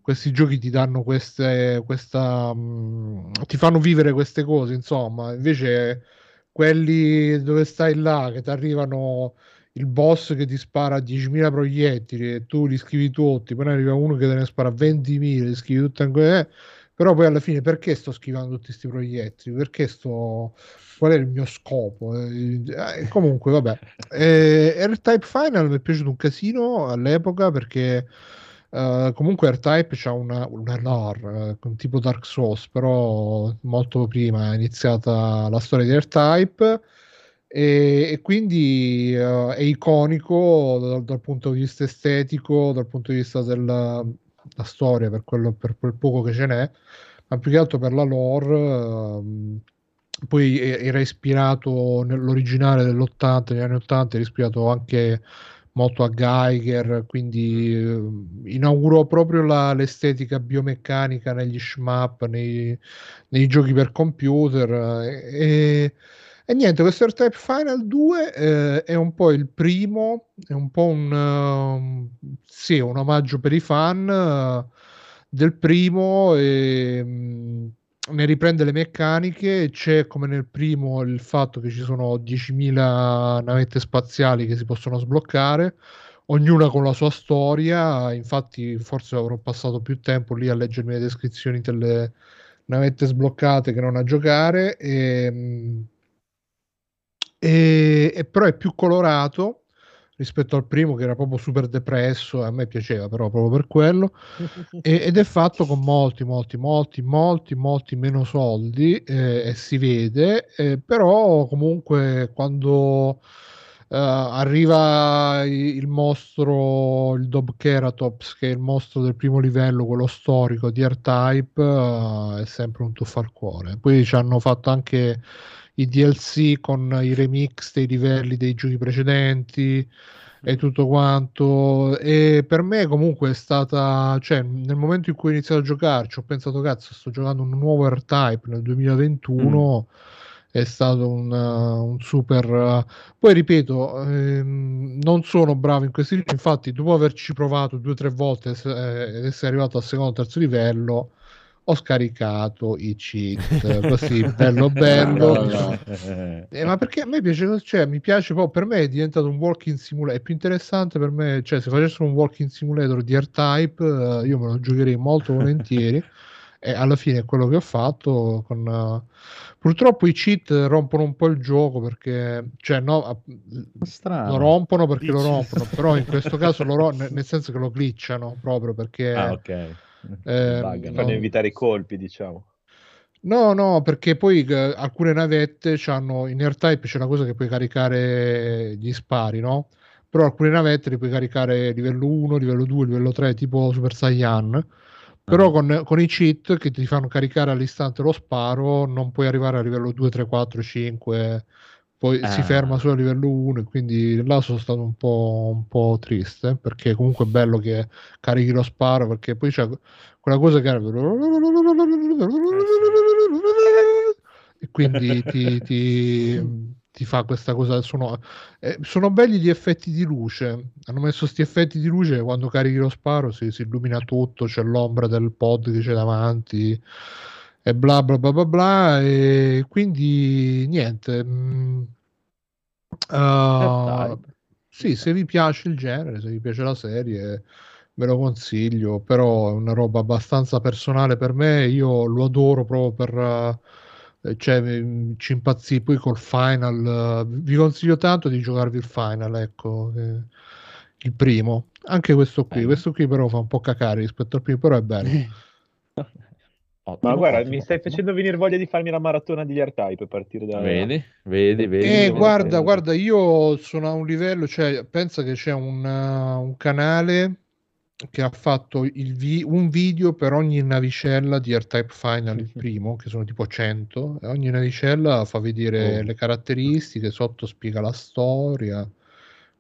Speaker 8: questi giochi ti danno queste, questa, mh, mm, ti fanno vivere queste cose, insomma, invece quelli dove stai là, che ti arrivano il boss che ti spara 10.000 proiettili e tu li scrivi tutti, poi ne arriva uno che te ne spara 20.000, li scrivi tutti anche... Eh, però poi alla fine perché sto schivando tutti questi proiettili? Perché sto... Qual è il mio scopo? Eh, eh comunque, vabbè. Eh, R-Type Final mi è piaciuto un casino all'epoca perché uh, comunque R-Type c'ha una, una lore, uh, tipo Dark Souls, però molto prima è iniziata la storia di R-Type e, e quindi uh, è iconico dal, dal, punto di vista estetico, dal punto di vista della storia, per, quello, per quel poco che ce n'è, ma più che altro per la lore. Uh, poi era ispirato nell'originale dell'80, negli anni 80, era ispirato anche molto a Geiger, quindi eh, inaugurò proprio la, l'estetica biomeccanica negli shmup, nei, nei giochi per computer eh, e, e niente, questo R-Type Final 2 eh, è un po' il primo, è un po' un, uh, sì, un omaggio per i fan uh, del primo e um, ne riprende le meccaniche. C'è come nel primo il fatto che ci sono 10.000 navette spaziali che si possono sbloccare, ognuna con la sua storia. Infatti, forse avrò passato più tempo lì a leggermi le descrizioni delle navette sbloccate che non a giocare. E, um, e, e però è più colorato rispetto al primo che era proprio super depresso, a me piaceva però proprio per quello, e, ed è fatto con molti, molti, molti, molti, molti meno soldi eh, e si vede, eh, però comunque quando eh, arriva il mostro, il Dobkeratops, che è il mostro del primo livello, quello storico di R-Type, eh, è sempre un tuffo al cuore. Poi ci hanno fatto anche i DLC con i remix dei livelli dei giochi precedenti e tutto quanto. E per me comunque è stata cioè nel momento in cui ho iniziato a giocarci ho pensato cazzo sto giocando un nuovo R-Type nel 2021 mm. è stato un, uh, un super uh... poi ripeto ehm, non sono bravo in questi infatti dopo averci provato due o tre volte eh, ed essere arrivato al secondo o terzo livello ho scaricato i cheat così bello bello no, no. Eh, ma perché a me piace cioè mi piace poi per me è diventato un walking simulator è più interessante per me cioè se facessero un walking simulator di R-Type uh, io me lo giocherei molto volentieri e alla fine è quello che ho fatto con, uh, purtroppo i cheat rompono un po' il gioco perché cioè no Strano. lo rompono perché Dici. lo rompono però in questo caso lo rom- nel senso che lo glitchano proprio perché
Speaker 3: ah, okay Eh,
Speaker 13: per no. evitare i colpi, diciamo.
Speaker 8: No, no, perché poi eh, alcune navette hanno in AirType c'è una cosa che puoi caricare gli spari, no? Però alcune navette le puoi caricare livello 1, livello 2, livello 3, tipo Super Saiyan. Però ah. con, con, i cheat che ti fanno caricare all'istante lo sparo non puoi arrivare a livello 2, 3, 4, 5 poi ah. si ferma solo a livello 1 e quindi là sono stato un po', un po' triste perché comunque è bello che carichi lo sparo perché poi c'è quella cosa che e quindi ti, ti, ti fa questa cosa sono, eh, sono, belli gli effetti di luce hanno messo questi effetti di luce quando carichi lo sparo si, si illumina tutto c'è l'ombra del pod che c'è davanti e bla bla bla bla bla e quindi niente mh, uh, sì se vi piace il genere se vi piace la serie ve lo consiglio però è una roba abbastanza personale per me io lo adoro proprio per uh, cioè ci impazzì poi col final uh, vi consiglio tanto di giocarvi il final ecco eh, il primo. Anche questo qui questo qui però fa un po' cacare rispetto al primo però è bello
Speaker 13: Ottimo, Ma guarda, ottimo, mi stai ottimo. facendo venire voglia di farmi la maratona degli R-Type a partire da...
Speaker 3: Vedi, vedi, vedi.
Speaker 8: Eh, guarda, vedi. guarda, io sono a un livello, cioè, pensa che c'è un, uh, un canale che ha fatto vi- un video per ogni navicella di R-Type Final, il primo, che sono tipo 100, e ogni navicella fa vedere oh. le caratteristiche, sotto spiega la storia.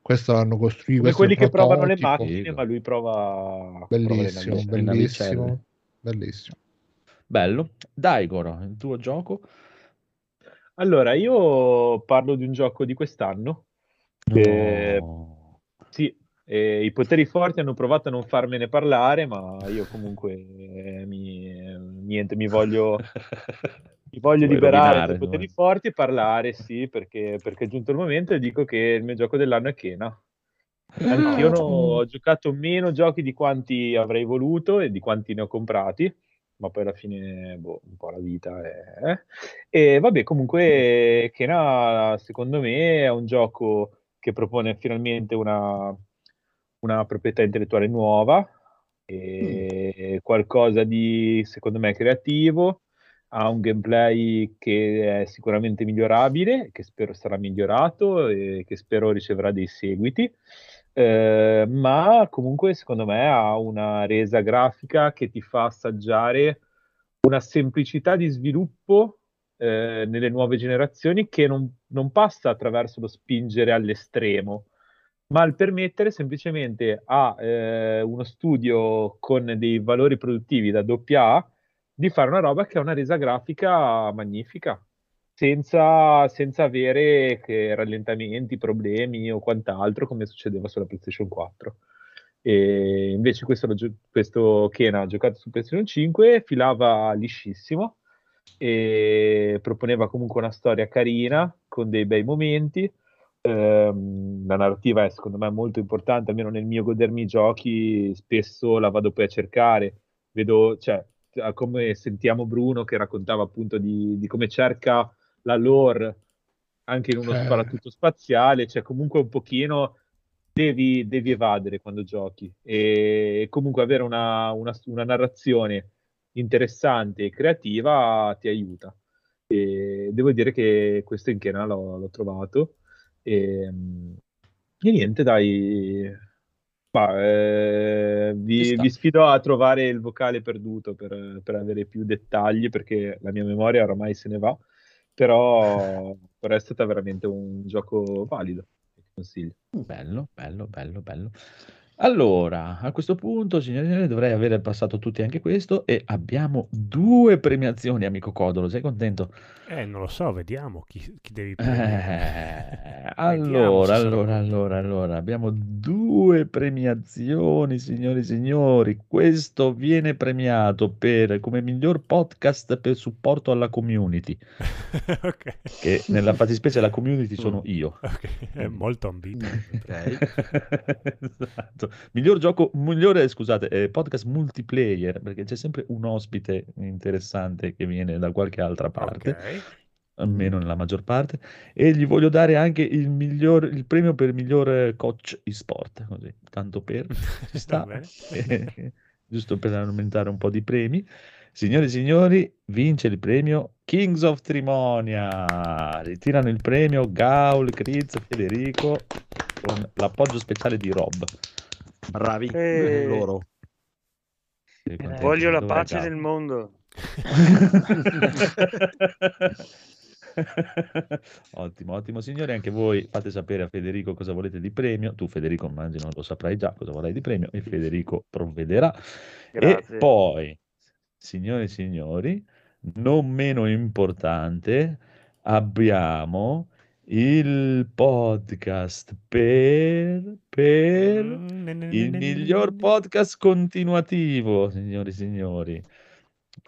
Speaker 8: Questo l'hanno costruito.
Speaker 13: Come quelli che provano le macchine, ma lui prova...
Speaker 8: Bellissimo, prova bellissimo, bellissimo.
Speaker 3: Bello. Dai, Goro, il tuo gioco?
Speaker 13: Allora, io parlo di un gioco di quest'anno. Che...
Speaker 3: No.
Speaker 13: Sì, eh, i poteri forti hanno provato a non farmene parlare, ma io comunque eh, mi, niente, mi voglio, mi voglio liberare dai poteri no? forti e parlare, sì, perché, perché, è giunto il momento e dico che il mio gioco dell'anno è Kena. Anch'io no, ho giocato meno giochi di quanti avrei voluto e di quanti ne ho comprati ma poi alla fine boh, un po' la vita è... Eh. E vabbè, comunque Kena secondo me è un gioco che propone finalmente una, una proprietà intellettuale nuova, mm. qualcosa di secondo me creativo, ha un gameplay che è sicuramente migliorabile, che spero sarà migliorato e che spero riceverà dei seguiti. Eh, ma comunque secondo me ha una resa grafica che ti fa assaggiare una semplicità di sviluppo eh, nelle nuove generazioni che non, non, passa attraverso lo spingere all'estremo, ma il permettere semplicemente a eh, uno studio con dei valori produttivi da doppia A di fare una roba che ha una resa grafica magnifica senza, senza avere rallentamenti, problemi o quant'altro come succedeva sulla PlayStation 4. E invece questo, questo Kena ha giocato su PlayStation 5, filava liscissimo e proponeva comunque una storia carina con dei bei momenti. Ehm, la narrativa è secondo me molto importante, almeno nel mio godermi i giochi, spesso la vado poi a cercare, vedo, cioè, come sentiamo Bruno che raccontava appunto di, di come cerca la lore anche in uno eh. sparatutto spaziale, cioè comunque un pochino devi, devi evadere quando giochi e comunque avere una, una, una narrazione interessante e creativa ti aiuta. E devo dire che questo in Kena l'ho, l'ho trovato e, e, niente, dai. Ma, eh, vi, vi, sfido a trovare il vocale perduto per, per avere più dettagli perché la mia memoria ormai se ne va però, però è stato veramente un gioco valido, consiglio.
Speaker 3: Bello, bello, bello, bello. Allora, a questo punto, signori e signori, dovrei aver passato tutti anche questo e abbiamo due premiazioni, amico Codolo. Sei contento?
Speaker 4: Eh, non lo so, vediamo chi, chi devi
Speaker 3: premiare. Eh, allora, allora, allora, allora, abbiamo due premiazioni, signori e signori. Questo viene premiato per, come miglior podcast per supporto alla community.
Speaker 4: okay.
Speaker 3: Che nella fattispecie la community sono mm. io.
Speaker 4: Okay. È molto ambito.
Speaker 3: ok. esatto miglior gioco, migliore, scusate, eh, podcast multiplayer, perché c'è sempre un ospite interessante che viene da qualche altra parte.
Speaker 4: Okay.
Speaker 3: Almeno nella maggior parte, e gli voglio dare anche il, miglior, il premio per miglior coach e-sport, così tanto per ci sta. giusto per aumentare un po' di premi. Signore e signori, vince il premio Kings of Trimonia. Ritirano il premio Gaul, Kriz, Federico con l'appoggio speciale di Rob.
Speaker 11: Bravi e... loro.
Speaker 6: Voglio la pace nel mondo.
Speaker 3: ottimo, ottimo signore, anche voi fate sapere a Federico cosa volete di premio. Tu Federico immagino lo saprai già cosa vorrai di premio e Federico provvederà. Grazie. E poi, signore e signori, non meno importante, abbiamo il podcast per, per il miglior podcast continuativo, signori e signori.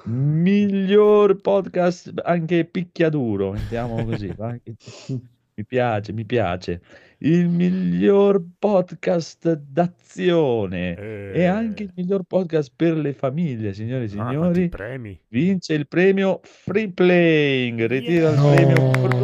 Speaker 3: Miglior podcast anche picchiaduro, mettiamo così. mi piace, mi piace. Il miglior podcast d'azione eh... e anche il miglior podcast per le famiglie, signore e signori.
Speaker 4: Ah,
Speaker 3: vince il premio Free Playing. Ritira yeah. il premio Bruno.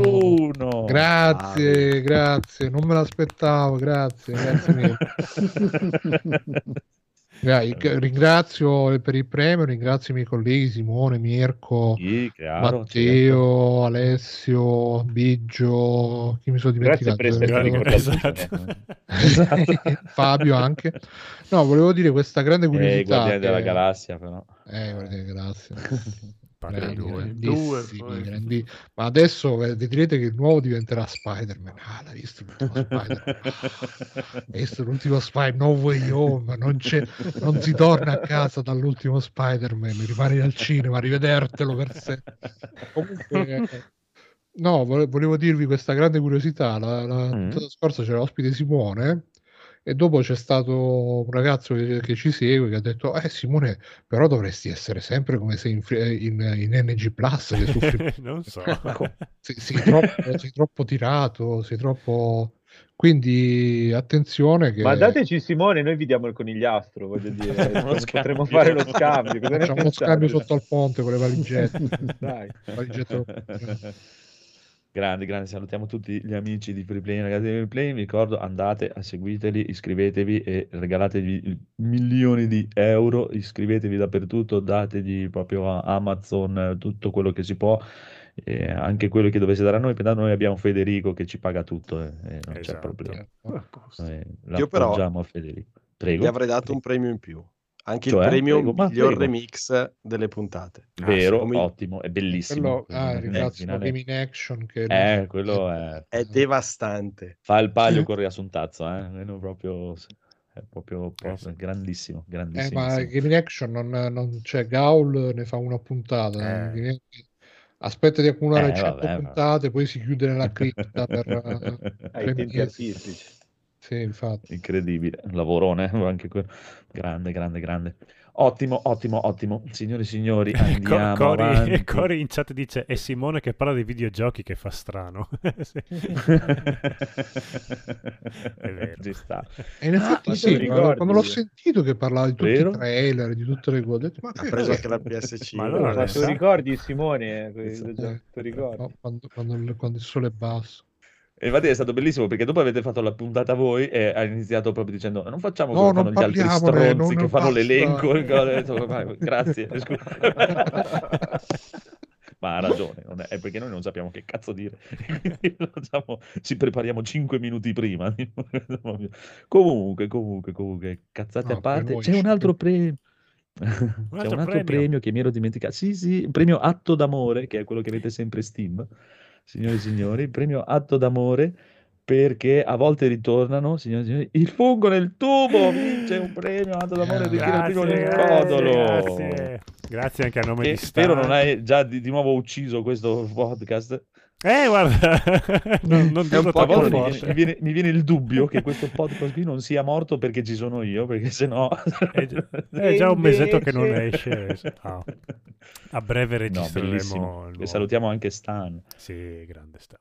Speaker 8: Grazie, ah, grazie. Non me l'aspettavo. Grazie, grazie mille. Ringrazio per il premio, ringrazio i miei colleghi Simone, Mirko,
Speaker 3: sì, chiaro,
Speaker 8: Matteo, certo. Alessio, Biggio, chi mi sono dimenticato?
Speaker 3: Esatto.
Speaker 8: Fabio anche. No, volevo dire questa grande eh, curiosità.
Speaker 3: Eh, che... della galassia però.
Speaker 8: Eh, Guardiani della galassia. Grandissimi, grandi... ma adesso eh, direte che il nuovo diventerà Spider-Man. Ah, l'hai visto l'ultimo Spider-Man? Ah, hai visto l'ultimo Spider-Man? No way home, non, non si torna a casa dall'ultimo Spider-Man, rimani al cinema a rivedertelo per sempre. Comunque, no, volevo dirvi questa grande curiosità. La, la mm. scorsa c'era ospite Simone e dopo c'è stato un ragazzo che, che, ci segue che ha detto: Eh, Simone, però dovresti essere sempre come se in, in, in NG Plus. Che
Speaker 4: soffri... non so,
Speaker 8: sei, sei, troppo, sei troppo tirato, sei troppo. Quindi attenzione che...
Speaker 13: Ma dateci Simone, noi vi diamo il conigliastro, voglio dire, potremmo fare lo scambio.
Speaker 8: Facciamo lo scambio sotto al ponte con le valigette. Dai. valigette
Speaker 3: Grandi, grandi, salutiamo tutti gli amici di Freeplay ragazzi di Freeplay. Vi ricordo, andate, seguiteli, iscrivetevi e regalatevi milioni di euro. Iscrivetevi dappertutto, dategli proprio a Amazon tutto quello che si può, e anche quello che dovesse dare a noi. Per noi abbiamo Federico che ci paga tutto e, e non esatto. c'è problema.
Speaker 11: Eh, Io però
Speaker 3: a Federico. Prego.
Speaker 11: Gli avrei dato Prego. un premio in più anche cioè, il premio prego, miglior prego. remix delle puntate.
Speaker 3: Vero, ah, ottimo, è bellissimo.
Speaker 8: Quello, ah, ringrazio eh, in Action che
Speaker 3: eh, quello è...
Speaker 11: è devastante.
Speaker 3: Fa il palio con riassuntazzo, eh? proprio è proprio, proprio grandissimo, grandissimo.
Speaker 8: Eh, ma Game in Action non, non c'è Gaul, ne fa una puntata. Eh. Aspetta di accumulare eh, 100 vabbè, puntate, vabbè. poi si chiude nella cripta per...
Speaker 13: Ai tempi artistici.
Speaker 8: Sì, infatti.
Speaker 3: Incredibile, lavorone, anche quello. Grande, grande, grande. Ottimo, ottimo, ottimo. Signori e signori, andiamo
Speaker 4: Cori, Cori in chat dice, è Simone che parla di videogiochi che fa strano. è
Speaker 3: vero. Ci sta.
Speaker 8: E in effetti ah, sì, quando, quando l'ho sentito che parlava di tutti vero? i trailer, di tutte le cose, ho detto, ma
Speaker 11: ha preso anche la PS5.
Speaker 13: Ma allora, tu ricordi Simone? Eh, ricordi? No,
Speaker 8: quando, quando, quando il sole è basso.
Speaker 3: E infatti è stato bellissimo perché dopo avete fatto la puntata voi e ha iniziato proprio dicendo non facciamo
Speaker 8: no,
Speaker 3: come fanno gli altri stronzi che fanno basta. l'elenco. Grazie. Ma ha ragione, è, è, perché noi non sappiamo che cazzo dire. Diciamo, ci prepariamo 5 minuti prima. comunque, comunque, comunque, cazzate no, a parte. C'è un altro premio. Un altro C'è un altro premio. premio che mi ero dimenticato. Sì, sì, il premio Atto d'amore, che è quello che avete sempre Steam signori e signori, il premio Atto d'amore perché a volte ritornano, signori e signori, il fungo nel tubo vince un premio Atto d'amore di Tiro nel Codolo.
Speaker 4: Grazie. grazie anche a nome
Speaker 3: e
Speaker 4: di
Speaker 3: Spero non hai già di, di nuovo ucciso questo podcast.
Speaker 4: Eh, guarda, non, non
Speaker 3: è un po' mi viene, mi, viene, mi viene, il dubbio che questo podcast qui non sia morto perché ci sono io, perché sennò...
Speaker 4: È, è già un mesetto che non esce. Oh. A breve registreremo.
Speaker 3: No, e salutiamo anche Stan.
Speaker 4: Sì, grande Stan.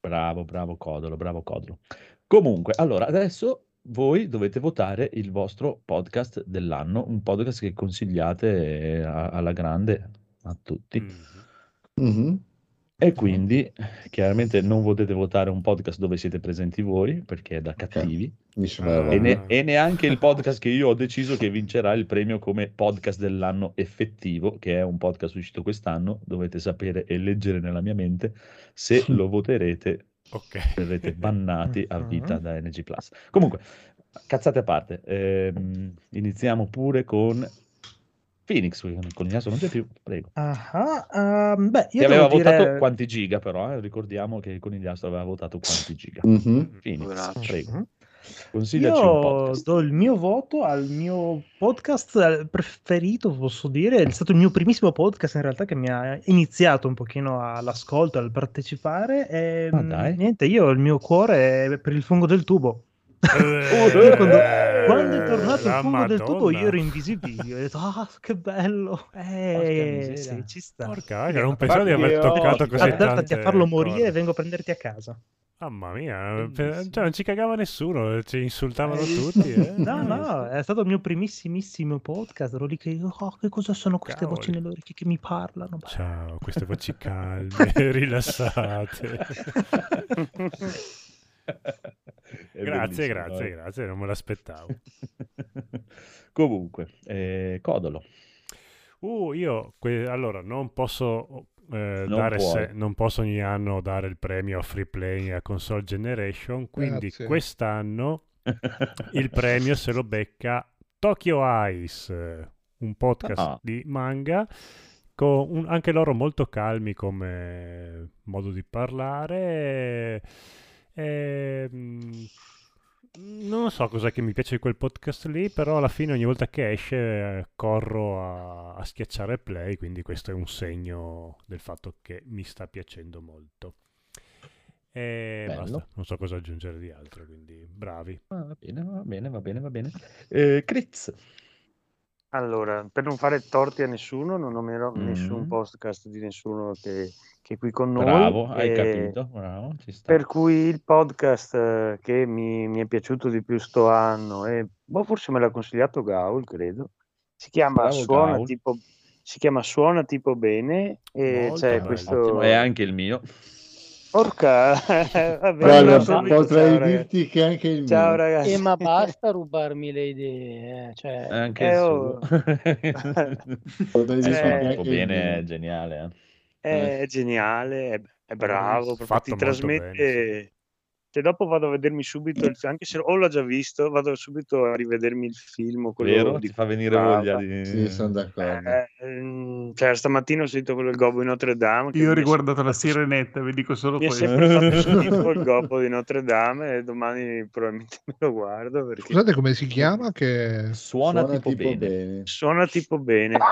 Speaker 3: Bravo, bravo Codolo, bravo Codolo. Comunque, allora, adesso voi dovete votare il vostro podcast dell'anno, un podcast che consigliate alla grande a tutti.
Speaker 8: Mm-hmm. Mm-hmm.
Speaker 3: E quindi chiaramente non potete votare un podcast dove siete presenti voi perché è da cattivi.
Speaker 12: Okay.
Speaker 3: E, ne- e, neanche il podcast che io ho deciso che vincerà il premio come podcast dell'anno effettivo, che è un podcast uscito quest'anno. Dovete sapere e leggere nella mia mente se lo voterete.
Speaker 4: Ok.
Speaker 3: Verrete bannati a vita da NG Plus. Comunque, cazzate a parte, ehm, iniziamo pure con Phoenix, con Ignacio non c'è più, prego.
Speaker 1: Uh-huh. Um, beh, io
Speaker 3: Che aveva
Speaker 1: dire...
Speaker 3: votato quanti giga però, eh? ricordiamo che con Iliastro aveva votato quanti giga.
Speaker 12: Mm-hmm.
Speaker 3: Phoenix, prego.
Speaker 1: Mm-hmm.
Speaker 3: Consigliaci
Speaker 1: io
Speaker 3: un podcast.
Speaker 1: do il mio voto al mio podcast eh, preferito, posso dire, è stato il mio primissimo podcast in realtà che mi ha iniziato un pochino all'ascolto, al partecipare e
Speaker 3: Ah, dai.
Speaker 1: niente, io il mio cuore è per il fungo del tubo.
Speaker 4: Eh,
Speaker 1: quando, quando è tornato il fungo del tubo io ero invisibile, ho detto ah che bello, eh, sì, ci sta.
Speaker 4: Porca non pensavo di aver toccato così
Speaker 1: Adattati a farlo morire e vengo a prenderti a casa.
Speaker 4: Mamma mia, per- cioè non ci cagava nessuno, ci insultavano
Speaker 1: Eh,
Speaker 4: tutti. Eh?
Speaker 1: No, no, è stato il mio primissimissimo podcast. Ero lì che, oh, che cosa sono queste
Speaker 4: Cavoli.
Speaker 1: voci nelle orecchie che mi parlano?
Speaker 4: Ciao, queste voci calme, rilassate. Grazie, grazie,
Speaker 3: eh.
Speaker 4: grazie, non me l'aspettavo.
Speaker 3: Comunque, eh, Codolo.
Speaker 4: Uh, io que- allora non posso eh,
Speaker 3: Non
Speaker 4: dare se- non posso ogni anno dare il premio a Free Play a Console Generation, quindi
Speaker 8: Grazie.
Speaker 4: quest'anno il premio se lo becca Tokyo Ice, un podcast
Speaker 3: Ah.
Speaker 4: di manga con un- anche loro molto calmi come modo di parlare. E, mm, non so cos'è che mi piace di quel podcast lì, però alla fine ogni volta che esce eh, corro a, a schiacciare play, quindi questo è un segno del fatto che mi sta piacendo molto. E
Speaker 3: Bello.
Speaker 4: basta, non so cosa aggiungere di altro, quindi bravi.
Speaker 3: Ah, va bene, va bene, va bene, va bene. Eh, Critz.
Speaker 6: Allora, per non fare torti a nessuno, non nominerò
Speaker 3: Mm.
Speaker 6: nessun podcast di nessuno che, che è qui con noi.
Speaker 3: Bravo, hai
Speaker 6: e
Speaker 3: capito, bravo, ci sta.
Speaker 6: Per cui il podcast eh, che mi, mi è piaciuto di più sto anno, e boh, forse me l'ha consigliato Gaul, credo, si chiama,
Speaker 3: Bravo,
Speaker 6: Suona,
Speaker 3: Gaul.
Speaker 6: tipo, si chiama Suona tipo bene e
Speaker 4: Molto
Speaker 6: c'è
Speaker 4: bello.
Speaker 6: questo...
Speaker 3: Ottimo, è anche il mio.
Speaker 6: Porca, vabbè,
Speaker 12: Guarda, potrei
Speaker 6: ciao, ragazzi.
Speaker 12: dirti che anche il
Speaker 6: Ciao
Speaker 12: mio.
Speaker 6: ragazzi.
Speaker 7: Eh, ma basta rubarmi le idee, eh, cioè,
Speaker 3: Anche
Speaker 6: Eh,
Speaker 3: il
Speaker 6: oh.
Speaker 3: suo.
Speaker 12: Potrei dirti
Speaker 6: Eh,
Speaker 12: anche il
Speaker 3: bene,
Speaker 12: mio.
Speaker 3: è geniale. eh.
Speaker 6: È, geniale, è, è bravo, ti trasmette... Se dopo vado a vedermi subito il film, anche se o l'ho già visto, vado subito a rivedermi il film. Quello
Speaker 3: Vero?
Speaker 6: di
Speaker 3: Ti fa venire voglia di...
Speaker 12: Sì, sono d'accordo.
Speaker 6: Eh, ehm, cioè, stamattina ho sentito quello del Gobbo di Notre Dame.
Speaker 9: Io ho
Speaker 6: mi è
Speaker 9: riguardato la
Speaker 6: sempre-
Speaker 9: sirenetta, vi dico solo
Speaker 6: Mi è
Speaker 9: questo.
Speaker 6: sempre fatto schifo il Gobbo di Notre Dame e domani probabilmente me lo guardo perché
Speaker 8: Scusate come si chiama? Che...
Speaker 3: Suona,
Speaker 12: Suona
Speaker 3: tipo,
Speaker 12: tipo
Speaker 3: bene.
Speaker 12: bene.
Speaker 6: suona tipo bene.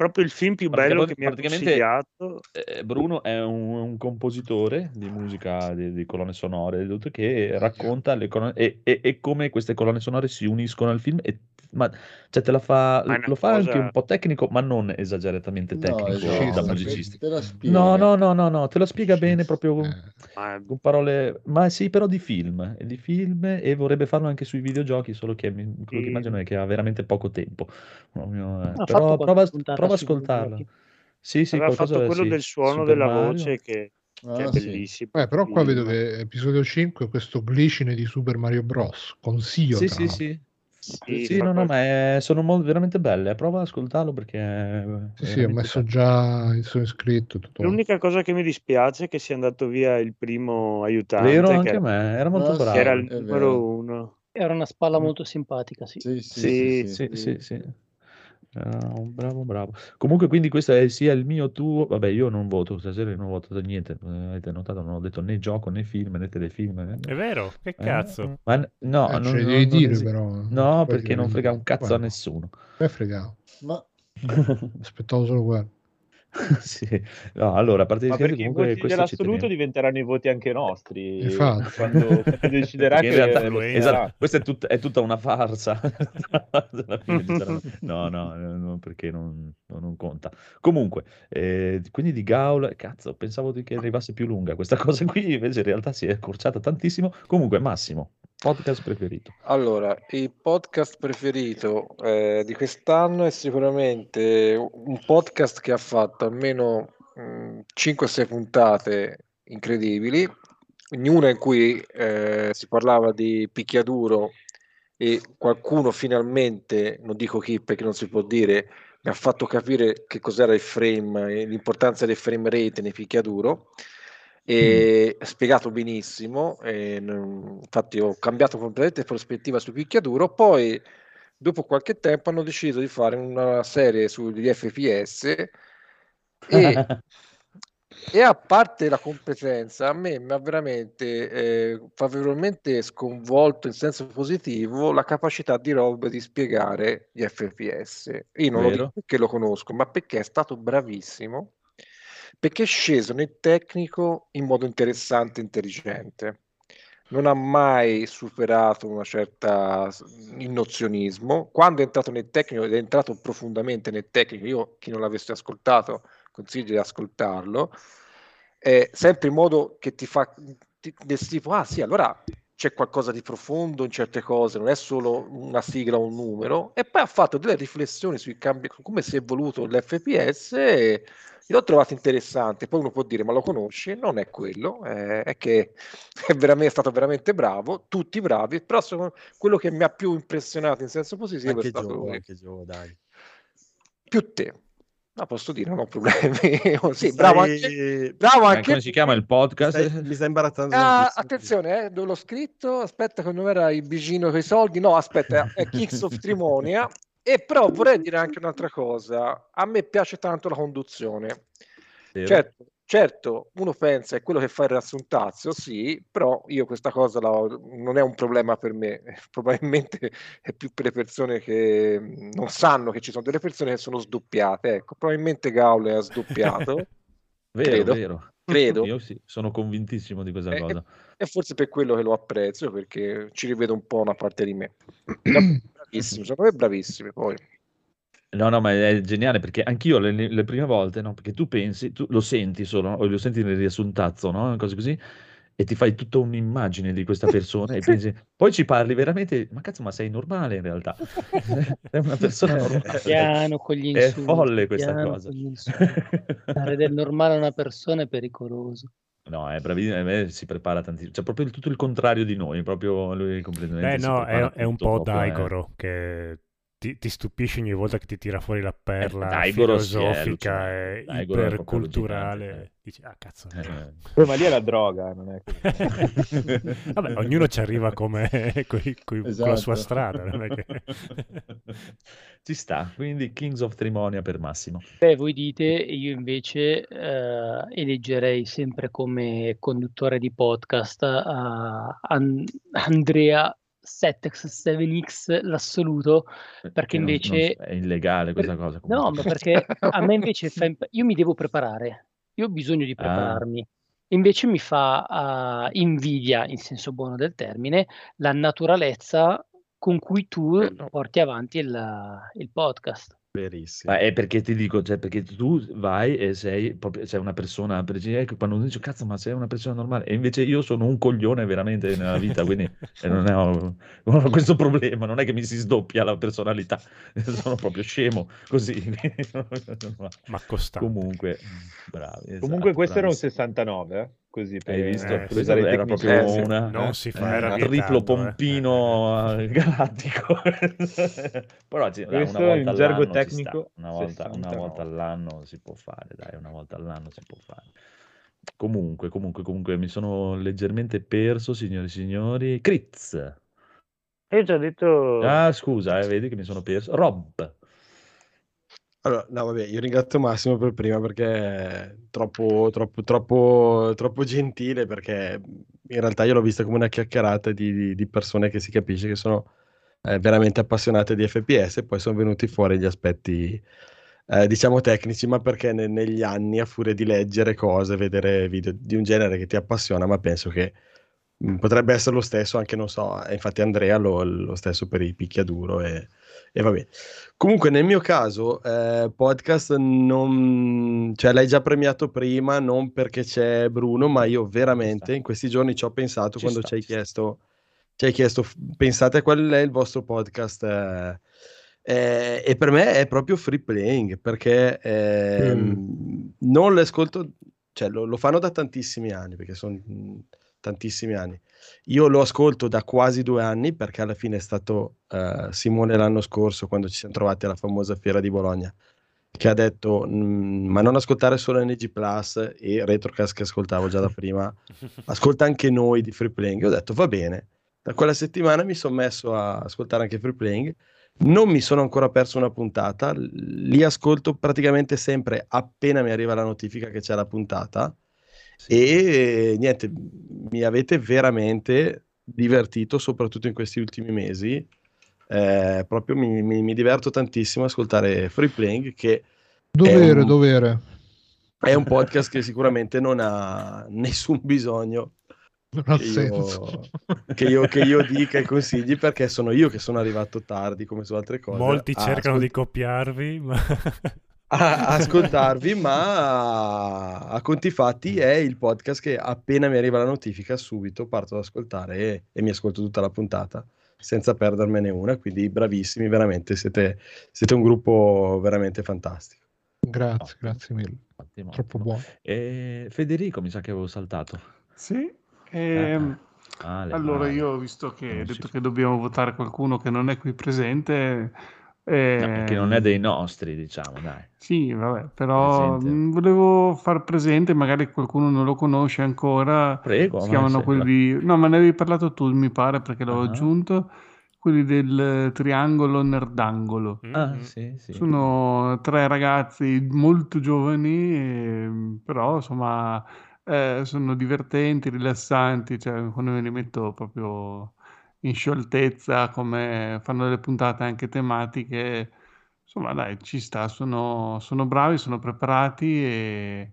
Speaker 6: Proprio il film più bello che mi ha consigliato.
Speaker 3: Eh, Bruno è un, un compositore di musica, di, di colonne sonore, che racconta le colonne e, e- e come queste colonne sonore si uniscono al film. E, ma, cioè, te la fa, lo fa anche
Speaker 6: cosa-
Speaker 3: un po' tecnico, ma non esageratamente
Speaker 12: No,
Speaker 3: tecnico
Speaker 12: esatto,
Speaker 3: da musicista.
Speaker 12: La.
Speaker 3: No, no, no, no, no, te lo spiega bene proprio con,
Speaker 8: Eh,
Speaker 6: Ma
Speaker 3: con parole, ma sì, però di film, e di film e vorrebbe farlo anche sui videogiochi, solo che quello che
Speaker 6: Sì.
Speaker 3: immagino è che ha veramente poco tempo. Eh, Però prova, prova a
Speaker 7: sui
Speaker 3: ascoltarla. Sì, sì,
Speaker 6: aveva
Speaker 3: qualcosa
Speaker 6: fatto quello
Speaker 3: sì,
Speaker 6: del suono
Speaker 3: Super
Speaker 6: della
Speaker 3: Mario.
Speaker 6: voce che, che
Speaker 12: Ah,
Speaker 6: è
Speaker 12: sì.
Speaker 6: bellissimo.
Speaker 8: Beh, però qua vedo che episodio 5 è questo glicine di Super Mario Bros. Consiglio.
Speaker 3: Sì,
Speaker 8: tra
Speaker 3: sì, sì.
Speaker 6: Sì,
Speaker 3: Sì, no, no, ma è- sono mol- veramente belle. Prova ad ascoltarlo perché è
Speaker 8: Sì, sì, ho messo
Speaker 3: bello.
Speaker 8: già il sono iscritto. Tutto.
Speaker 6: L'unica cosa che mi dispiace è che sia andato via il primo aiutante,
Speaker 3: Vero
Speaker 6: che
Speaker 3: anche a
Speaker 6: era,
Speaker 3: me, era molto
Speaker 12: Ah, sì,
Speaker 6: che era
Speaker 3: bravo.
Speaker 6: il numero uno.
Speaker 7: Era una spalla molto simpatica, sì.
Speaker 12: Sì, sì,
Speaker 6: Sì,
Speaker 12: sì,
Speaker 3: un bravo, bravo. Comunque, quindi questo è sia il mio tuo. Vabbè, io non voto stasera, non ho votato niente. eh, Avete notato, non ho detto né gioco né film né telefilm. né-
Speaker 4: È vero? Che
Speaker 3: Eh,
Speaker 4: cazzo?
Speaker 3: ma n- no,
Speaker 8: Eh,
Speaker 3: non,
Speaker 8: ce le
Speaker 3: non-
Speaker 8: devi
Speaker 3: non
Speaker 8: dire
Speaker 3: esi-
Speaker 8: però.
Speaker 3: No, perché non frega un cazzo a
Speaker 8: Guarda,
Speaker 3: nessuno.
Speaker 8: è fregato.
Speaker 12: Ma
Speaker 8: Aspettavo solo quello.
Speaker 3: Sì. No, allora, a parte
Speaker 13: Ma
Speaker 3: scherzi,
Speaker 13: perché i
Speaker 3: comunque
Speaker 13: voti dell'assoluto diventeranno i voti anche nostri
Speaker 8: Infatti.
Speaker 13: quando, quando deciderà che
Speaker 3: realtà,
Speaker 13: lo
Speaker 4: influenza.
Speaker 3: esatto, questa è, tut- è tutta una farsa. No, no, eh, no, perché non, no, non conta. Comunque, eh, quindi di Gaul, cazzo, pensavo di che arrivasse più lunga questa cosa qui, invece in realtà si è accorciata tantissimo. Comunque, Massimo, podcast preferito.
Speaker 10: Allora, il podcast preferito eh, di quest'anno è sicuramente un podcast che ha fatto almeno 5-6 puntate incredibili, ognuna in cui eh, si parlava di picchiaduro e qualcuno finalmente, non dico chi perché non si può dire, mi ha fatto capire che cos'era il frame l'importanza del frame rate nei picchiaduro e mm. spiegato benissimo infatti ho cambiato completamente prospettiva su picchiaduro poi dopo qualche tempo hanno deciso di fare una serie sugli FPS e E a parte la competenza, a me mi ha veramente eh, favorevolmente sconvolto in senso positivo la capacità di Rob di spiegare gli FPS. Io non Vero. lo dico perché lo conosco, ma perché è stato bravissimo, perché è sceso nel tecnico in modo interessante e intelligente. Non ha mai superato una certa il nozionismo. Quando è entrato nel tecnico ed è entrato profondamente nel tecnico, io chi non l'avesse ascoltato consiglio di ascoltarlo, eh, sempre in modo che ti fa ti, del tipo, ah sì, allora c'è qualcosa di profondo in certe cose, non è solo una sigla o un numero, e poi ha fatto delle riflessioni sui cambi, su come si è evoluto l'FPS l'ho trovato interessante. Poi uno può dire, ma lo conosci? Non è quello, eh, è che è, veramente, è, stato veramente bravo, tutti bravi, però sono, quello che mi ha più impressionato in senso positivo
Speaker 11: anche
Speaker 10: è stato
Speaker 11: Gio, anche Gio, dai.
Speaker 10: più te. No, posso dire, non ho problemi. sì, bravo anche, bravo
Speaker 3: anche... Come si chiama il podcast?
Speaker 11: Stai, mi sta imbarazzando.
Speaker 10: Ah, attenzione, eh, dove l'ho scritto? Aspetta, che non era il vicino con i soldi. No, aspetta, è Kings of Trimonia. E però vorrei dire anche un'altra cosa. A me piace tanto la conduzione. Certo, Certo, uno pensa è quello che fa il riassuntazio, sì, però io questa cosa non è un problema per me, probabilmente è più per le persone che non sanno che ci sono delle persone che sono sdoppiate, ecco, probabilmente Gaul è sdoppiato.
Speaker 3: vero,
Speaker 10: credo,
Speaker 3: vero.
Speaker 10: Credo.
Speaker 3: Io sì, sono convintissimo di questa
Speaker 10: e,
Speaker 3: cosa.
Speaker 10: E forse per quello che lo apprezzo, perché ci rivedo un po' una parte di me. bravissimo, secondo me bravissimi poi.
Speaker 3: No, no, ma è geniale perché anch'io le, le prime volte, no, perché tu pensi, tu lo senti solo, o lo senti nel riassuntazzo, no, cose così, e ti fai tutta un'immagine di questa persona e pensi, poi ci parli veramente, ma cazzo, ma sei normale in realtà, è una persona normale.
Speaker 7: Piano con gli insulti.
Speaker 3: È folle questa cosa.
Speaker 7: Dare del normale a una persona è pericoloso.
Speaker 3: No, è bravissimo, si prepara tantissimo, cioè proprio tutto il contrario di noi, proprio lui completamente.
Speaker 4: Beh, no, è, è, un po' Daigoro eh. che ti, ti, stupisce ogni volta che ti tira fuori la perla eh, filosofica e iperculturale. Dici, ah cazzo.
Speaker 13: Eh. Poi, ma lì è la droga, non è
Speaker 4: Vabbè, ognuno ci arriva come coi, coi, esatto. con la sua esatto. strada. Non è che...
Speaker 3: ci sta, quindi Kings of Trimonia per Massimo.
Speaker 7: Beh, voi dite, io invece eh, eleggerei sempre come conduttore di podcast uh, An- Andrea 7x7x l'assoluto perché invece
Speaker 3: è illegale questa cosa
Speaker 7: comunque. no ma perché a me invece fa imp- io mi devo preparare io ho bisogno di ah. prepararmi ah. invece mi fa uh, invidia in senso buono del termine la naturalezza con cui tu porti avanti il, il podcast
Speaker 11: Verissimo.
Speaker 3: Ma è perché ti dico, cioè perché tu vai e sei proprio, sei una persona, per esempio, ecco, quando dici cazzo, ma sei una persona normale, e invece io sono un coglione veramente nella vita, quindi non, ho, non, ho, questo problema, non è che mi si sdoppia la personalità, sono proprio scemo così.
Speaker 4: ma costante.
Speaker 3: Comunque, bravi. Esatto,
Speaker 13: Comunque questo
Speaker 3: bravissimo.
Speaker 13: era un 69, eh? Così
Speaker 3: per, Hai visto? Eh, questo era proprio una,
Speaker 4: non si fa, era
Speaker 3: eh, triplo pompino eh. galattico. Però sì, dai, una volta in gergo tecnico una volta, una volta, all'anno si può fare, dai, una volta all'anno si può fare. Comunque, comunque, comunque mi sono leggermente perso, signori e signori. Critz.
Speaker 6: Io già detto
Speaker 3: Ah, scusa, eh, vedi che mi sono perso. Rob.
Speaker 11: Allora, no, vabbè, io ringrazio Massimo per prima perché è troppo, troppo, troppo, troppo gentile perché in realtà io l'ho vista come una chiacchierata di, di, di persone che si capisce che sono eh, veramente appassionate di FPS e poi sono venuti fuori gli aspetti, eh, diciamo, tecnici, ma perché ne, negli anni, a furia di leggere cose, vedere video di un genere che ti appassiona, ma penso che mh, mm, potrebbe essere lo stesso anche, non so, eh, infatti Andrea lo, lo stesso per i picchiaduro e e va bene. Comunque, nel mio caso, eh, podcast non... Cioè, l'hai già premiato prima, non perché c'è Bruno, ma io veramente in questi giorni ci ho pensato ci quando sta, ci hai chiesto... Ci hai chiesto, pensate qual è il vostro podcast eh, Eh, e per me è proprio free playing perché eh, mm. non le ascolto, cioè lo, lo, fanno da tantissimi anni perché sono tantissimi anni. Io lo ascolto da quasi due anni perché alla fine è stato uh, Simone l'anno scorso quando ci siamo trovati alla famosa fiera di Bologna che ha detto mm, ma non ascoltare solo NG Plus e Retrocast che ascoltavo già da prima ascolta anche noi di Free Playing ho detto va bene da quella settimana mi sono messo a ascoltare anche Free Playing non mi sono ancora perso una puntata li ascolto praticamente sempre appena mi arriva la notifica che c'è la puntata. E niente mi avete veramente divertito soprattutto in questi ultimi mesi eh, proprio mi, mi, mi, diverto tantissimo a ascoltare Free Playing che
Speaker 8: dovere,
Speaker 11: è un,
Speaker 8: dovere.
Speaker 11: È un podcast che sicuramente non ha nessun bisogno
Speaker 8: non ha che senso.
Speaker 11: Io, che, io, che io dica i consigli perché sono io che sono arrivato tardi come su altre cose.
Speaker 4: Molti cercano ascolt- di copiarvi, ma...
Speaker 11: a, ascoltarvi, ma a, conti fatti è il podcast che appena mi arriva la notifica subito parto ad ascoltare e, e mi ascolto tutta la puntata senza perdermene una, quindi bravissimi, veramente, siete, siete un gruppo veramente fantastico.
Speaker 8: Grazie, no. grazie mille. Ottimo, Troppo buono.
Speaker 3: E Federico, mi sa che avevo saltato.
Speaker 9: Sì, ehm, male, allora male. io ho visto che hai detto che dobbiamo votare qualcuno che non è qui presente,
Speaker 3: eh, che non è dei nostri, diciamo, dai.
Speaker 9: Sì, vabbè, però mh, volevo far presente, magari qualcuno non lo conosce ancora.
Speaker 3: Prego,
Speaker 9: si chiamano quelli. No, ma ne avevi parlato tu, mi pare, perché l'avevo uh-huh. aggiunto. Quelli del triangolo nerdangolo.
Speaker 3: Ah, mm-hmm. sì, sì.
Speaker 9: Sono tre ragazzi molto giovani, eh, però insomma eh, sono divertenti, rilassanti, cioè quando me li metto proprio in scioltezza, come fanno delle puntate anche tematiche. Insomma, dai, ci sta, sono, sono bravi, sono preparati e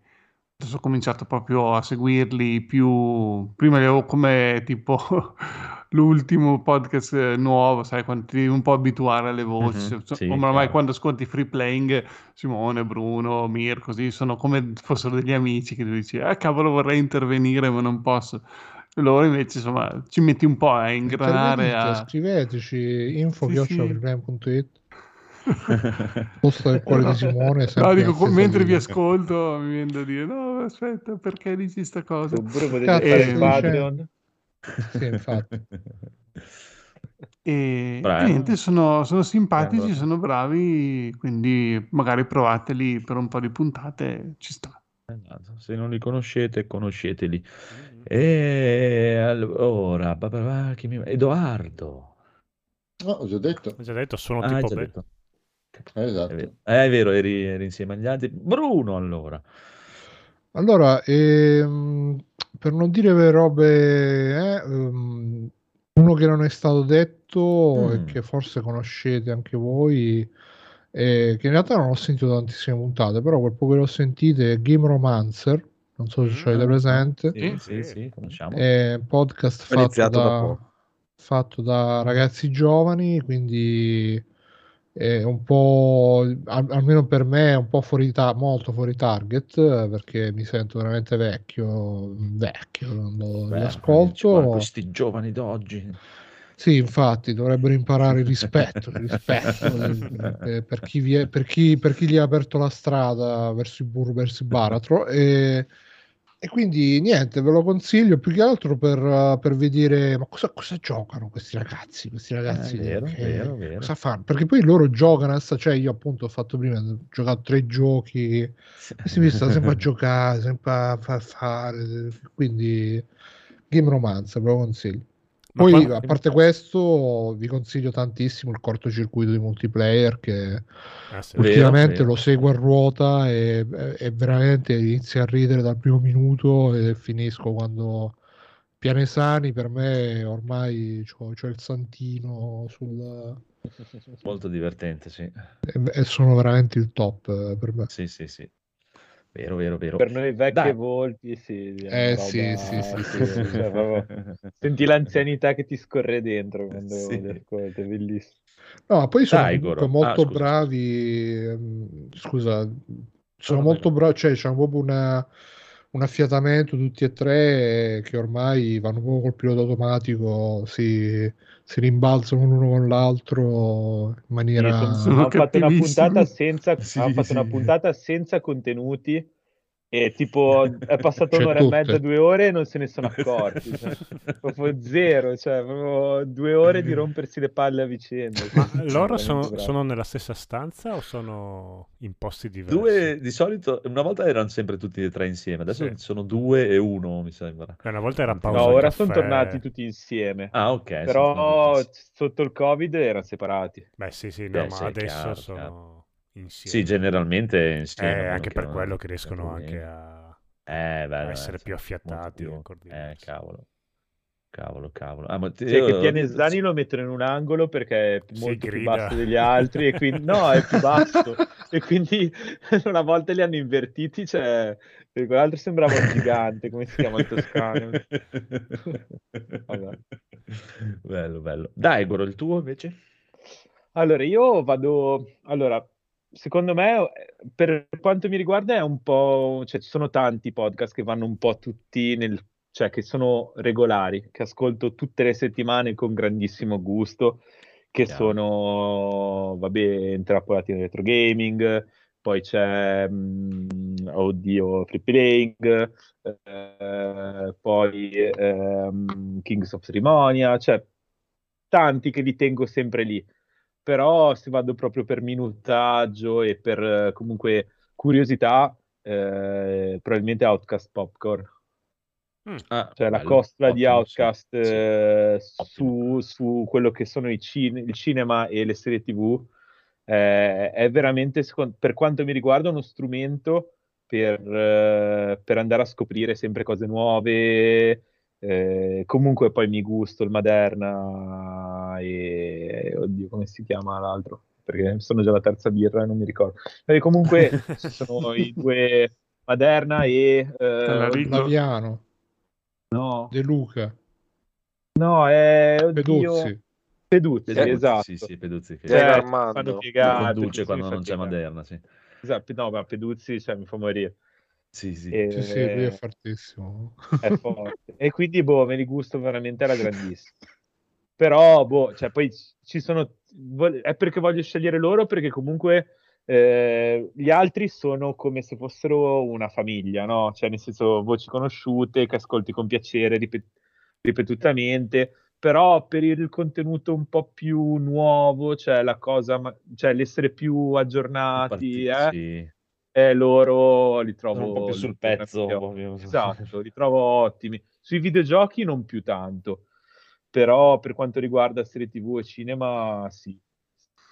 Speaker 9: adesso ho cominciato proprio a seguirli più. Prima li avevo come tipo l'ultimo podcast nuovo, sai, quando ti devi un po' abituare alle voci. Mm-hmm, sì, ormai chiaro. quando ascolti free playing, Simone, Bruno, Mir, così sono come fossero degli amici che tu dici, ah cavolo, vorrei intervenire, ma non posso loro invece insomma ci metti un po' a ingranare a...
Speaker 8: scriveteci info sì, sì. posto del cuore di Simone
Speaker 9: no, dico, mentre vi ascolto mi viene da dire no aspetta perché dici questa cosa?
Speaker 13: Oppure potete fare il Patreon.
Speaker 8: Sì infatti.
Speaker 9: E, e niente sono, sono simpatici sono bravi quindi magari provateli per un po' di puntate ci sta.
Speaker 3: Esatto, se non li conoscete, conosceteli. E allora, chi mi... Edoardo.
Speaker 12: No, ho già detto.
Speaker 4: Ho già detto, sono ah, tipo
Speaker 12: detto. esatto.
Speaker 3: È vero. Eh, è vero, eri, eri, insieme agli altri. Bruno, allora.
Speaker 8: Allora, ehm, per non dire robe, eh, um, uno che non è stato detto mm. e che forse conoscete anche voi eh, che in realtà non ho sentito tantissime puntate, però quel poco che l'ho sentite è Game Romancer, non so se ce l'avete mm. presente.
Speaker 3: Sì, sì, sì, conosciamo.
Speaker 8: È un podcast fatto da, da fatto da ragazzi giovani, quindi è un po', almeno per me, è un po' fuori ta- molto fuori target perché mi sento veramente vecchio, vecchio quando Beh, li ascolto.
Speaker 3: Questi giovani d'oggi.
Speaker 8: Sì, infatti, dovrebbero imparare il rispetto, il rispetto eh, per, chi vi è, per, chi, per, chi gli ha aperto la strada verso il burro, verso il baratro. E, e, quindi niente, ve lo consiglio più che altro per, per vedere ma cosa, cosa, giocano questi ragazzi, questi ragazzi
Speaker 3: eh, vero, che, vero, vero.
Speaker 8: cosa fanno? Perché poi loro giocano, cioè io appunto ho fatto prima, ho giocato tre giochi, questi mi stanno sempre a giocare, sempre a fare, quindi Game Romance, ve lo consiglio. Poi, quando... a parte questo, vi consiglio tantissimo il cortocircuito di multiplayer che ah, sì, ultimamente vero, lo seguo a ruota e, e, veramente inizio a ridere dal primo minuto e finisco quando Pianesani per me ormai c'ho, c'ho il santino sul...
Speaker 3: Molto divertente, sì.
Speaker 8: E, e sono veramente il top eh, per me.
Speaker 3: Sì, sì, sì. Vero, vero, vero.
Speaker 13: Per noi vecchie Dai. volpi, sì.
Speaker 8: Eh roba... sì, sì, sì, sì, sì.
Speaker 13: Cioè, proprio... Senti l'anzianità che ti scorre dentro quando sì. li ascolti, è bellissimo.
Speaker 8: No, poi sono Dai, molto ah, bravi. Ehm, scusa, sono molto bravi, cioè c'è proprio una, un affiatamento tutti e tre che ormai vanno proprio col pilota automatico, si, si rimbalzano uno con l'altro in maniera...
Speaker 13: Sì, hanno fatto una puntata senza, sì, fatto sì. una puntata senza contenuti e tipo è passata un'ora tutte. e mezza, due ore e non se ne sono accorti. Cioè, proprio zero, cioè proprio due ore di rompersi le palle a vicenda.
Speaker 4: Ma loro sono, sono, nella stessa stanza o sono in posti diversi?
Speaker 3: Due, di solito, una volta erano sempre tutti e tre insieme, adesso sì. sono due e uno, mi sembra.
Speaker 4: E una volta era pausa.
Speaker 13: No, ora sono tornati tutti insieme.
Speaker 3: Ah, ok.
Speaker 13: Però sotto il Covid erano separati.
Speaker 4: Beh, sì, sì, no, Beh, ma adesso chiaro, sono... Chiaro
Speaker 3: insieme. Sì, generalmente insieme.
Speaker 4: Eh, anche per quello che riescono anche a,
Speaker 3: eh, beh,
Speaker 4: a essere più affiattati.
Speaker 3: Più... Eh, cavolo. Cavolo, cavolo. Ah,
Speaker 13: ma te, cioè, io... che Pianesani lo mettono in un angolo perché è molto più basso degli altri e quindi no, è più basso e quindi una volta li hanno invertiti, cioè quell'altro sembrava un gigante, come si chiama il toscano?
Speaker 3: bello, bello. Dai, Goro, il tuo invece?
Speaker 13: Allora, io vado allora secondo me, per quanto mi riguarda, è un po'. cioè, ci sono tanti podcast che vanno un po' tutti nel. cioè, che sono regolari, che ascolto tutte le settimane con grandissimo gusto, che yeah. sono, vabbè, intrappolati nel retro gaming. Poi c'è, mh, mm, oddio, Free Playing, eh, poi eh, Kings of Cerimonia, cioè tanti che li tengo sempre lì però se vado proprio per minutaggio e per comunque curiosità, eh, probabilmente Outcast Popcorn. Mm. Ah, cioè bello, la costola di Outcast sì, eh, su, su, quello che sono cine, il cinema e le serie tv eh, è veramente, per quanto mi riguarda, uno strumento per, eh, per andare a scoprire sempre cose nuove, eh, comunque poi mi gusto il Maderna e oddio come si chiama l'altro? Perché sono già la terza birra e non mi ricordo. E comunque ci sono i due Maderna e
Speaker 8: eh, Laviano.
Speaker 13: No.
Speaker 8: De Luca.
Speaker 13: No è oddio, Peduzzi. Peduzzi, Peduzzi esatto.
Speaker 3: sì, sì, Peduzzi che
Speaker 13: cioè, fanno piegare
Speaker 3: conduce quando non c'è Maderna sì.
Speaker 13: esatto no ma Peduzzi cioè, mi fa morire.
Speaker 3: Sì, sì.
Speaker 8: E, sì, sì, lui è fortissimo.
Speaker 13: È forte. e quindi, boh, me li gusto veramente alla grandissima. Però, boh, cioè, poi ci sono... È perché voglio scegliere loro, perché comunque eh, gli altri sono come se fossero una famiglia, no? Cioè, nel senso, voci conosciute, che ascolti con piacere, ripet- ripetutamente, però per il contenuto un po' più nuovo, cioè la cosa, cioè l'essere più aggiornati, Partiti, eh? Sì eh, loro li trovo
Speaker 3: Sono un po' più sul pezzo.
Speaker 13: Esatto, li trovo ottimi. Sui videogiochi non più tanto, però per quanto riguarda serie TV e cinema, sì,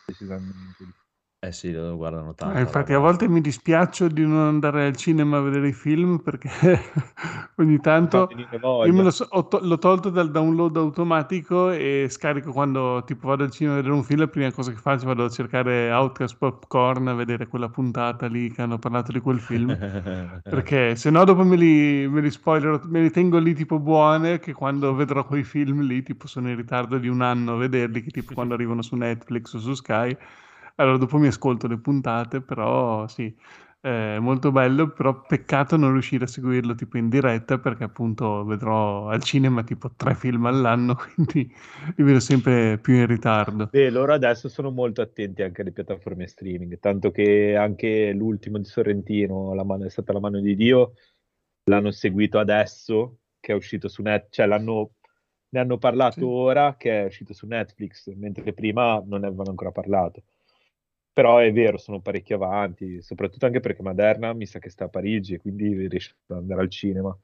Speaker 13: decisamente.
Speaker 3: Eh sì, lo guardano tanto.
Speaker 9: Eh, infatti a volte mi dispiaccio di non andare al cinema a vedere i film perché ogni tanto io me lo so, to- l'ho tolto dal download automatico e scarico quando tipo vado al cinema a vedere un film, la prima cosa che faccio vado a cercare Outcast Popcorn, a vedere quella puntata lì che hanno parlato di quel film, perché se no dopo me li, me li spoilerò, me li tengo lì tipo buone che quando vedrò quei film lì, tipo sono in ritardo di un anno a vederli, che tipo quando arrivano su Netflix o su Sky allora, dopo mi ascolto le puntate, però sì, è molto bello, però peccato non riuscire a seguirlo tipo in diretta perché appunto vedrò al cinema tipo tre film all'anno, quindi li vedo sempre più in ritardo.
Speaker 13: Beh, loro adesso sono molto attenti anche alle piattaforme streaming, tanto che anche l'ultimo di Sorrentino, la mano, è stata la mano di Dio, l'hanno seguito adesso che è uscito su Netflix, cioè l'hanno ne hanno parlato sì. ora che è uscito su Netflix, mentre prima non ne avevano ancora parlato. Però è vero, sono parecchio avanti, soprattutto anche perché Maderna mi sa che sta a Parigi e quindi riesce ad andare al cinema.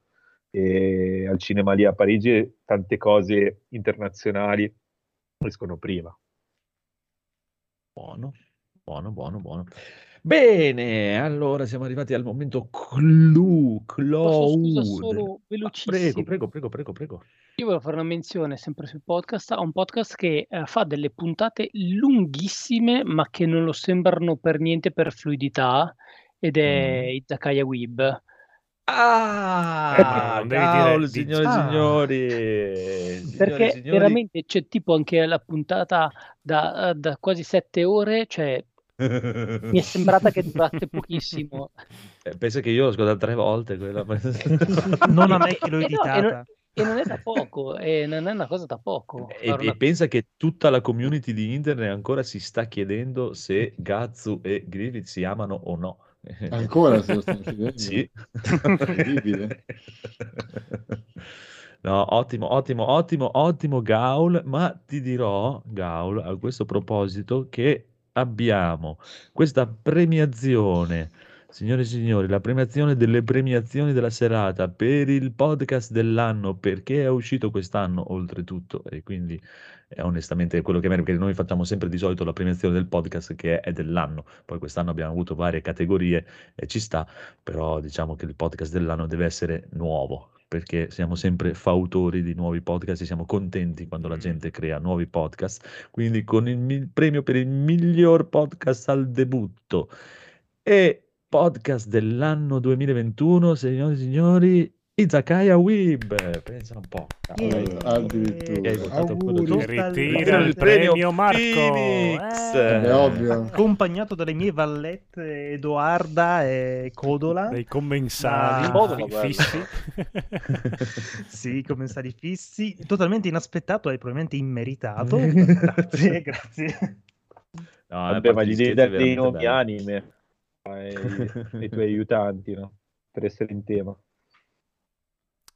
Speaker 13: E al cinema lì a Parigi tante cose internazionali escono prima.
Speaker 3: Buono, buono, buono, buono. Bene, allora siamo arrivati al momento clou,
Speaker 7: Scusa, solo velocissimo.
Speaker 3: Prego, prego, prego, prego, prego.
Speaker 7: Io volevo fare una menzione sempre sul podcast, a un podcast che eh, fa delle puntate lunghissime, ma che non lo sembrano per niente per fluidità, ed è mm. Izakaya Weeb.
Speaker 3: Ah,
Speaker 7: eh,
Speaker 3: cavolo, signori, ah. signori,
Speaker 7: perché
Speaker 3: signori.
Speaker 7: veramente c'è tipo anche la puntata da, da quasi sette ore, cioè mi è sembrata che durasse pochissimo.
Speaker 3: Eh, penso che io l'ho ascoltata tre volte quella.
Speaker 1: non a me che l'ho editata.
Speaker 7: E, no, E non è da poco, e non è una cosa da poco.
Speaker 3: E, e
Speaker 7: una...
Speaker 3: pensa che tutta la community di internet ancora si sta chiedendo se Gazzu e Griffith si amano o no.
Speaker 12: Ancora se lo stanno chiedendo?
Speaker 3: sì.
Speaker 12: Incredibile.
Speaker 3: No, ottimo, ottimo, ottimo, ottimo Gaul, ma ti dirò, Gaul, a questo proposito, che abbiamo questa premiazione Signore e signori, la premiazione delle premiazioni della serata per il podcast dell'anno, perché è uscito quest'anno oltretutto, e quindi è onestamente quello che merita, perché noi facciamo sempre di solito la premiazione del podcast che è dell'anno, poi quest'anno abbiamo avuto varie categorie e ci sta, però diciamo che il podcast dell'anno deve essere nuovo, perché siamo sempre fautori di nuovi podcast e siamo contenti quando la gente crea nuovi podcast, quindi con il premio per il miglior podcast al debutto. E podcast dell'anno 2021, signori e signori, Izakaya Weeb. Pensa un po'.
Speaker 12: Yeah. Addirittura.
Speaker 4: Ritira il premio Marco.
Speaker 12: Phoenix. Eh. È ovvio.
Speaker 1: Accompagnato dalle mie vallette Edoarda e Codola.
Speaker 4: Dei commensali da... fissi.
Speaker 1: sì, commensali fissi. Totalmente inaspettato e probabilmente immeritato. grazie, grazie.
Speaker 13: No, Vabbè, ma gli devi dare dei nomi anime ai, ai tuoi aiutanti, no? Per essere in tema.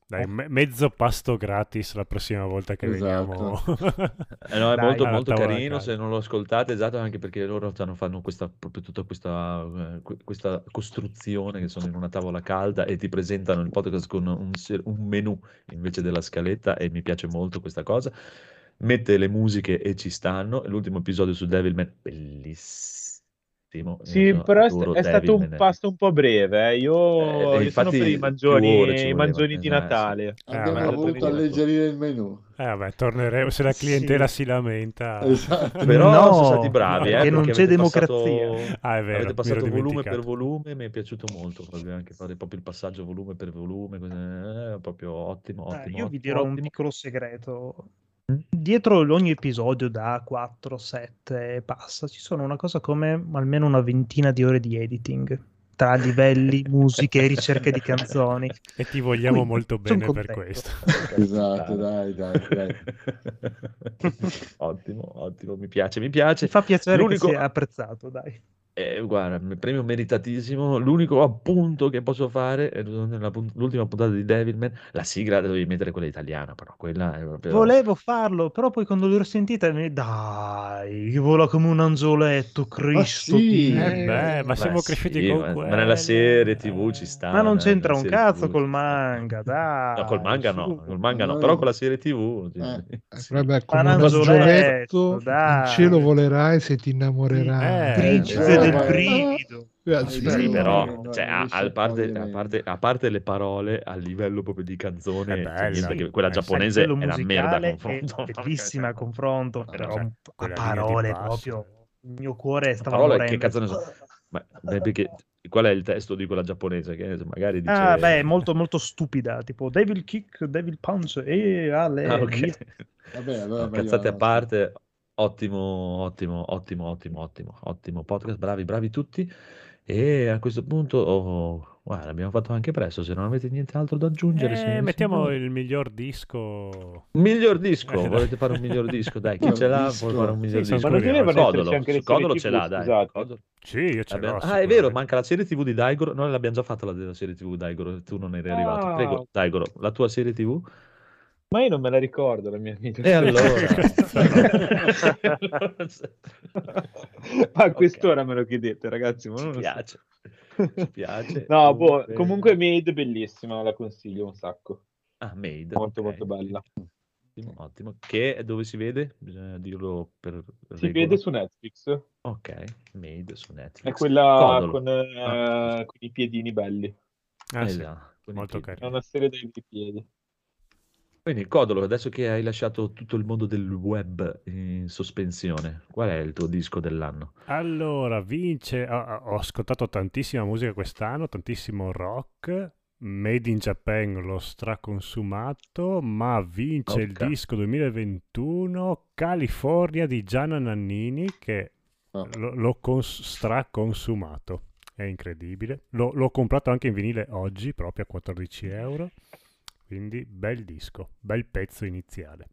Speaker 4: Dai, me- mezzo pasto gratis la prossima volta che esatto. veniamo.
Speaker 3: eh no, è Dai, molto, molto carino se non lo ascoltate, esatto, anche perché loro fanno questa, proprio tutta questa, eh, questa costruzione che sono in una tavola calda e ti presentano il podcast con un, un menu invece della scaletta e mi piace molto questa cosa. Mette le musiche e ci stanno. L'ultimo episodio su Devilman, bellissimo
Speaker 13: ottimo. Sì, però è, è stato un pasto un po' breve. Eh. Io, eh, io sono per i mangioni, mangioni di Natale.
Speaker 12: Eh, Abbiamo voluto alleggerire il menù.
Speaker 4: Eh, vabbè, torneremo se la clientela sì. si lamenta.
Speaker 3: Esatto. Però no, sono stati bravi, eh,
Speaker 1: non c'è democrazia.
Speaker 3: Passato, ah, è vero, avete passato volume per volume, mi è piaciuto molto anche fare proprio il passaggio volume per volume, eh, proprio ottimo, ottimo.
Speaker 1: io
Speaker 3: ottimo,
Speaker 1: vi dirò
Speaker 3: ottimo.
Speaker 1: un piccolo segreto Dietro ogni episodio da 4, 7 e passa ci sono una cosa come almeno una ventina di ore di editing tra livelli, musiche e ricerche di canzoni.
Speaker 4: E ti vogliamo Quindi, molto bene per questo.
Speaker 12: Esatto, dai, dai, dai.
Speaker 3: ottimo, ottimo, mi piace, mi piace.
Speaker 1: Mi fa piacere L'unico... che sia apprezzato, dai.
Speaker 3: Eh, guarda, premio meritatissimo. L'unico appunto che posso fare è l'ultima puntata di Devilman. La sigla devi mettere quella italiana, però quella è proprio...
Speaker 1: Volevo farlo, però poi quando l'ho sentita, mi... dai, che vola come un angioletto, Cristo.
Speaker 12: Ma, sì.
Speaker 4: eh, beh, ma siamo
Speaker 3: sì,
Speaker 4: cresciuti con
Speaker 3: ma,
Speaker 4: quello.
Speaker 3: ma nella serie TV ci sta.
Speaker 1: Ma non
Speaker 3: eh,
Speaker 1: c'entra un cazzo
Speaker 3: TV
Speaker 1: col manga, dai.
Speaker 3: No, col manga no, col manga no, però con la serie TV. sì.
Speaker 8: Eh,
Speaker 3: Sì.
Speaker 8: vabbè,
Speaker 1: Ma
Speaker 8: come un
Speaker 1: Angioletto,
Speaker 8: angioletto, in
Speaker 1: dai.
Speaker 8: cielo volerai se ti innamorerai.
Speaker 4: Eh,
Speaker 12: Eh,
Speaker 1: del brivido.
Speaker 3: Sì, però, cioè, a, a parte, a, parte, a parte le parole, a livello proprio di canzone,
Speaker 4: bella.
Speaker 3: niente
Speaker 1: Sì.
Speaker 3: quella giapponese è una merda confronto.
Speaker 1: è bellissima a confronto, però
Speaker 3: cioè,
Speaker 1: a parole proprio il mio cuore stava
Speaker 3: parole,
Speaker 1: morendo.
Speaker 3: che cazzo ne so? Ma, beh, perché, qual è il testo di quella giapponese? Che magari dice...
Speaker 1: Ah, beh, molto molto stupida, tipo Devil Kick, Devil Punch e Ale.
Speaker 3: Ah, ok.
Speaker 1: via.
Speaker 12: Vabbè, meglio
Speaker 3: cazzate a parte, ottimo, ottimo, ottimo, ottimo, ottimo, ottimo podcast, bravi, bravi tutti. E a questo punto, oh, guarda, abbiamo fatto anche presto, se non avete niente altro da aggiungere,
Speaker 4: Eh, mettiamo
Speaker 3: signori.
Speaker 4: il miglior disco.
Speaker 3: Miglior disco,
Speaker 4: Eh,
Speaker 3: volete fare un miglior disco? Dai, chi ce l'ha vuole fare un miglior
Speaker 4: Sì,
Speaker 3: disco?
Speaker 13: Ma non
Speaker 3: Codolo,
Speaker 13: anche
Speaker 3: Codolo ce l'ha, dai. Codolo.
Speaker 4: Sì, io ce l'ho.
Speaker 3: Ah, è vero, manca la serie TV di Daigoro. Noi l'abbiamo già fatta la, serie TV di Daigoro, tu non eri arrivato.
Speaker 13: Ah.
Speaker 3: Prego, Daigoro, la tua serie TV?
Speaker 13: Ma io non me la ricordo la mia vita.
Speaker 3: E allora?
Speaker 13: Ma a quest'ora me lo chiedete, ragazzi. Ma
Speaker 3: Ci
Speaker 13: non so.
Speaker 3: piace. Ci piace.
Speaker 13: No, boh,
Speaker 3: Comunque-
Speaker 13: Made bellissima, la consiglio un sacco.
Speaker 3: Ah, Made.
Speaker 13: Molto
Speaker 3: ok.
Speaker 13: molto bella.
Speaker 3: Ottimo, ottimo. Che dove si vede? Bisogna dirlo per
Speaker 13: Si
Speaker 3: regola.
Speaker 13: vede su Netflix.
Speaker 3: Ok, Made su Netflix.
Speaker 13: È quella con, eh,
Speaker 3: Ah,
Speaker 13: con i piedini belli.
Speaker 4: Ah, sì,
Speaker 3: Esatto, con i
Speaker 4: molto
Speaker 3: piedi.
Speaker 13: È una serie dei piedi.
Speaker 3: Quindi, Codolo, adesso che hai lasciato tutto il mondo del web in sospensione, qual è il tuo disco dell'anno?
Speaker 4: Allora, vince. ho- ho ascoltato tantissima musica quest'anno, tantissimo rock. Made in Japan l'ho straconsumato, ma vince il
Speaker 3: Ok.
Speaker 4: disco 2021 California di Gianna Nannini che lo- l'ho cons- straconsumato. È incredibile. L'ho, l'ho comprato anche in vinile oggi, proprio a 14 euro. Quindi bel disco, bel pezzo iniziale.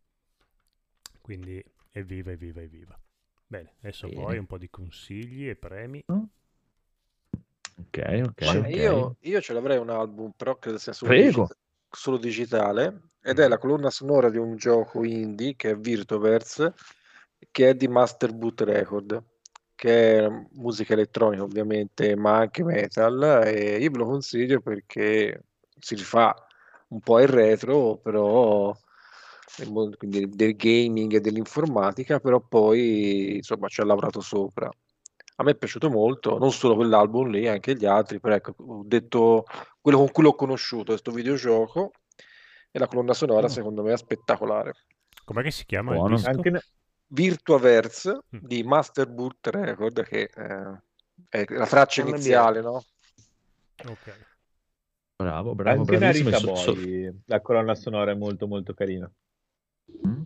Speaker 4: Quindi evviva, evviva, evviva. Bene, adesso Bene. poi un po' di consigli e premi.
Speaker 3: Mm. Ok, ok. okay.
Speaker 10: Io, io, ce l'avrei un album, però credo sia solo. Digitale, solo digitale, ed è la colonna sonora di un gioco indie che è Virtuverse, che è di Master Boot Record, che è musica elettronica ovviamente, ma anche metal, e io ve lo consiglio perché si rifà un po' il retro, però quindi del gaming e dell'informatica, però poi insomma ci ha lavorato sopra. A me è piaciuto molto, non solo quell'album lì, anche gli altri, però ecco, ho detto quello con cui l'ho conosciuto, questo videogioco, e la colonna sonora oh. secondo me è spettacolare.
Speaker 4: Com'è che si chiama Buono. il disco? Anche
Speaker 10: Virtuaverse mm. di Master Boot Record, che eh, è la traccia iniziale, no?
Speaker 4: Ok.
Speaker 3: Bravo, bravo,
Speaker 13: Anche
Speaker 3: bravissimo.
Speaker 13: Narita so, so... la colonna sonora è molto molto carina.
Speaker 3: Mm.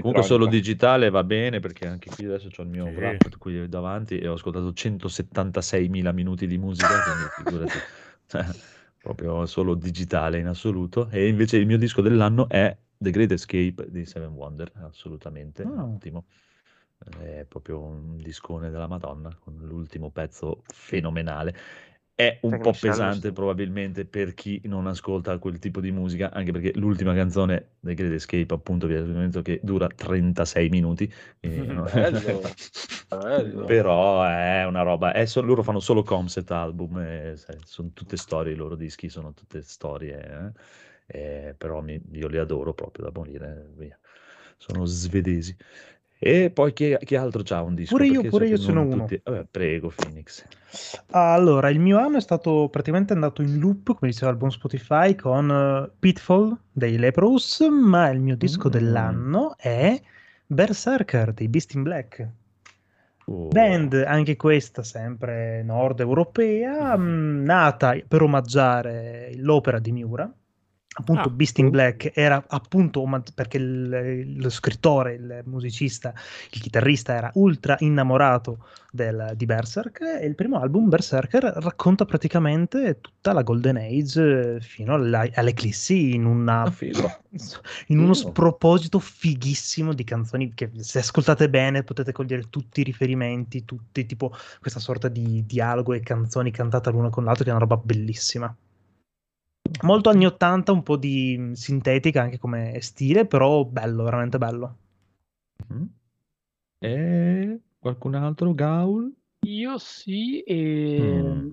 Speaker 3: Comunque solo digitale va bene perché anche qui adesso ho il mio sì. wrap qui davanti e ho ascoltato 176.000 minuti di musica, quindi figurati, cioè, proprio solo digitale in assoluto. E invece il mio disco dell'anno è The Great Escape di Seven Wonder, assolutamente oh. ottimo. È proprio un discone della Madonna con l'ultimo pezzo fenomenale. È un po' pesante probabilmente per chi non ascolta quel tipo di musica, anche perché l'ultima canzone del Great Escape, appunto, vi detto che dura 36 minuti.
Speaker 10: bello, bello.
Speaker 3: Però è una roba, è so, loro fanno solo concept album, e, sai, sono tutte storie, i loro dischi sono tutte storie, eh? Eh, però mi, io li adoro proprio da morire, via. Sono svedesi. E poi chi, chi altro c'ha un disco?
Speaker 1: Pure io, pure io sono uno. Tutti...
Speaker 3: Vabbè, prego, Phoenix.
Speaker 1: Allora, il mio anno è stato praticamente andato in loop, come diceva il buon Spotify, con uh, Pitfall dei Lepros, ma il mio disco mm. dell'anno è Berserker dei Beast in Black. Oh. Band, anche questa sempre nord europea, mm. nata per omaggiare l'opera di Miura appunto ah, Beast in. Black era appunto perché il, lo scrittore, il musicista, il chitarrista era ultra innamorato del, di Berserk e il primo album Berserker racconta praticamente tutta la Golden Age fino alla, all'eclissi in, una, ah, in uno sproposito fighissimo di canzoni che se ascoltate bene potete cogliere tutti i riferimenti, tutti tipo questa sorta di dialogo e canzoni cantate l'una con l'altra che è una roba bellissima molto anni 80, un po' di mm, sintetica anche come stile, però bello, veramente bello.
Speaker 3: Mm-hmm. E qualcun altro, Gaul?
Speaker 7: Io sì, e mm,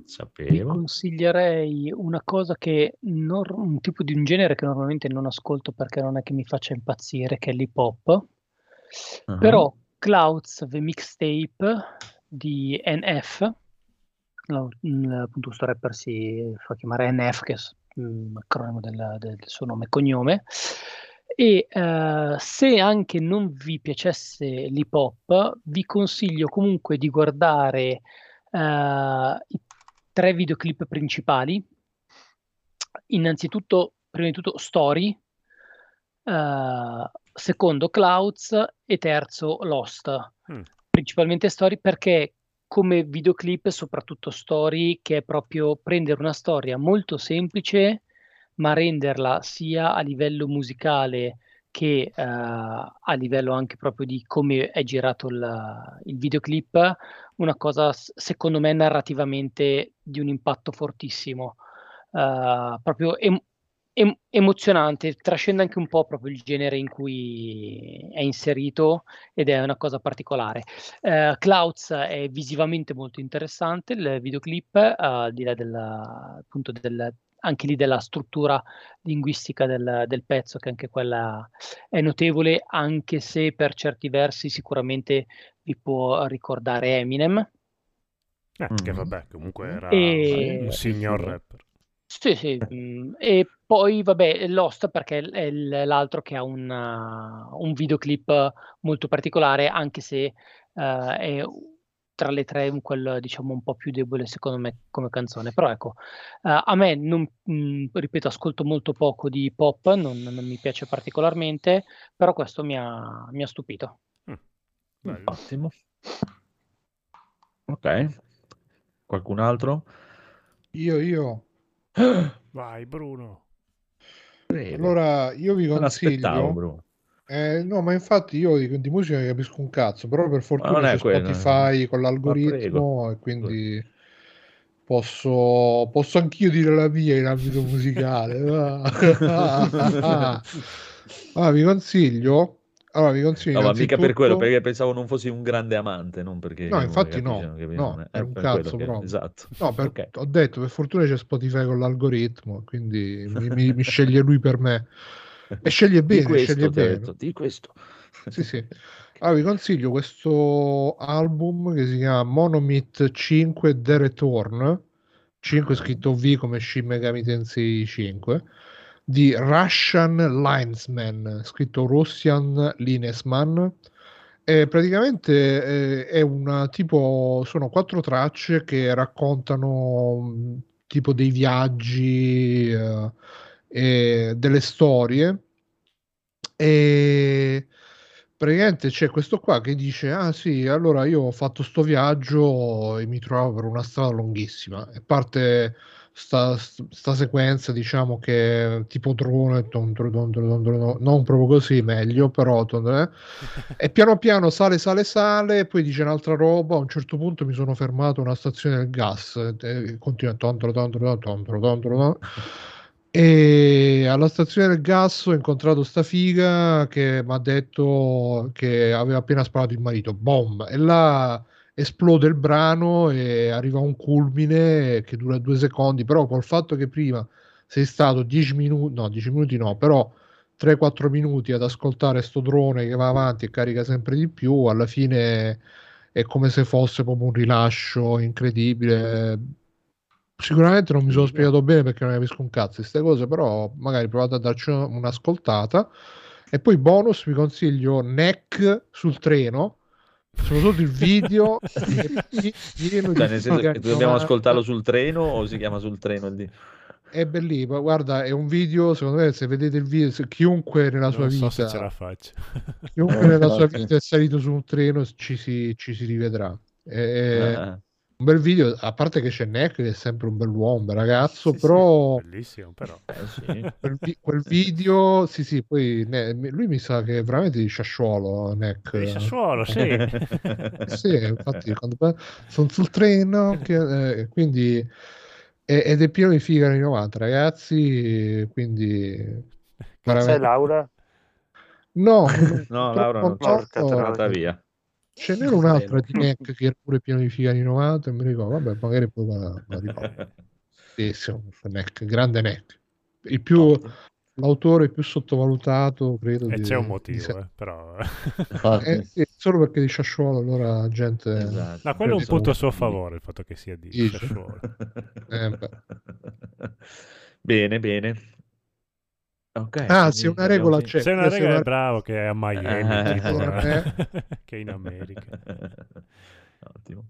Speaker 7: vi consiglierei una cosa che non, un tipo di un genere che normalmente non ascolto perché non è che mi faccia impazzire, che è l'hip hop. Uh-huh. Però Clouds The Mixtape di NF, no, appunto questo rapper si fa chiamare NF, che acronimo del, del, suo nome e cognome. E uh, se anche non vi piacesse l'hip hop, vi consiglio comunque di guardare uh, i tre videoclip principali. Innanzitutto, prima di tutto, Story, uh, secondo Clouds e terzo Lost. Mm. Principalmente Story perché come videoclip, soprattutto story, che è proprio prendere una storia molto semplice, ma renderla sia a livello musicale che uh, a livello anche proprio di come è girato il, il videoclip, una cosa secondo me narrativamente di un impatto fortissimo. Uh, proprio em- em- emozionante, trascende anche un po' proprio il genere in cui è inserito ed è una cosa particolare. Uh, Clouds è visivamente molto interessante, il videoclip, uh, al di là della, appunto del, anche lì della struttura linguistica del, del, pezzo, che anche quella è notevole, anche se per certi versi sicuramente vi può ricordare Eminem.
Speaker 4: Eh, mm. Che vabbè, comunque era e... un signor rapper.
Speaker 7: Sì, sì, mhmm, e poi vabbè Lost perché è l'altro che ha un un videoclip molto particolare, anche se, uhm, è tra le 3 un quel diciamo un po' più debole secondo me come canzone. Però ecco, uhm, a me non mhmm, ripeto, ascolto molto poco di pop, non non mi piace particolarmente, però questo mi ha mi ha stupito.
Speaker 3: Mh. Ottimo. Okay. Qualcun altro?
Speaker 8: Io, io.
Speaker 4: Vai Bruno.
Speaker 8: Allora, io vi consiglio... Eh, no, ma infatti io di, di, musica capisco un cazzo, però per fortuna c'è quello, Spotify con l'algoritmo e quindi posso, posso anch'io dire la mia in ambito musicale. ah, vi consiglio allora, vi consiglio.
Speaker 3: No, ma mica per quello, perché pensavo non fossi un grande amante, non perché.
Speaker 8: No, infatti no. no, è un cazzo proprio. Esatto. No, per, okay. ho detto, per fortuna c'è Spotify con l'algoritmo, quindi mi, mi, mi sceglie lui per me. E sceglie bene, di questo, sceglie bene. Detto,
Speaker 3: di questo.
Speaker 8: Sì, sì. Allora, vi consiglio questo album che si chiama Monomith 5 The Return. 5 scritto V come Shin Megami Tensei 5 di Russian Linesman, scritto Russian Linesman. E praticamente eh, è una tipo, sono quattro tracce che raccontano tipo dei viaggi eh, e delle storie. E praticamente c'è questo qua che dice: Ah sì, allora io ho fatto sto viaggio e mi trovo per una strada lunghissima. E parte sta, sta sequenza, diciamo che tipo drone, ton, ton, ton, non proprio così, meglio, però eh. e piano piano sale, sale, sale, poi dice un'altra roba. A un certo punto mi sono fermato a una stazione del gas, e continua tontro, tontro, tontro, tontro, e alla stazione del gas ho incontrato sta figa che mi ha detto che aveva appena sparato il marito, boom, e là esplode il brano e arriva a un culmine che dura due secondi, però col fatto che prima sei stato 10 minuti, no 10 minuti no, però 3-4 minuti ad ascoltare sto drone che va avanti e carica sempre di più, alla fine è come se fosse proprio un rilascio incredibile. Sicuramente non mi sono spiegato bene perché non capisco un cazzo di queste cose, però magari provate a darci un'ascoltata. E poi bonus vi consiglio Neck sul treno, soprattutto il video
Speaker 3: pieno cioè, nel senso che dobbiamo ascoltarlo sul treno o si chiama sul treno il
Speaker 8: è bellissimo guarda è un video secondo me se vedete il video chiunque nella sua vita so
Speaker 4: ce la faccio
Speaker 8: chiunque nella sua vita è salito su un treno ci si, ci si rivedrà. È, ah un bel video, a parte che c'è Neck che è sempre un bell'uomo, bel ragazzo, sì, però...
Speaker 4: Sì, bellissimo, però.
Speaker 3: Eh, sì.
Speaker 8: quel, quel, video, sì sì, poi ne, lui mi sa che è veramente di Sassuolo, Neck.
Speaker 4: Di Sassuolo, sì.
Speaker 8: sì, infatti, quando sono sul treno, che, eh, quindi... ed è pieno di figa anni 90, ragazzi, quindi...
Speaker 6: Veramente... C'è Laura?
Speaker 8: No,
Speaker 3: no, Laura non c'è, è tornata via.
Speaker 8: Ce n'era un'altra di Neck che era pure pieno di figli anni 90 e mi ricordo, vabbè, magari poi ricordo. Bellissimo, Neck, grande Neck. Il più, l'autore più sottovalutato, credo.
Speaker 4: E di, c'è un motivo, eh, però.
Speaker 8: eh, sì, solo perché di Sassuolo allora la gente...
Speaker 4: Esatto. No, quello è un punto a suo favore, il fatto che sia di Sassuolo.
Speaker 3: eh, bene, bene.
Speaker 8: Okay, ah, se una regola c'è.
Speaker 4: Se una regola è bravo che è a Miami, tipo, eh. che è in America.
Speaker 3: Ottimo.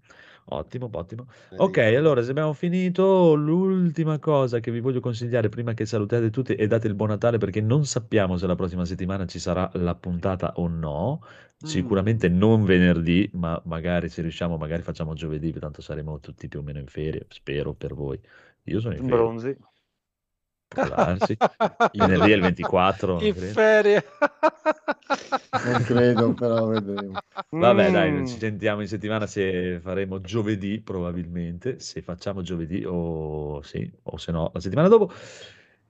Speaker 3: Ottimo, ottimo. Ok, allora se abbiamo finito, l'ultima cosa che vi voglio consigliare prima che salutate tutti e date il buon Natale perché non sappiamo se la prossima settimana ci sarà la puntata o no. Sicuramente mm. non venerdì, ma magari se riusciamo, magari facciamo giovedì, tanto saremo tutti più o meno in ferie, spero per voi. Io sono in ferie.
Speaker 6: Bronzi.
Speaker 3: Può darsi. Venerdì è il 24.
Speaker 10: In credo. ferie.
Speaker 12: non credo, però vedremo.
Speaker 3: Vabbè, dai, mm. ci sentiamo in settimana se faremo giovedì, probabilmente. Se facciamo giovedì o sì, o se no, la settimana dopo.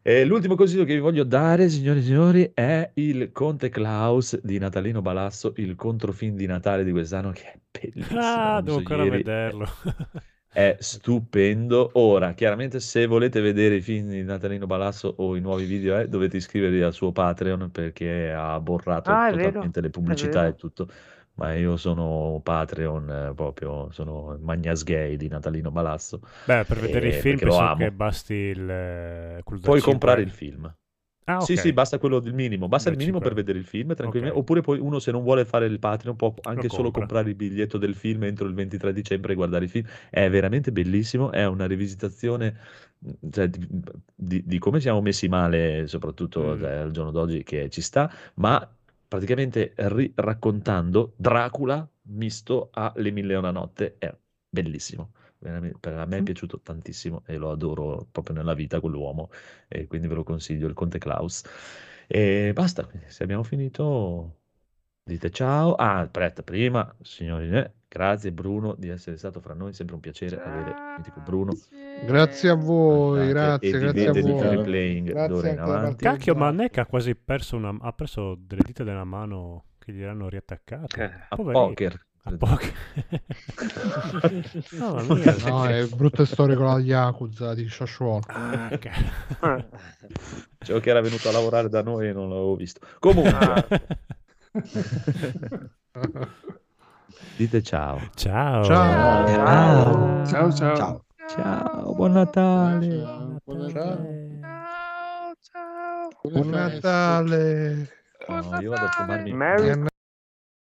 Speaker 3: E l'ultimo consiglio che vi voglio dare, signori e signori, è il Conte Klaus di Natalino Balasso, il controfilm di Natale di quest'anno, che è bellissimo.
Speaker 4: Ah, devo ancora ieri. vederlo
Speaker 3: è stupendo. Ora, chiaramente, se volete vedere i film di Natalino Balasso o i nuovi video, eh, dovete iscrivervi al suo Patreon perché ha borrato ah, totalmente le pubblicità e tutto. Ma io sono Patreon eh, proprio, sono il Magnas Gay di Natalino Balasso.
Speaker 4: Beh, per vedere i film penso che basti il...
Speaker 3: Eh, Puoi comprare il film. Ah, Sì, sì, basta quello del minimo, basta il minimo per vedere il film tranquillamente, Ok. oppure poi uno se non vuole fare il Patreon può anche solo comprare il biglietto del film entro il 23 dicembre e guardare il film. È veramente bellissimo, è una rivisitazione cioè, di, di- di come siamo messi male, soprattutto Mm. cioè, al giorno d'oggi, che ci sta, ma praticamente ri- raccontando Dracula misto a Le Mille e una notte. È bellissimo veramente, a me è piaciuto tantissimo e lo adoro proprio nella vita quell'uomo e quindi ve lo consiglio, il Conte Klaus. E basta, se abbiamo finito dite ciao. Ah, aspetta, prima, signori, eh, grazie Bruno di essere stato fra noi, sempre un piacere avere mitico Bruno.
Speaker 8: Grazie a voi, grazie,
Speaker 3: e
Speaker 8: grazie a
Speaker 3: di
Speaker 8: voi.
Speaker 3: free playing
Speaker 8: Grazie
Speaker 3: d'ora in avanti.
Speaker 4: Cacchio, ma Neck ha quasi perso, una, ha perso delle dita della mano che gli erano riattaccate.
Speaker 3: Eh, a poker.
Speaker 4: Mamma mia.
Speaker 8: No, è brutte storie con la Yakuza di Shashuon.
Speaker 4: Ah, ok.
Speaker 3: Cioè, che era venuto a lavorare da noi e non l'avevo visto. Comunque, dite ciao.
Speaker 4: Ciao.
Speaker 8: Ciao.
Speaker 3: Ciao.
Speaker 9: Ciao, ciao.
Speaker 11: Ciao.
Speaker 3: Ciao, buon Natale.
Speaker 8: Buon Natale.
Speaker 3: No, io vado a fumarmi
Speaker 6: Merry